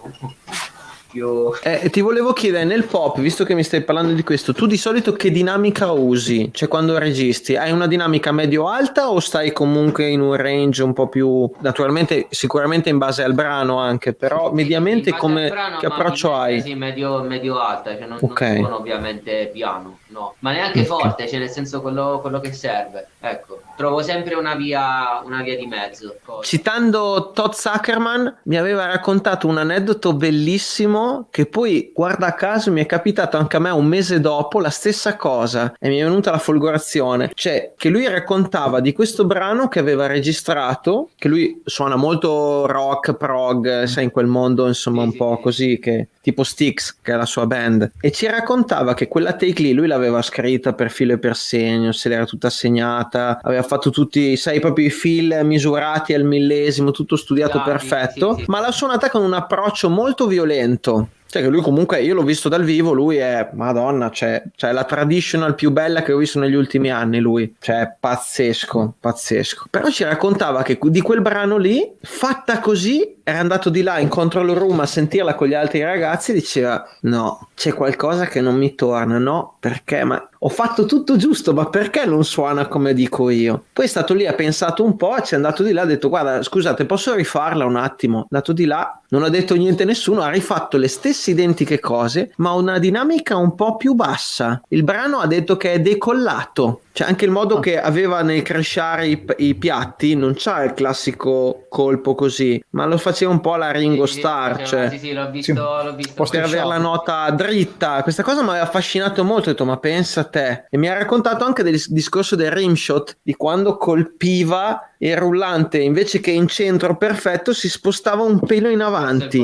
S2: più...
S3: Eh, ti volevo chiedere nel pop, visto che mi stai parlando di questo, tu di solito che dinamica usi? Cioè quando registri, hai una dinamica medio-alta o stai comunque in un range un po' più, naturalmente, sicuramente in base al brano anche, però mediamente come,
S2: brano,
S3: che approccio hai?
S2: Sì, medio, medio alta, cioè non,
S3: Ok.
S2: non suono ovviamente piano, no, ma neanche
S3: Ok.
S2: forte, cioè nel senso quello, quello che serve. Ecco, trovo sempre una via, una via di mezzo. Cosa.
S3: Citando Todd Zuckerman, mi aveva raccontato un aneddoto bellissimo che poi, guarda caso, mi è capitato anche a me un mese dopo la stessa cosa e mi è venuta la folgorazione. Cioè, che lui raccontava di questo brano che aveva registrato, che lui suona molto rock, prog, sai, in quel mondo insomma
S2: Sì,
S3: un
S2: sì,
S3: po'
S2: sì.
S3: così, che tipo Styx, che è la sua band, e ci raccontava che quella take lì lui l'aveva scritta per filo e per segno, se l'era tutta segnata, aveva fatto tutti, sai, proprio i fil misurati al millesimo, tutto studiato
S2: Dati,
S3: perfetto, ma l'ha suonata con un approccio molto violento. Cioè che lui comunque, io l'ho visto dal vivo, lui è, madonna, cioè, cioè la traditional più bella che ho visto negli ultimi anni lui, cioè pazzesco, pazzesco. Però ci raccontava che di quel brano lì, fatta così, era andato di là in control room a sentirla con gli altri ragazzi diceva no, c'è qualcosa che non mi torna, no, perché? Ma ho fatto tutto giusto, ma perché non suona come dico io? Poi è stato lì, ha pensato un po', ci è andato di là, ha detto guarda, scusate, posso rifarla un attimo? È andato di là, non ha detto niente a nessuno, ha rifatto le stesse identiche cose, ma una dinamica un po' più bassa. Il brano ha detto che è decollato. Cioè anche il modo che aveva nel crescere i, i piatti non c'ha il classico colpo così, ma lo faceva un po' alla Ringo
S2: Sì, sì,
S3: Starr,
S2: faceva-
S3: cioè
S2: sì, sì, l'ho visto, l'ho visto.
S3: Per avere la nota dritta. Questa cosa mi aveva affascinato molto. Ho detto, ma pensa a te. E mi ha raccontato anche del discorso del rimshot di quando colpiva il rullante invece che in centro perfetto si spostava un pelo in avanti.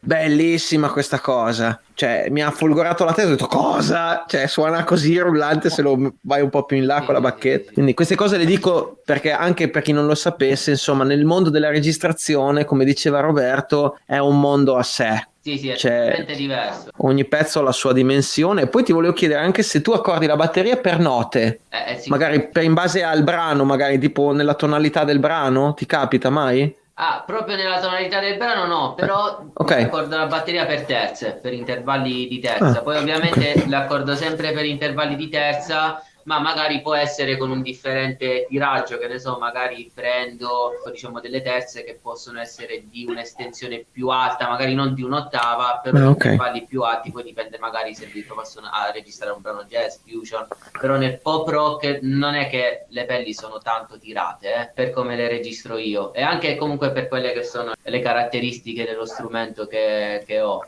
S3: Bellissima questa cosa. Cioè, mi ha folgorato la testa. Ho detto, cosa? Cioè, suona così il rullante se lo vai un po' più in là con la bacchetta. Quindi, queste cose le dico perché anche per chi non lo sapesse, insomma, nel mondo della registrazione, come diceva Roberto, è un mondo a sé.
S2: Sì, sì, è
S3: Cioè-
S2: diverso.
S3: Ogni pezzo ha la sua dimensione. Poi ti volevo chiedere anche se tu accordi la batteria per note,
S2: Eh, eh, sì.
S3: magari per in base al brano, magari tipo nella tonalità del brano, ti capita mai?
S2: Ah, proprio nella tonalità del brano no, però
S3: Ok.
S2: accordo la batteria per terze, per intervalli di terza.
S3: Ah,
S2: Poi ovviamente l'accordo sempre per intervalli di terza, ma magari può essere con un differente tiraggio, che ne so, magari prendo diciamo delle terze che possono essere di un'estensione più alta, magari non di un'ottava, però
S3: Ah,
S2: di
S3: ok.
S2: intervalli più alti, poi dipende magari se vi trovo a registrare un brano jazz, fusion, però nel pop rock non è che le pelli sono tanto tirate, eh, per come le registro io, e anche comunque per quelle che sono le caratteristiche dello strumento che, che ho.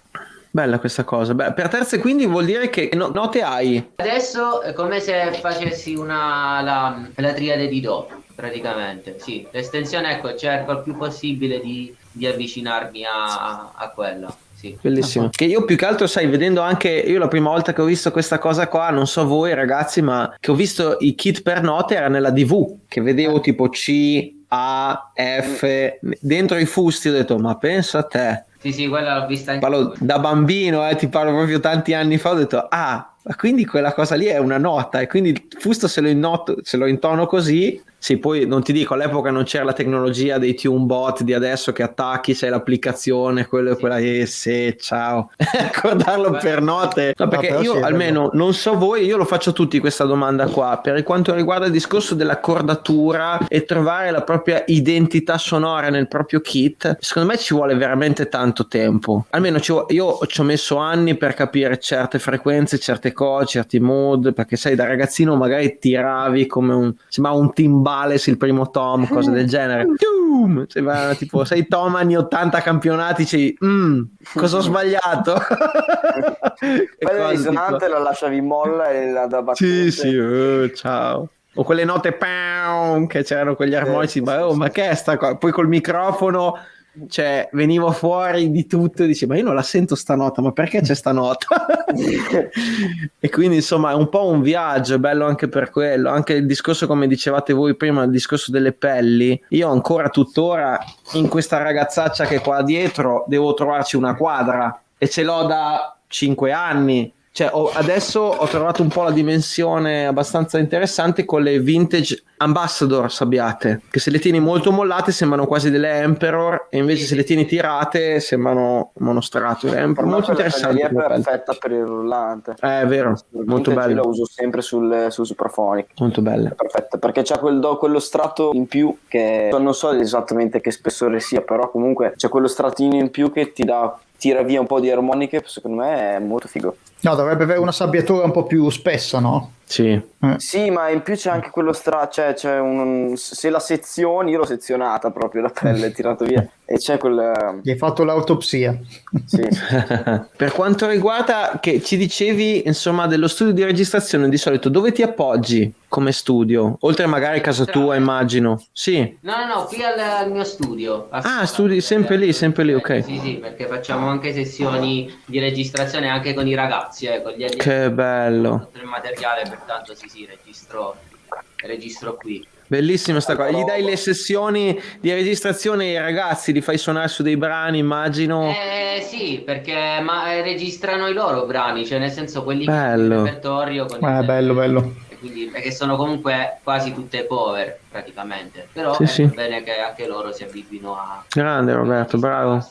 S3: Bella questa cosa. Beh, per terze quindi vuol dire che no- note hai.
S2: Adesso è come se facessi una, la, la triade di Do, praticamente. Sì, l'estensione, ecco, cerco il più possibile di, di avvicinarmi a, a quella. Sì.
S3: Bellissimo. Che io più che altro, sai, vedendo anche io la prima volta che ho visto questa cosa qua, non so voi ragazzi, ma che ho visto i kit per note era nella DV, che vedevo tipo C, A, F, dentro i fusti ho detto, ma pensa a te.
S2: Sì, sì, quella l'ho vista anche
S3: Parlo da bambino, eh, ti parlo proprio tanti anni fa, ho detto, ah, ma quindi quella cosa lì è una nota. E quindi il fusto se lo, innoto, se lo intono così, sì, poi non ti dico, all'epoca non c'era la tecnologia dei tune bot di adesso che attacchi, c'è l'applicazione, quello e quella, eh, sì, ciao, *laughs* accordarlo per note. No, perché
S1: però
S3: io
S1: sì,
S3: almeno non so voi, io lo faccio a tutti questa domanda qua, per quanto riguarda il discorso dell'accordatura e trovare la propria identità sonora nel proprio kit, secondo me ci vuole veramente tanto tempo. Almeno ci vu- io ci ho messo anni per capire certe frequenze, certe cose, certi mood, perché sai, da ragazzino magari tiravi come un, sembrava un Timbales il primo tom, cose del *laughs* genere. Tum! Sembrava tipo, sei tom anni 80 campionati, dici, "Mm, cosa ho sbagliato?
S4: Poi la
S3: cose
S4: risonante
S3: tipo-
S4: la lasciavi molla e la da battute.
S3: sì, sì, eh, ciao. o quelle note pow, che c'erano quegli armonici, ma, oh, ma che è sta qua? Poi col microfono cioè venivo fuori di tutto e dicevo ma io non la sento sta nota ma perché c'è sta nota? *laughs* E quindi insomma è un po' un viaggio è bello anche per quello. Anche il discorso come dicevate voi prima il discorso delle pelli. Io ancora tuttora in questa ragazzaccia che è qua dietro devo trovarci una quadra e ce l'ho da 5 anni cioè, ho, adesso ho trovato un po' la dimensione abbastanza interessante con le vintage ambassador sabbiate, che se le tieni molto mollate sembrano quasi delle Emperor e invece se le tieni tirate sembrano monostrato. È molto interessante.
S4: È perfetta per il rullante.
S3: Eh, è vero, molto bello.
S4: La uso sempre sul, sul Superphonic.
S3: Molto bella.
S4: Perfetta, perché c'è quel do, quello strato in più che non so esattamente che spessore sia, però comunque c'è quello stratino in più che ti dà tira via un po' di armoniche, secondo me è molto figo.
S1: No, dovrebbe avere una sabbiatura un po' più spessa, no?
S3: Sì.
S4: Eh. Sì, ma in più c'è anche quello stra... Cioè, c'è un... Se la sezioni, io l'ho sezionata proprio la pelle, tirato via. E c'è quel...
S1: Gli hai fatto l'autopsia.
S4: Sì. *laughs*
S3: per quanto riguarda, che ci dicevi, insomma, dello studio di registrazione, di solito dove ti appoggi come studio? Oltre magari a casa tua, immagino. Sì.
S2: No, no, no, qui al, al mio studio.
S3: Ah, studi sempre lì, sempre lì, ok.
S2: Sì, sì, perché facciamo anche sessioni di registrazione anche con i ragazzi, eh, con gli allievi.
S3: Che bello.
S2: Il materiale, pertanto sì, sì, registro, registro qui.
S3: Bellissima sta cosa. Gli dai le sessioni di registrazione ai ragazzi, li fai suonare su dei brani, immagino.
S2: Eh sì, perché ma, eh, registrano i loro brani, cioè nel senso quelli
S3: bello.
S2: di repertorio. Con
S1: eh, bello, bello.
S2: Quindi, perché sono comunque quasi tutte cover praticamente. Però
S3: sì,
S2: è
S3: sì.
S2: bene che anche loro si abituino a.
S3: Grande Roberto, bravo.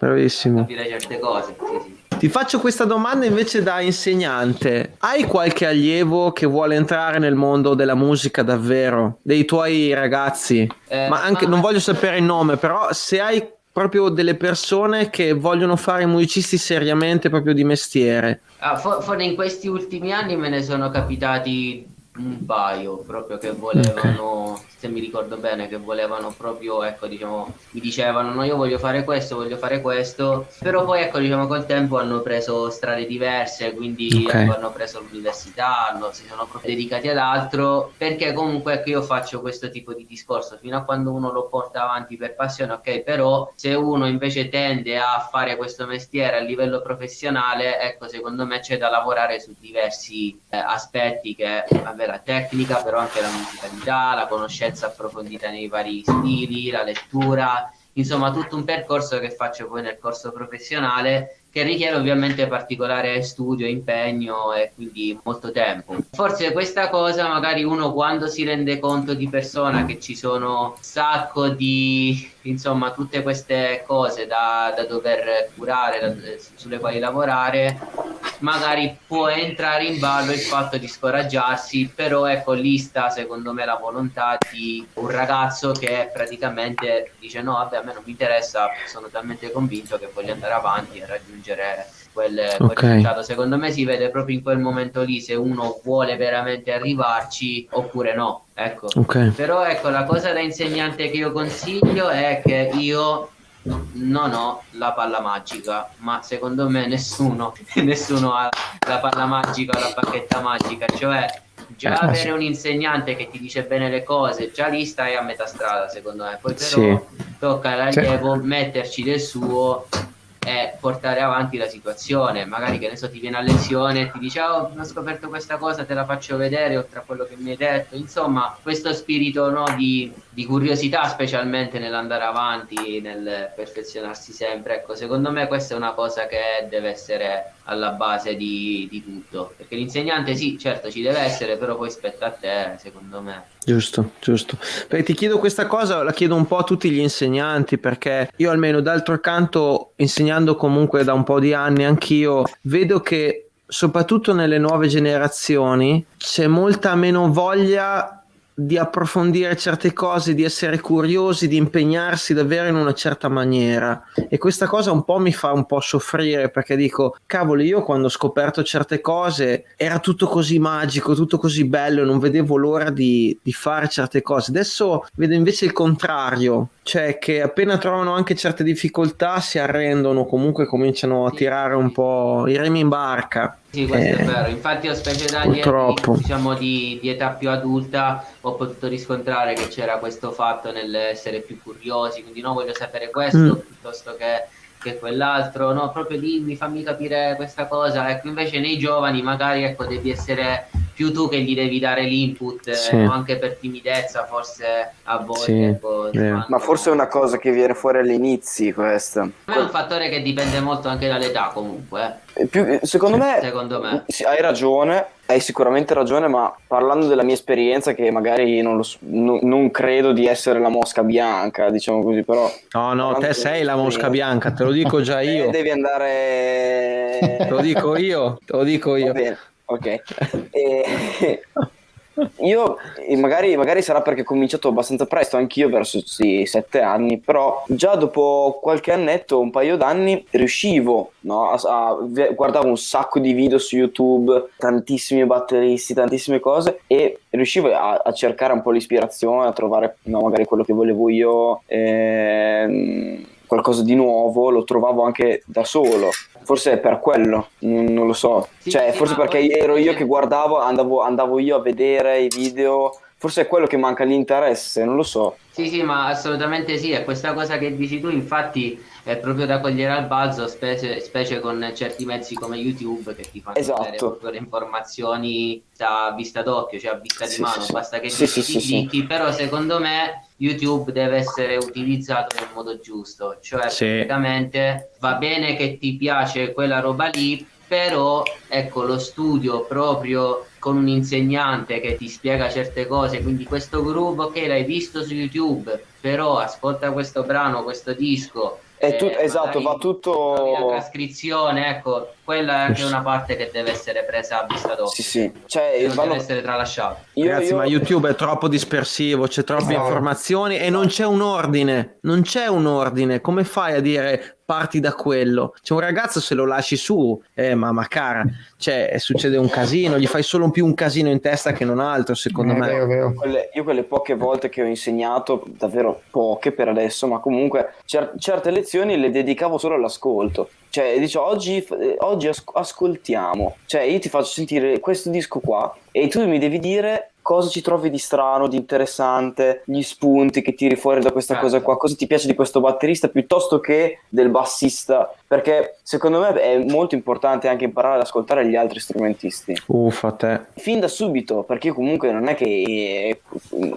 S3: Bravissimo.
S2: A capire certe cose. Sì, sì.
S3: Ti faccio questa domanda invece da insegnante. Hai qualche allievo che vuole entrare nel mondo della musica davvero? Dei tuoi ragazzi?
S2: Eh,
S3: ma anche,
S2: ma-
S3: non voglio sapere il nome, però se hai proprio delle persone che vogliono fare i musicisti seriamente proprio di mestiere.
S2: Ah, for- for- in questi ultimi anni me ne sono capitati un paio proprio che volevano, se mi ricordo bene, che volevano proprio, ecco, diciamo, mi dicevano no, io voglio fare questo, voglio fare questo, però poi, ecco, diciamo, col tempo hanno preso strade diverse, quindi
S3: Ok.
S2: ecco, hanno preso l'università, hanno- si sono proprio dedicati ad altro, perché comunque, ecco, io faccio questo tipo di discorso fino a quando uno lo porta avanti per passione, ok, però se uno invece tende a fare questo mestiere a livello professionale, ecco, secondo me c'è da lavorare su diversi eh, aspetti che vabbè, la tecnica, però anche la musicalità, la conoscenza approfondita nei vari stili, la lettura, insomma tutto un percorso che faccio poi nel corso professionale che richiede ovviamente particolare studio, impegno e quindi molto tempo. Forse questa cosa magari uno quando si rende conto di persona che ci sono un sacco di insomma tutte queste cose da, da dover curare, da- sulle quali lavorare, magari può entrare in ballo il fatto di scoraggiarsi, però ecco lì sta secondo me la volontà di un ragazzo che praticamente dice no vabbè a me non mi interessa, sono talmente convinto che voglio andare avanti e raggiungere quel, quel
S3: Ok.
S2: risultato. Secondo me si vede proprio in quel momento lì se uno vuole veramente arrivarci oppure no. Ecco.
S3: Ok.
S2: Però ecco, la cosa da insegnante che io consiglio è che io non ho la palla magica, ma secondo me nessuno, *laughs* nessuno ha la palla magica o la bacchetta magica, cioè già
S3: Eh,
S2: avere
S1: sì.
S2: un insegnante che ti dice bene le cose, già lì stai a metà strada secondo me, poi però
S3: Sì.
S2: tocca all'allievo metterci del suo e portare avanti la situazione, magari che ne so ti viene a lezione e ti dice oh ho scoperto questa cosa, te la faccio vedere oltre a quello che mi hai detto, insomma questo spirito no, di, di curiosità specialmente nell'andare avanti, nel perfezionarsi sempre, ecco secondo me questa è una cosa che deve essere alla base di, di tutto, perché l'insegnante sì certo ci deve essere, però poi spetta a te secondo me.
S3: Giusto, giusto. Perché ti chiedo questa cosa, la chiedo un po' a tutti gli insegnanti, perché io almeno d'altro canto, insegnando comunque da un po' di anni anch'io, vedo che soprattutto nelle nuove generazioni c'è molta meno voglia di approfondire certe cose, di essere curiosi, di impegnarsi davvero in una certa maniera. E questa cosa un po' mi fa un po' soffrire perché dico, cavolo, io quando ho scoperto certe cose era tutto così magico, tutto così bello, non vedevo l'ora di, di fare certe cose. Adesso vedo invece il contrario, cioè che appena trovano anche certe difficoltà si arrendono, comunque cominciano a tirare un po' i remi in barca.
S2: Sì, questo
S3: Eh,
S2: è vero. Infatti, ho specie da
S3: purtroppo.
S2: diciamo, di, di età più adulta, ho potuto riscontrare che c'era questo fatto nell'essere più curiosi, quindi no, voglio sapere questo
S3: Mm.
S2: piuttosto che, che quell'altro, no, proprio dimmi, fammi capire questa cosa. Ecco, invece nei giovani magari, ecco, devi essere più tu che gli devi dare l'input, eh,
S3: Sì.
S2: no, anche per timidezza, forse a volte.
S3: Sì,
S2: ecco, fanno-
S4: Ma forse è una cosa che viene fuori agli inizi questa.
S2: È un fattore che dipende molto anche dall'età, comunque. Eh.
S4: Eh, più- secondo me,
S2: Secondo me.
S4: sì, hai ragione, hai sicuramente ragione, ma parlando della mia esperienza, che magari non, lo no- non credo di essere la mosca bianca, diciamo così, però
S3: No, no, te sei la mosca bianca, te lo dico già
S4: eh,
S3: io.
S4: devi andare...
S3: Te lo dico io, te lo dico
S4: Va
S3: io.
S4: bene, ok. *laughs* E- io magari, magari sarà perché ho cominciato abbastanza presto, anch'io verso sì, sette anni, però già dopo qualche annetto, un paio d'anni, riuscivo, no, a, a- guardavo un sacco di video su YouTube, tantissimi batteristi, tantissime cose e riuscivo a, a cercare un po' l'ispirazione, a trovare no, magari quello che volevo io. ehm, qualcosa di nuovo lo trovavo anche da solo forse è per quello non, non lo so
S2: Sì,
S4: cioè
S2: sì,
S4: forse perché
S2: poi-
S4: ero io che guardavo andavo, andavo io a vedere i video forse è quello che manca l'interesse non lo so
S2: Sì, sì, ma assolutamente sì, e questa cosa che dici tu infatti è proprio da cogliere al balzo, specie, specie con certi mezzi come YouTube che ti fanno
S4: Esatto.
S2: le informazioni a vista d'occhio, cioè a vista
S4: Sì,
S2: di mano, basta che
S4: Sì,
S2: ti
S4: sì.
S2: clicchi, però secondo me YouTube deve essere utilizzato nel modo giusto, cioè
S3: Sì.
S2: praticamente va bene che ti piace quella roba lì, però ecco lo studio proprio con un insegnante che ti spiega certe cose, quindi questo groove ok l'hai visto su YouTube, però ascolta questo brano, questo disco.
S4: È tu-
S2: eh,
S4: esatto, va tutto-
S2: La trascrizione, ecco, quella è anche una parte che deve essere presa a vista d'occhio.
S4: sì sì cioè
S2: non
S4: vanno-
S2: deve essere tralasciata.
S4: io-
S3: Ragazzi,
S4: io-
S3: ma YouTube è troppo dispersivo, c'è troppe
S1: Esatto.
S3: informazioni e non c'è un ordine. Non c'è un ordine. Come fai a dire parti da quello? C'è un ragazzo se lo lasci su, eh, ma, ma cara, cioè, succede un casino, gli fai solo più un casino in testa che non altro, secondo
S1: Eh,
S3: me.
S1: vero, vero.
S4: quelle, io quelle poche volte che ho insegnato, davvero poche per adesso, ma comunque cer- certe lezioni le dedicavo solo all'ascolto. Cioè, dicevo, oggi, oggi as- ascoltiamo. Cioè, io ti faccio sentire questo disco qua e tu mi devi dire cosa ci trovi di strano, di interessante, gli spunti che tiri fuori da questa
S2: Certo.
S4: cosa qua, cosa ti piace di questo batterista piuttosto che del bassista, perché secondo me è molto importante anche imparare ad ascoltare gli altri strumentisti.
S3: Uffa te.
S4: fin da subito, perché comunque non è che eh,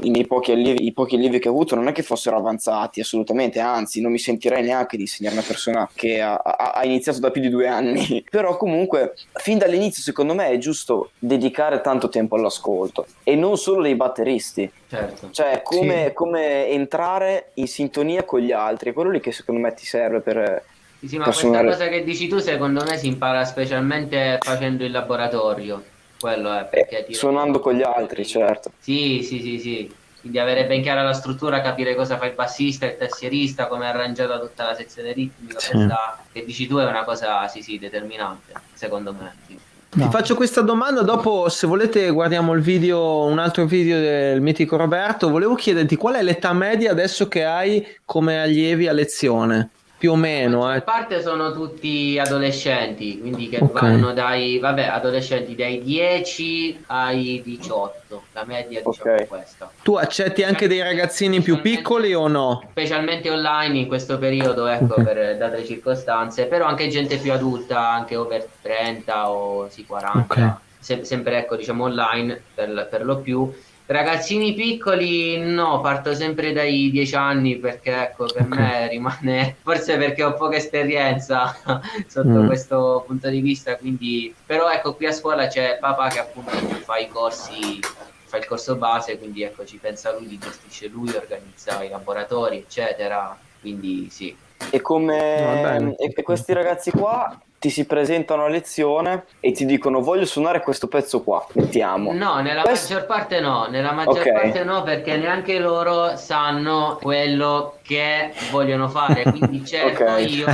S4: i miei pochi allievi, i pochi allievi che ho avuto non è che fossero avanzati assolutamente, anzi non mi sentirei neanche di insegnare una persona che ha, ha- ha iniziato da più di due anni, *laughs* però comunque fin dall'inizio secondo me è giusto dedicare tanto tempo all'ascolto. E non solo dei batteristi,
S2: Certo.
S4: cioè come,
S1: Sì.
S4: come entrare in sintonia con gli altri, è quello lì che secondo me ti serve per...
S2: Sì, sì, ma
S4: per
S2: questa
S4: suonare.
S2: cosa che dici tu secondo me si impara specialmente facendo il laboratorio. Quello è perché ti
S4: eh, suonando con gli altri, certo.
S2: Sì, sì, sì, sì. Quindi avere ben chiara la struttura, capire cosa fa il bassista, il tassierista, come è arrangiata tutta la sezione ritmica,
S3: Sì.
S2: questa che dici tu è una cosa, sì, sì, determinante, secondo me. sì.
S3: Ti
S1: No.
S3: faccio questa domanda, dopo se volete guardiamo il video, un altro video del mitico Roberto, volevo chiederti qual è l'età media adesso che hai come allievi a lezione? Più o meno,
S2: A
S3: eh.
S2: parte sono tutti adolescenti, quindi che
S3: Ok.
S2: vanno dai, vabbè, adolescenti dai 10 ai 18, la media diciamo
S4: Ok.
S2: è questa.
S3: Tu accetti anche dei ragazzini più piccoli o no?
S2: specialmente online in questo periodo, ecco,
S3: Ok.
S2: per date circostanze, però anche gente più adulta, anche over 30 o sì 40,
S3: Ok.
S2: Se- sempre ecco, diciamo online per, per lo più. Ragazzini piccoli no, parto sempre dai 10 anni perché ecco, per
S3: Ok.
S2: me rimane, *laughs* forse perché ho poca esperienza *laughs* sotto
S3: Mm.
S2: questo punto di vista, quindi però ecco qui a scuola c'è papà che appunto fa i corsi fa il corso base, quindi ecco ci pensa lui, li gestisce lui, organizza i laboratori, eccetera. Quindi sì.
S4: E come e, e questi ragazzi qua ti si presentano a lezione e ti dicono voglio suonare questo pezzo qua, mettiamo.
S2: No, nella
S4: Questo-
S2: maggior parte no, nella maggior
S4: Ok.
S2: parte no, perché neanche loro sanno quello che vogliono fare, quindi *laughs* cerco
S4: Ok.
S2: io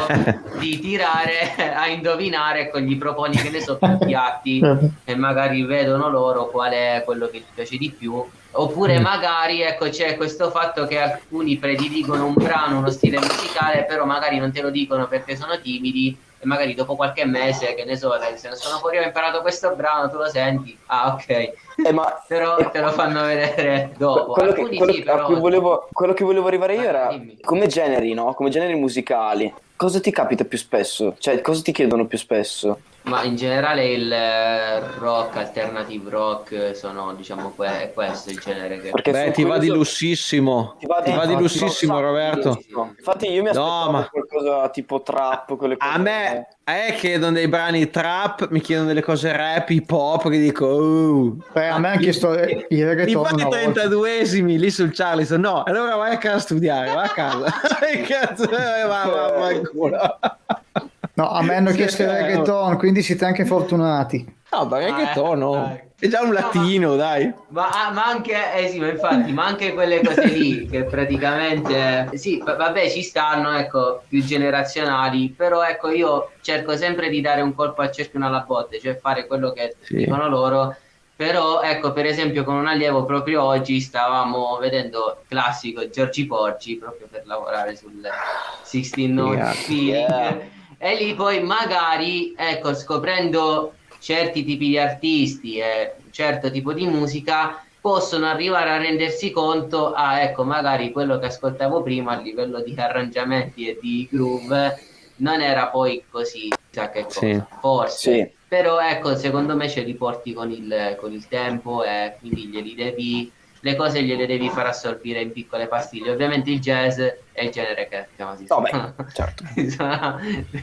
S2: di tirare a indovinare, ecco, gli proponi che ne so più *laughs* piatti e magari vedono loro qual è quello che gli piace di più. Oppure
S3: Mm.
S2: magari ecco c'è questo fatto che alcuni prediligono un brano, uno stile musicale, però magari non te lo dicono perché sono timidi e magari dopo qualche mese, che ne so, se ne sono fuori ho imparato questo brano, tu lo senti, ah ok,
S4: Eh, ma *laughs*
S2: però te lo fanno vedere dopo.
S4: quello che, quello
S2: sì,
S4: che-
S2: però...
S4: cui volevo, quello che volevo arrivare io era
S2: dimmi.
S4: come generi, no? Come generi musicali. Cosa ti capita più spesso? Cioè, cosa ti chiedono più spesso?
S2: Ma in generale il eh, rock, alternative rock, eh, sono diciamo que- è questo il genere che...
S4: Perché
S3: Beh, ti va di lussissimo.
S4: Ti va di,
S3: Ti va di lussissimo,
S4: no,
S3: Roberto.
S4: Infatti io mi
S3: No,
S4: aspettavo
S3: ma-
S4: qualcosa tipo trap, quelle cose.
S3: A me, a me chiedono dei brani trap, mi chiedono delle cose rap, hip hop, che dico, oh.
S1: Beh, a me ha chiesto il reggaeton volta.
S3: 32esimi lì sul Charleston? No, allora vai a casa a studiare, vai a casa. Che cazzo, eh, va, va, va in culo.
S1: No, a me hanno
S3: Sì,
S1: chiesto il
S3: eh,
S1: reggaeton, quindi siete anche fortunati.
S3: No, ma reggaeton,
S2: Ah,
S3: no.
S2: eh.
S3: È già un
S2: No, ma-
S3: latino, dai.
S2: Ma, ah, ma anche, eh sì, ma infatti, ma anche quelle cose lì *laughs* che praticamente, sì, va- vabbè, ci stanno, ecco, più generazionali, però ecco, io cerco sempre di dare un colpo al cerchio una alla botte, cioè fare quello che
S3: Sì.
S2: dicono loro, però ecco, per esempio con un allievo proprio oggi stavamo vedendo il classico Giorgi Porgi, proprio per lavorare sul 16 Note
S3: Yeah.
S2: Feeling,
S4: Yeah.
S2: E lì poi magari, ecco, scoprendo certi tipi di artisti e un certo tipo di musica, possono arrivare a rendersi conto, ah, ecco, magari quello che ascoltavo prima a livello di arrangiamenti e di groove non era poi così, chissà che cosa,
S3: Sì.
S2: forse.
S4: Sì.
S2: Però ecco, secondo me ce li porti con il, con il tempo e quindi glieli devi, le cose gliele devi far assorbire in piccole pastiglie. Ovviamente il jazz è il genere che chiamasi
S4: Vabbè, *laughs* certo.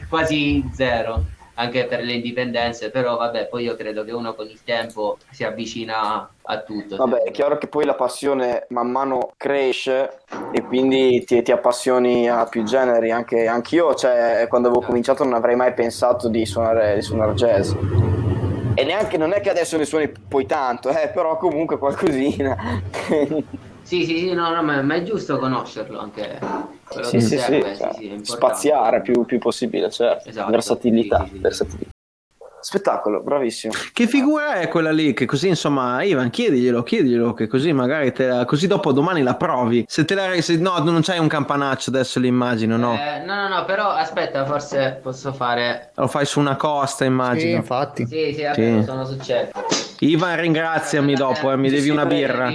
S2: quasi zero anche per le indipendenze, però vabbè, poi io credo che uno con il tempo si avvicina a tutto.
S4: Vabbè, è chiaro che poi la passione man mano cresce e quindi ti, ti appassioni a più generi. Anche anch'io, cioè, quando avevo cominciato non avrei mai pensato di suonare, di suonare jazz. E neanche, non è che adesso ne suoni poi tanto, eh, però comunque qualcosina.
S2: Sì, sì, sì, no, no, ma, ma è giusto conoscerlo anche. quello
S4: sì, sì,
S2: serve,
S4: sì, cioè,
S2: sì, importante.
S4: spaziare più, più possibile, certo.
S2: Esatto,
S4: versatilità,
S2: sì, sì, sì.
S4: versatilità. Spettacolo, bravissimo.
S3: Che figura è quella lì? Che così, insomma, Ivan, chiediglielo, chiediglielo, che così magari te la- così dopo domani la provi. Se te la se, no, non c'hai un campanaccio adesso l'immagino, no?
S2: Eh, no, no, no, però aspetta, forse posso fare.
S3: Lo fai su una costa,
S1: Sì,
S3: immagino.
S1: infatti.
S2: Sì, sì, vabbè,
S3: Sì.
S2: sono successo.
S3: Ivan, ringraziami dopo, eh, mi devi una birra.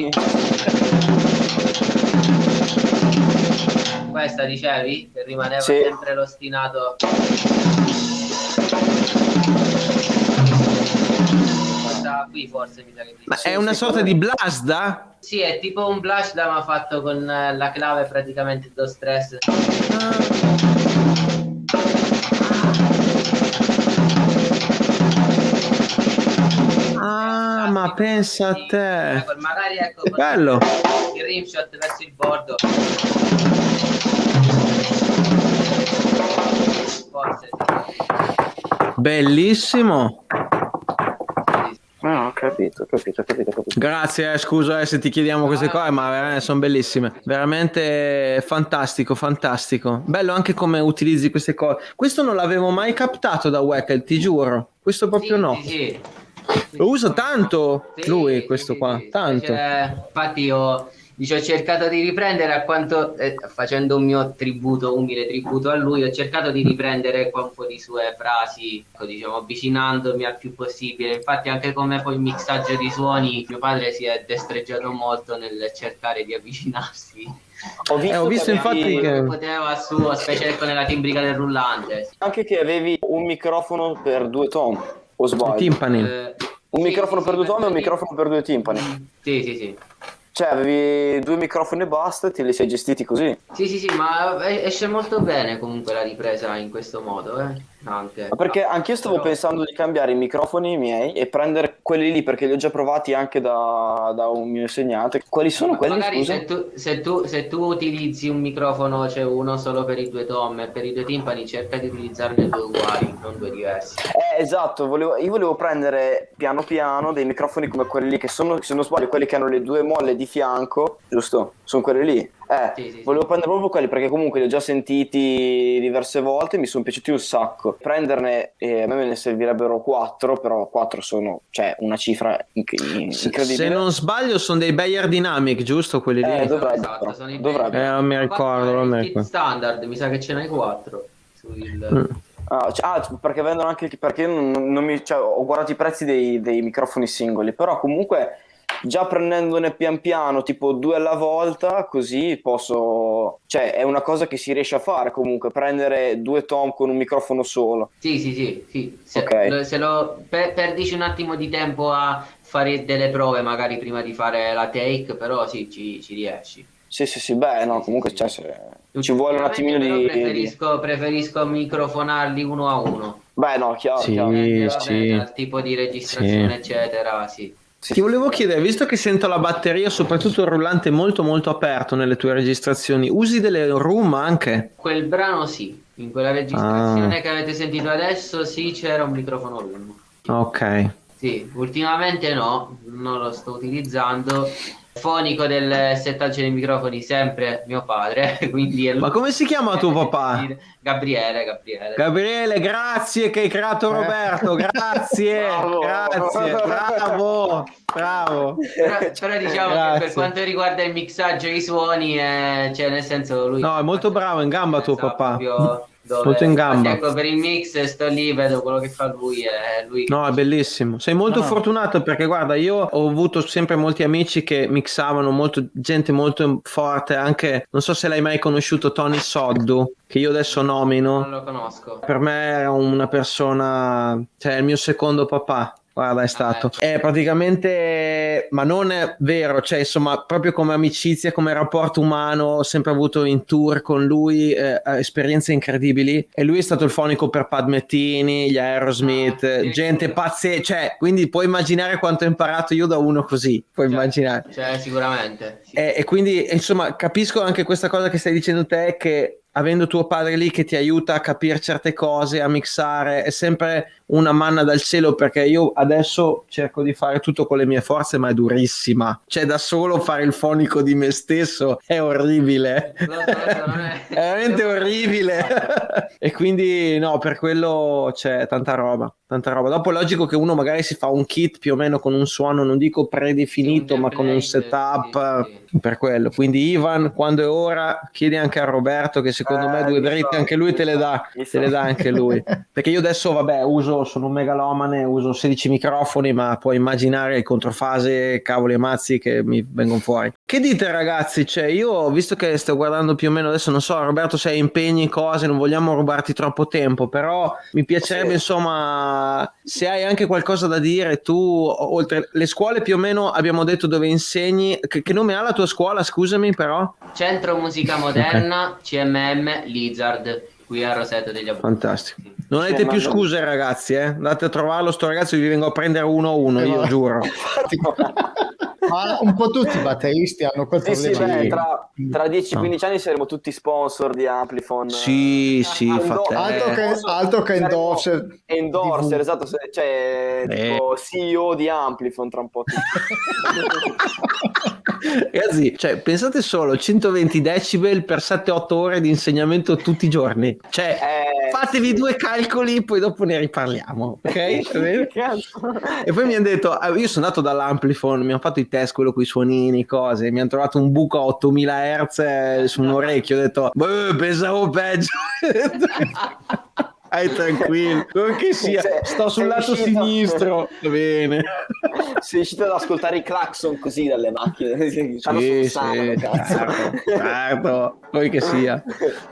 S2: Questa dicevi? Che rimaneva
S4: Sì.
S2: sempre l'ostinato. Questa qui forse mi sa che.
S3: Ma è una sorta di blasda?
S2: Sì, è tipo un blush da ma fatto con eh, la clave praticamente do stress.
S3: Ah, ma pensa a te.
S2: Ecco, magari ecco
S3: Che bello.
S2: il rimshot verso il bordo. Forse
S3: Bellissimo.
S2: Sì.
S4: Ah, ho capito, ho capito, ho capito, ho capito.
S3: Grazie, eh, scusa eh, se ti chiediamo queste cose, ma veramente sono bellissime. Veramente fantastico, fantastico. Bello anche come utilizzi queste cose. Questo non l'avevo mai captato da Wackel, ti giuro. Questo proprio
S2: Sì,
S3: no.
S2: sì, sì.
S3: Lo usa tanto
S2: Sì,
S3: lui, questo
S2: sì,
S3: qua,
S2: sì.
S3: tanto.
S2: Cioè, infatti io dice, ho cercato di riprendere a quanto, eh, facendo un mio tributo, umile tributo a lui, ho cercato di riprendere qua un po' di sue frasi, ecco, diciamo, avvicinandomi al più possibile. Infatti anche come poi il mixaggio di suoni, mio padre si è destreggiato molto nel cercare di avvicinarsi.
S4: Ho visto,
S3: Eh, ho visto
S4: che
S3: infatti che-
S2: Come poteva suo, specie ecco nella timbrica del rullante.
S4: Anche che avevi un microfono per due tom, o sbaglio?
S3: timpani.
S2: Eh,
S4: Un
S2: sì,
S4: microfono
S2: sì,
S4: per due
S2: sì,
S4: tom e un microfono per due timpani.
S2: Sì, sì, sì.
S4: Cioè, avevi due microfoni e basta te li sei gestiti così.
S2: Sì, sì, sì, ma esce molto bene comunque la ripresa in questo modo, eh. Anche.
S4: Ma perché anch'io stavo
S2: Però-
S4: pensando di cambiare i microfoni miei e prendere quelli lì perché li ho già provati anche da, da un mio insegnante. Quali sono quelli?
S2: Magari se tu, se, tu, se tu utilizzi un microfono, cioè uno solo per i due tom e per i due timpani, cerca di utilizzarne due uguali, non due diversi.
S4: Eh, esatto, volevo- io volevo prendere piano piano dei microfoni come quelli lì che sono, se non sbaglio, quelli che hanno le due molle di fianco, giusto? Sono quelli lì. Eh,
S2: Sì, sì,
S4: volevo prendere proprio quelli perché comunque li ho già sentiti diverse volte mi sono piaciuti un sacco. Prenderne, eh, a me ne servirebbero quattro, però quattro sono, cioè, una cifra inc- incredibile.
S3: Se non sbaglio sono dei Bayer Dynamic, giusto quelli lì?
S4: Eh, dovrebbe,
S2: Esatto, sono i
S4: Dovrebbe.
S3: Eh, non mi ricordo, non mi ricordo.
S2: standard, mi sa che ce n'hai quattro. Sul...
S3: Mm.
S4: Ah, cioè- ah, perché vendono anche perché io non, non mi, cioè, ho guardato i prezzi dei, dei microfoni singoli, però comunque già prendendone pian piano, tipo due alla volta, così posso, cioè è una cosa che si riesce a fare comunque, prendere due tom con un microfono solo.
S2: Sì, sì, sì, sì. Se,
S4: Ok.
S2: lo- se lo per- perdici un attimo di tempo a fare delle prove magari prima di fare la take, però sì, ci, ci riesci.
S4: Sì, sì, sì, beh, no, comunque
S2: sì,
S4: cioè,
S2: sì.
S4: se- ci vuole un attimino di...
S2: Preferisco, preferisco microfonarli uno a uno.
S4: Beh, no, chiaro,
S3: Sì.
S4: chiaro.
S2: Eh, vabbè,
S3: sì.
S2: dal tipo di registrazione,
S3: Sì.
S2: eccetera, sì.
S4: Sì,
S3: Ti volevo chiedere, visto che sento la batteria, soprattutto il rullante molto molto aperto nelle tue registrazioni, usi delle room anche?
S2: Quel brano sì, in quella registrazione
S3: Ah.
S2: che avete sentito adesso sì c'era un microfono room.
S3: Ok.
S2: Sì, ultimamente no, non lo sto utilizzando. Fonico del settaggio dei microfoni sempre mio padre, *laughs* quindi è
S3: Ma come si chiama tuo papà?
S2: Gabriele, Gabriele.
S3: Gabriele, grazie che hai creato Roberto, grazie, *laughs*
S4: Bravo.
S3: grazie, bravo, bravo.
S2: però, però diciamo che
S3: Grazie.
S2: per quanto riguarda il mixaggio e i suoni, eh, cioè nel senso lui...
S3: No, è molto bravo, in gamba tuo papà.
S2: proprio dove-
S3: Molto in gamba.
S2: Ecco, per il mix sto lì, vedo quello che fa lui e lui...
S3: No, è bellissimo. Sei molto
S1: No.
S3: fortunato perché guarda, io ho avuto sempre molti amici che mixavano, molto, gente molto forte, anche non so se l'hai mai conosciuto Tony Soddu, che io adesso
S2: Non
S3: nomino.
S2: lo conosco.
S3: Per me era una persona, cioè il mio secondo papà. Guarda, è stato. È praticamente, ma non è vero, cioè insomma, proprio come amicizia, come rapporto umano, ho sempre avuto in tour con lui eh, esperienze incredibili. E lui è stato il fonico per Padmettini, gli Aerosmith,
S2: Ah,
S3: gente pazze, cioè, quindi puoi immaginare quanto ho imparato io da uno così, puoi
S2: Cioè,
S3: immaginare.
S2: Cioè, sicuramente. sì.
S3: E, e quindi, insomma, capisco anche questa cosa che stai dicendo te, che avendo tuo padre lì che ti aiuta a capire certe cose, a mixare, è sempre una manna dal cielo perché io adesso cerco di fare tutto con le mie forze, ma è durissima. Cioè, da solo fare il fonico di me stesso è orribile.
S2: Lo so, non è-
S3: È veramente orribile. *laughs* e quindi, no, per quello c'è tanta roba. Tanta roba. Dopo è logico che uno magari si fa un kit più o meno con un suono, non dico predefinito, ma con un setup
S2: sì, sì.
S3: per quello. Quindi, Ivan, quando è ora, chiedi anche a Roberto, che secondo
S4: Eh,
S3: me due
S4: mi
S3: dritte
S4: sa,
S3: anche lui te le dà.
S4: mi
S3: Te le dà anche lui. *laughs* Perché io adesso, vabbè, uso, sono un megalomane, uso 16 microfoni, ma puoi immaginare il controfase, cavoli e mazzi che mi vengono fuori. Che dite, ragazzi? Cioè, io, visto che sto guardando più o meno adesso, non so, Roberto, se hai impegni, cose, non vogliamo rubarti troppo tempo, però mi piacerebbe,
S4: Sì.
S3: insomma, se hai anche qualcosa da dire, tu, oltre le scuole più o meno abbiamo detto dove insegni, che, che nome ha la tua scuola, scusami, però?
S2: Centro Musica Moderna, CMM, Lizard, qui a Roseto degli Abruzzi.
S3: Fantastico.
S2: Sì.
S3: Non avete
S4: Sì,
S3: più scuse, ragazzi, eh? Andate a trovarlo, sto ragazzo, vi vengo a prendere uno a uno,
S1: Eh,
S3: io
S1: va.
S3: giuro. *laughs* *laughs*
S1: Ma un po' tutti i batteristi hanno quel
S4: Sì, sì,
S1: problema.
S4: beh,
S1: lì.
S4: tra, tra 10-15 anni saremo tutti sponsor di Amplifon.
S3: Sì, sì,
S4: Ah,
S3: fate.
S1: Altro che, altro che endorser.
S4: Endorser, esatto, cioè
S3: Eh.
S4: tipo CEO di Amplifon tra un po'. *laughs*
S3: Ragazzi, cioè, pensate solo 120 decibel per 7-8 ore di insegnamento tutti i giorni. Cioè,
S4: Eh,
S3: fatevi
S4: sì.
S3: due calcoli, poi dopo ne riparliamo. Ok? *laughs* E poi mi hanno detto, ah, io sono andato dall'Amplifon, mi hanno fatto i test, quello con i suonini, cose, mi hanno trovato un buco a 8000 Hz eh, su un orecchio, ho detto, "Beh, pensavo peggio. *laughs* *laughs* Dai, tranquillo, non che sia,
S4: Cioè,
S3: sto sul lato
S4: riuscito-
S3: sinistro, va bene.
S4: Sei riuscito ad ascoltare i clacson così dalle macchine. *laughs*
S3: Sì,
S4: sano,
S3: sì,
S4: cazzo.
S3: certo, certo, poi che sia.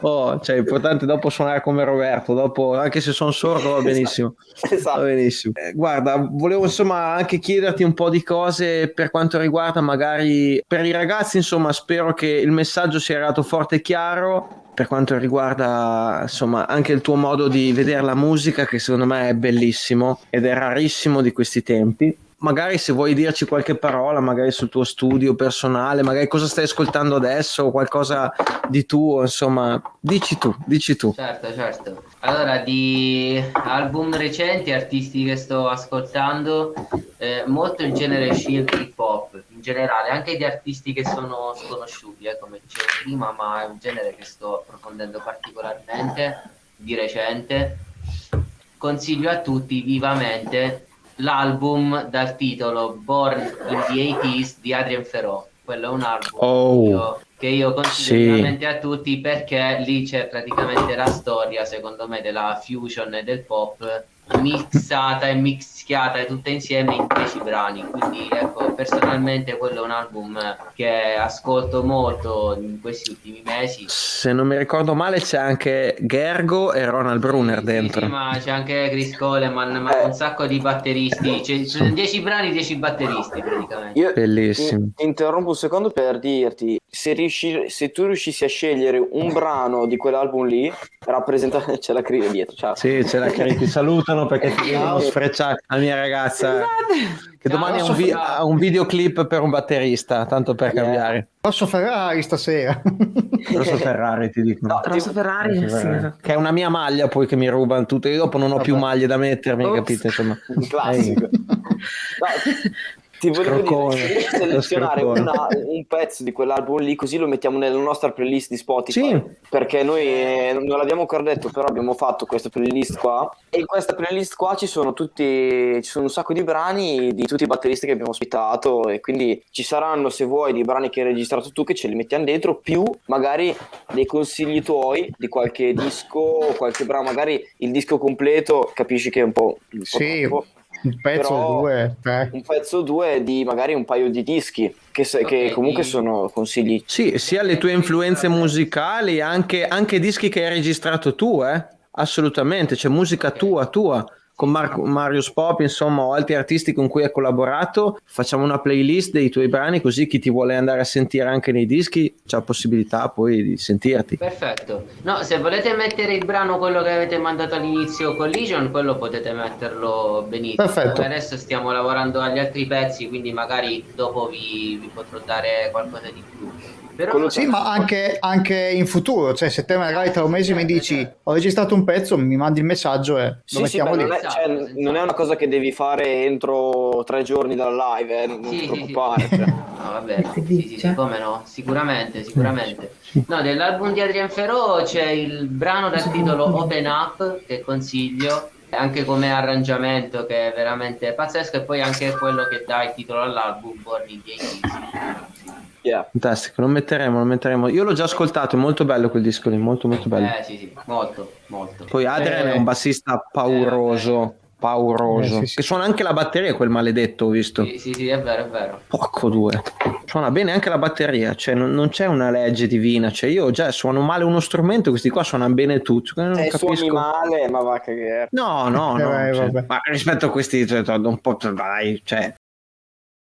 S3: Oh, cioè, è importante dopo suonare come Roberto, dopo, anche se sono sordo va benissimo. *laughs* Va
S4: Esatto.
S3: benissimo. Eh, guarda, volevo insomma anche chiederti un po' di cose per quanto riguarda magari per i ragazzi, insomma, spero che il messaggio sia arrivato forte e chiaro per quanto riguarda insomma anche il tuo modo di vedere la musica che secondo me è bellissimo ed è rarissimo di questi tempi. Magari se vuoi dirci qualche parola, magari sul tuo studio personale, magari cosa stai ascoltando adesso o qualcosa di tuo, insomma, dici tu, dici tu.
S2: Certo, certo. Allora, di album recenti, artisti che sto ascoltando, eh, molto in genere chill hip hop, generale, anche di artisti che sono sconosciuti, eh, come dicevo prima, ma è un genere che sto approfondendo particolarmente di recente. Consiglio a tutti vivamente l'album dal titolo Born in the 80s di Adrien Ferro. Quello è un album
S3: Oh.
S2: che io che io consiglio
S3: Sì.
S2: veramente a tutti perché lì c'è praticamente la storia, secondo me, della fusion e del pop mixata e mischiata tutte insieme in 10 brani. Quindi ecco, personalmente quello è un album che ascolto molto in questi ultimi mesi.
S3: Se non mi ricordo male c'è anche Gergo e Ronald Brunner
S2: Sì,
S3: dentro.
S2: sì, ma c'è anche Chris Coleman, ma
S4: Eh.
S2: un sacco di batteristi. C'è- ci sono 10 brani, 10 batteristi praticamente.
S4: Io
S3: Bellissimo.
S4: ti- ti interrompo un secondo per dirti, se, riusci- se tu riuscissi a scegliere un brano di quell'album lì, rappresenta... *laughs* c'è la crisi dietro, ciao.
S3: Sì, c'è la Cari, ti salutano perché ti devono sfrecciare la mia ragazza che
S2: Ciao,
S3: domani ha un, vi- un videoclip per un batterista, tanto per
S4: Yeah.
S3: cambiare.
S1: Rosso Ferrari stasera. *laughs*
S3: Rosso Ferrari ti dico.
S4: No,
S5: Rosso Ferrari,
S3: Rosso
S5: sì,
S3: Ferrari.
S5: esatto.
S3: Che è una mia maglia poi che mi rubano tutte. Io dopo non ho più
S1: Vabbè.
S3: maglie da mettermi,
S5: Ops.
S3: capite? Insomma.
S4: Un classico. No, *laughs* ti volevo
S3: Scroccone.
S4: dire, *laughs* se selezionare una- un pezzo di quell'album lì, così lo mettiamo nella nostra playlist di Spotify.
S3: Sì.
S4: Perché noi eh, non l'abbiamo ancora detto, però abbiamo fatto questa playlist qua. E in questa playlist qua ci sono tutti, ci sono un sacco di brani di tutti i batteristi che abbiamo ospitato. E quindi ci saranno, se vuoi, dei brani che hai registrato tu che ce li mettiamo dentro, più magari dei consigli tuoi di qualche disco, qualche brano, magari il disco completo, capisci che è un po'. un po'
S1: Sì,
S4: troppo
S1: un pezzo o due, tre.
S4: un pezzo o due di magari un paio di dischi che, se- che comunque sono consigli
S3: Sì, sia le tue influenze musicali, anche, anche dischi che hai registrato tu, eh? Assolutamente, c'è musica tua, tua. Con Mar- Marius Pop, insomma, o altri artisti con cui hai collaborato, facciamo una playlist dei tuoi brani, così chi ti vuole andare a sentire anche nei dischi c'ha possibilità poi di sentirti.
S2: Perfetto. No, se volete mettere il brano quello che avete mandato all'inizio Collision, quello potete metterlo benissimo.
S1: Perfetto.
S2: Adesso stiamo lavorando agli altri pezzi, quindi magari dopo vi, vi potrò dare qualcosa di più. Però
S1: Sì, ma anche, anche in futuro, cioè se te magari tra un mese mi dici ho registrato un pezzo, mi mandi il messaggio e lo
S4: Sì, sì,
S1: mettiamo
S4: beh,
S1: lì.
S4: non, è, cioè, non è una cosa che devi fare entro tre giorni dalla live, eh, non
S2: Sì,
S4: ti
S2: sì, sì,
S4: preoccupare. *laughs*
S2: sì.
S4: cioè.
S2: No, vabbè, sì, sì, sì, come no? Sicuramente, sicuramente. No, dell'album di Adrian Ferro c'è il brano dal titolo Open Up che consiglio, anche come arrangiamento che è veramente pazzesco e poi anche quello che dà il titolo all'album Born in 80s.
S4: Yeah.
S3: Fantastico, lo metteremo, lo metteremo. Io l'ho già ascoltato, è molto bello quel disco lì, molto molto bello.
S2: Eh sì, sì, molto, molto.
S3: Poi Adrian
S1: Eh.
S3: è un bassista pauroso, pauroso,
S1: Eh, sì, sì.
S3: che suona anche la batteria, quel maledetto, ho visto.
S2: Sì, sì, sì, è vero, è vero.
S3: Porco due. Suona bene anche la batteria, cioè non, non c'è una legge divina, cioè io già suono male uno strumento, questi qua suonano bene tutti, non
S4: suoni
S3: capisco.
S4: male, ma va a cagare.
S3: No, no,
S1: Eh,
S3: no,
S1: vai,
S3: cioè,
S1: vabbè.
S3: ma rispetto a questi, cioè, un po' dai, cioè.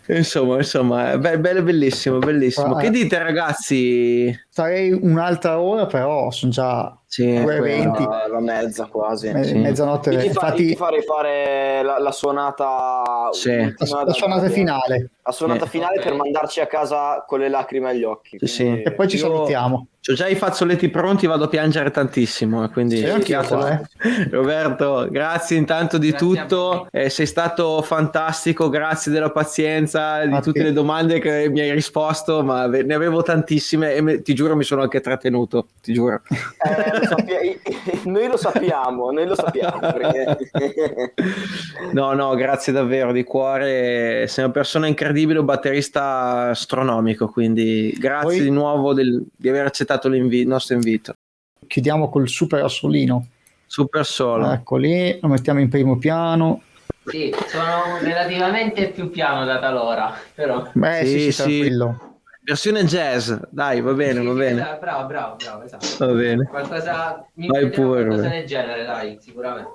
S3: Insomma, insomma, è be- bello, bellissimo, bellissimo.
S1: Ah,
S3: Che dite ragazzi?
S1: Sarei un'altra ora, però sono già
S3: Sì,
S1: Due
S3: quello-
S1: venti.
S4: La, la mezza quasi.
S1: me-
S3: Sì.
S1: mezzanotte.
S4: Ti, fa-
S1: Infatti,
S4: ti farei fare la, la suonata
S3: Sì.
S1: la, la suonata
S4: da-
S1: finale.
S4: La suonata
S3: Sì.
S4: finale
S2: Ok.
S4: per mandarci a casa con le lacrime agli occhi.
S3: Sì, sì.
S1: E poi ci
S3: Io-
S1: salutiamo.
S3: Ho già i fazzoletti pronti, vado a piangere tantissimo. eh, Quindi,
S1: Sì, anch'io eh. *laughs*
S3: Roberto, grazie intanto di
S2: Grazie
S3: tutto. Eh, sei stato fantastico, grazie della pazienza, di
S1: Ma
S3: tutte
S1: sì.
S3: le domande che mi hai risposto, ma ne avevo tantissime e me- ti giuro mi sono anche trattenuto, ti giuro.
S4: Eh, lo sappia- noi lo sappiamo, noi lo sappiamo. perché- *laughs*
S3: No, no, grazie davvero di cuore. Sei una persona incredibile, un batterista astronomico. Quindi grazie
S1: Poi-
S3: di nuovo del- di aver accettato il nostro invito.
S1: Chiudiamo col super assolino.
S3: Super solo.
S1: Ecco lì, lo mettiamo in primo piano.
S2: Sì, sono relativamente più piano da talora, però...
S1: Beh, sì,
S3: Sì,
S1: sì,
S3: sì.
S1: tranquillo.
S3: Versione jazz, dai, va bene,
S2: Sì,
S3: va bene.
S2: esatto, Bravo, bravo, bravo, esatto.
S3: Va bene.
S2: Qualcosa, mi
S3: Vai pure,
S2: qualcosa del genere, dai, sicuramente.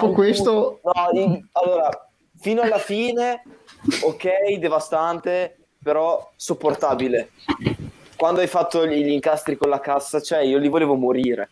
S1: Dopo questo,
S4: No, in- allora, fino alla fine, ok, devastante, però sopportabile. Quando hai fatto gli, gli incastri con la cassa, cioè io li volevo morire.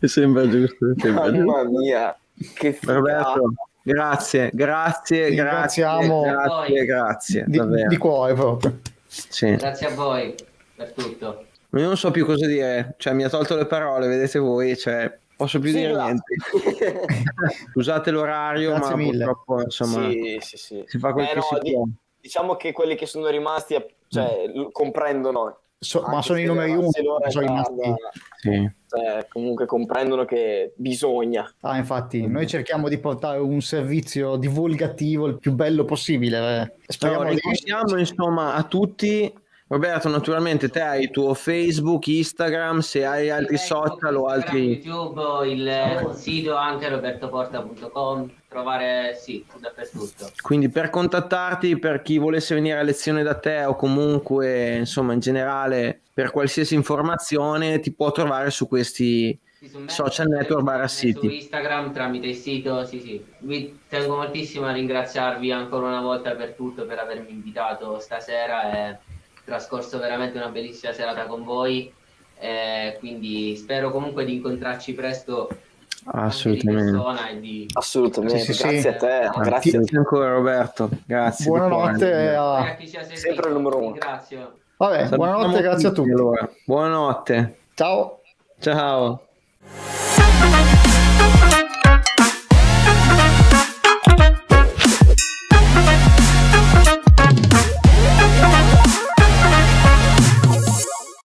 S3: mi sembra giusto. mi sembra giusto.
S4: Mamma mia, che figata.
S3: Roberto, grazie, grazie, grazie, grazie, grazie,
S1: di,
S3: davvero.
S1: di cuore proprio.
S3: Sì.
S2: Grazie a voi per tutto.
S3: Io non so più cosa dire, cioè mi ha tolto le parole, vedete voi, cioè posso più dire
S4: Sigla.
S3: niente. *laughs* Scusate l'orario,
S1: Grazie
S3: ma
S1: mille.
S3: purtroppo insomma
S4: sì, sì, sì.
S3: si fa quel
S4: Eh,
S3: che
S4: no,
S3: si
S4: di-
S3: può.
S4: diciamo che quelli che sono rimasti cioè, l- comprendono.
S1: So- ma sono i numeri uno sono rimasti.
S3: Sì.
S4: cioè, comunque comprendono che bisogna.
S1: Ah, infatti, noi cerchiamo di portare un servizio divulgativo il più bello possibile. eh. Speriamo
S3: Allora,
S1: di
S3: ringraziamo insomma a tutti. Roberto, naturalmente te hai il tuo Facebook, Instagram, se hai altri social o altri...
S2: YouTube, il sito anche robertoporta.com, trovare sì, dappertutto.
S3: Quindi per contattarti, per chi volesse venire a lezione da te o comunque insomma in generale per qualsiasi informazione ti può trovare su questi
S2: su
S3: Social network barra
S2: su
S3: siti.
S2: Instagram tramite il sito, sì sì. Vi tengo moltissimo a ringraziarvi ancora una volta per tutto, per avermi invitato stasera. È trascorso veramente una bellissima serata con voi. eh, quindi spero comunque di incontrarci presto
S3: assolutamente.
S2: di persona di
S4: Assolutamente,
S1: Sì, sì,
S4: grazie
S1: sì.
S4: a te,
S2: Ah,
S4: grazie a te.
S3: Grazie ancora Roberto, grazie.
S1: Buonanotte.
S2: a- chi ci ha seguito.
S4: Sempre il numero uno.
S2: Ringrazio.
S1: Vabbè,
S3: Salutiamo
S1: buonanotte, grazie a tutti.
S3: allora. Buonanotte.
S1: Ciao.
S3: Ciao.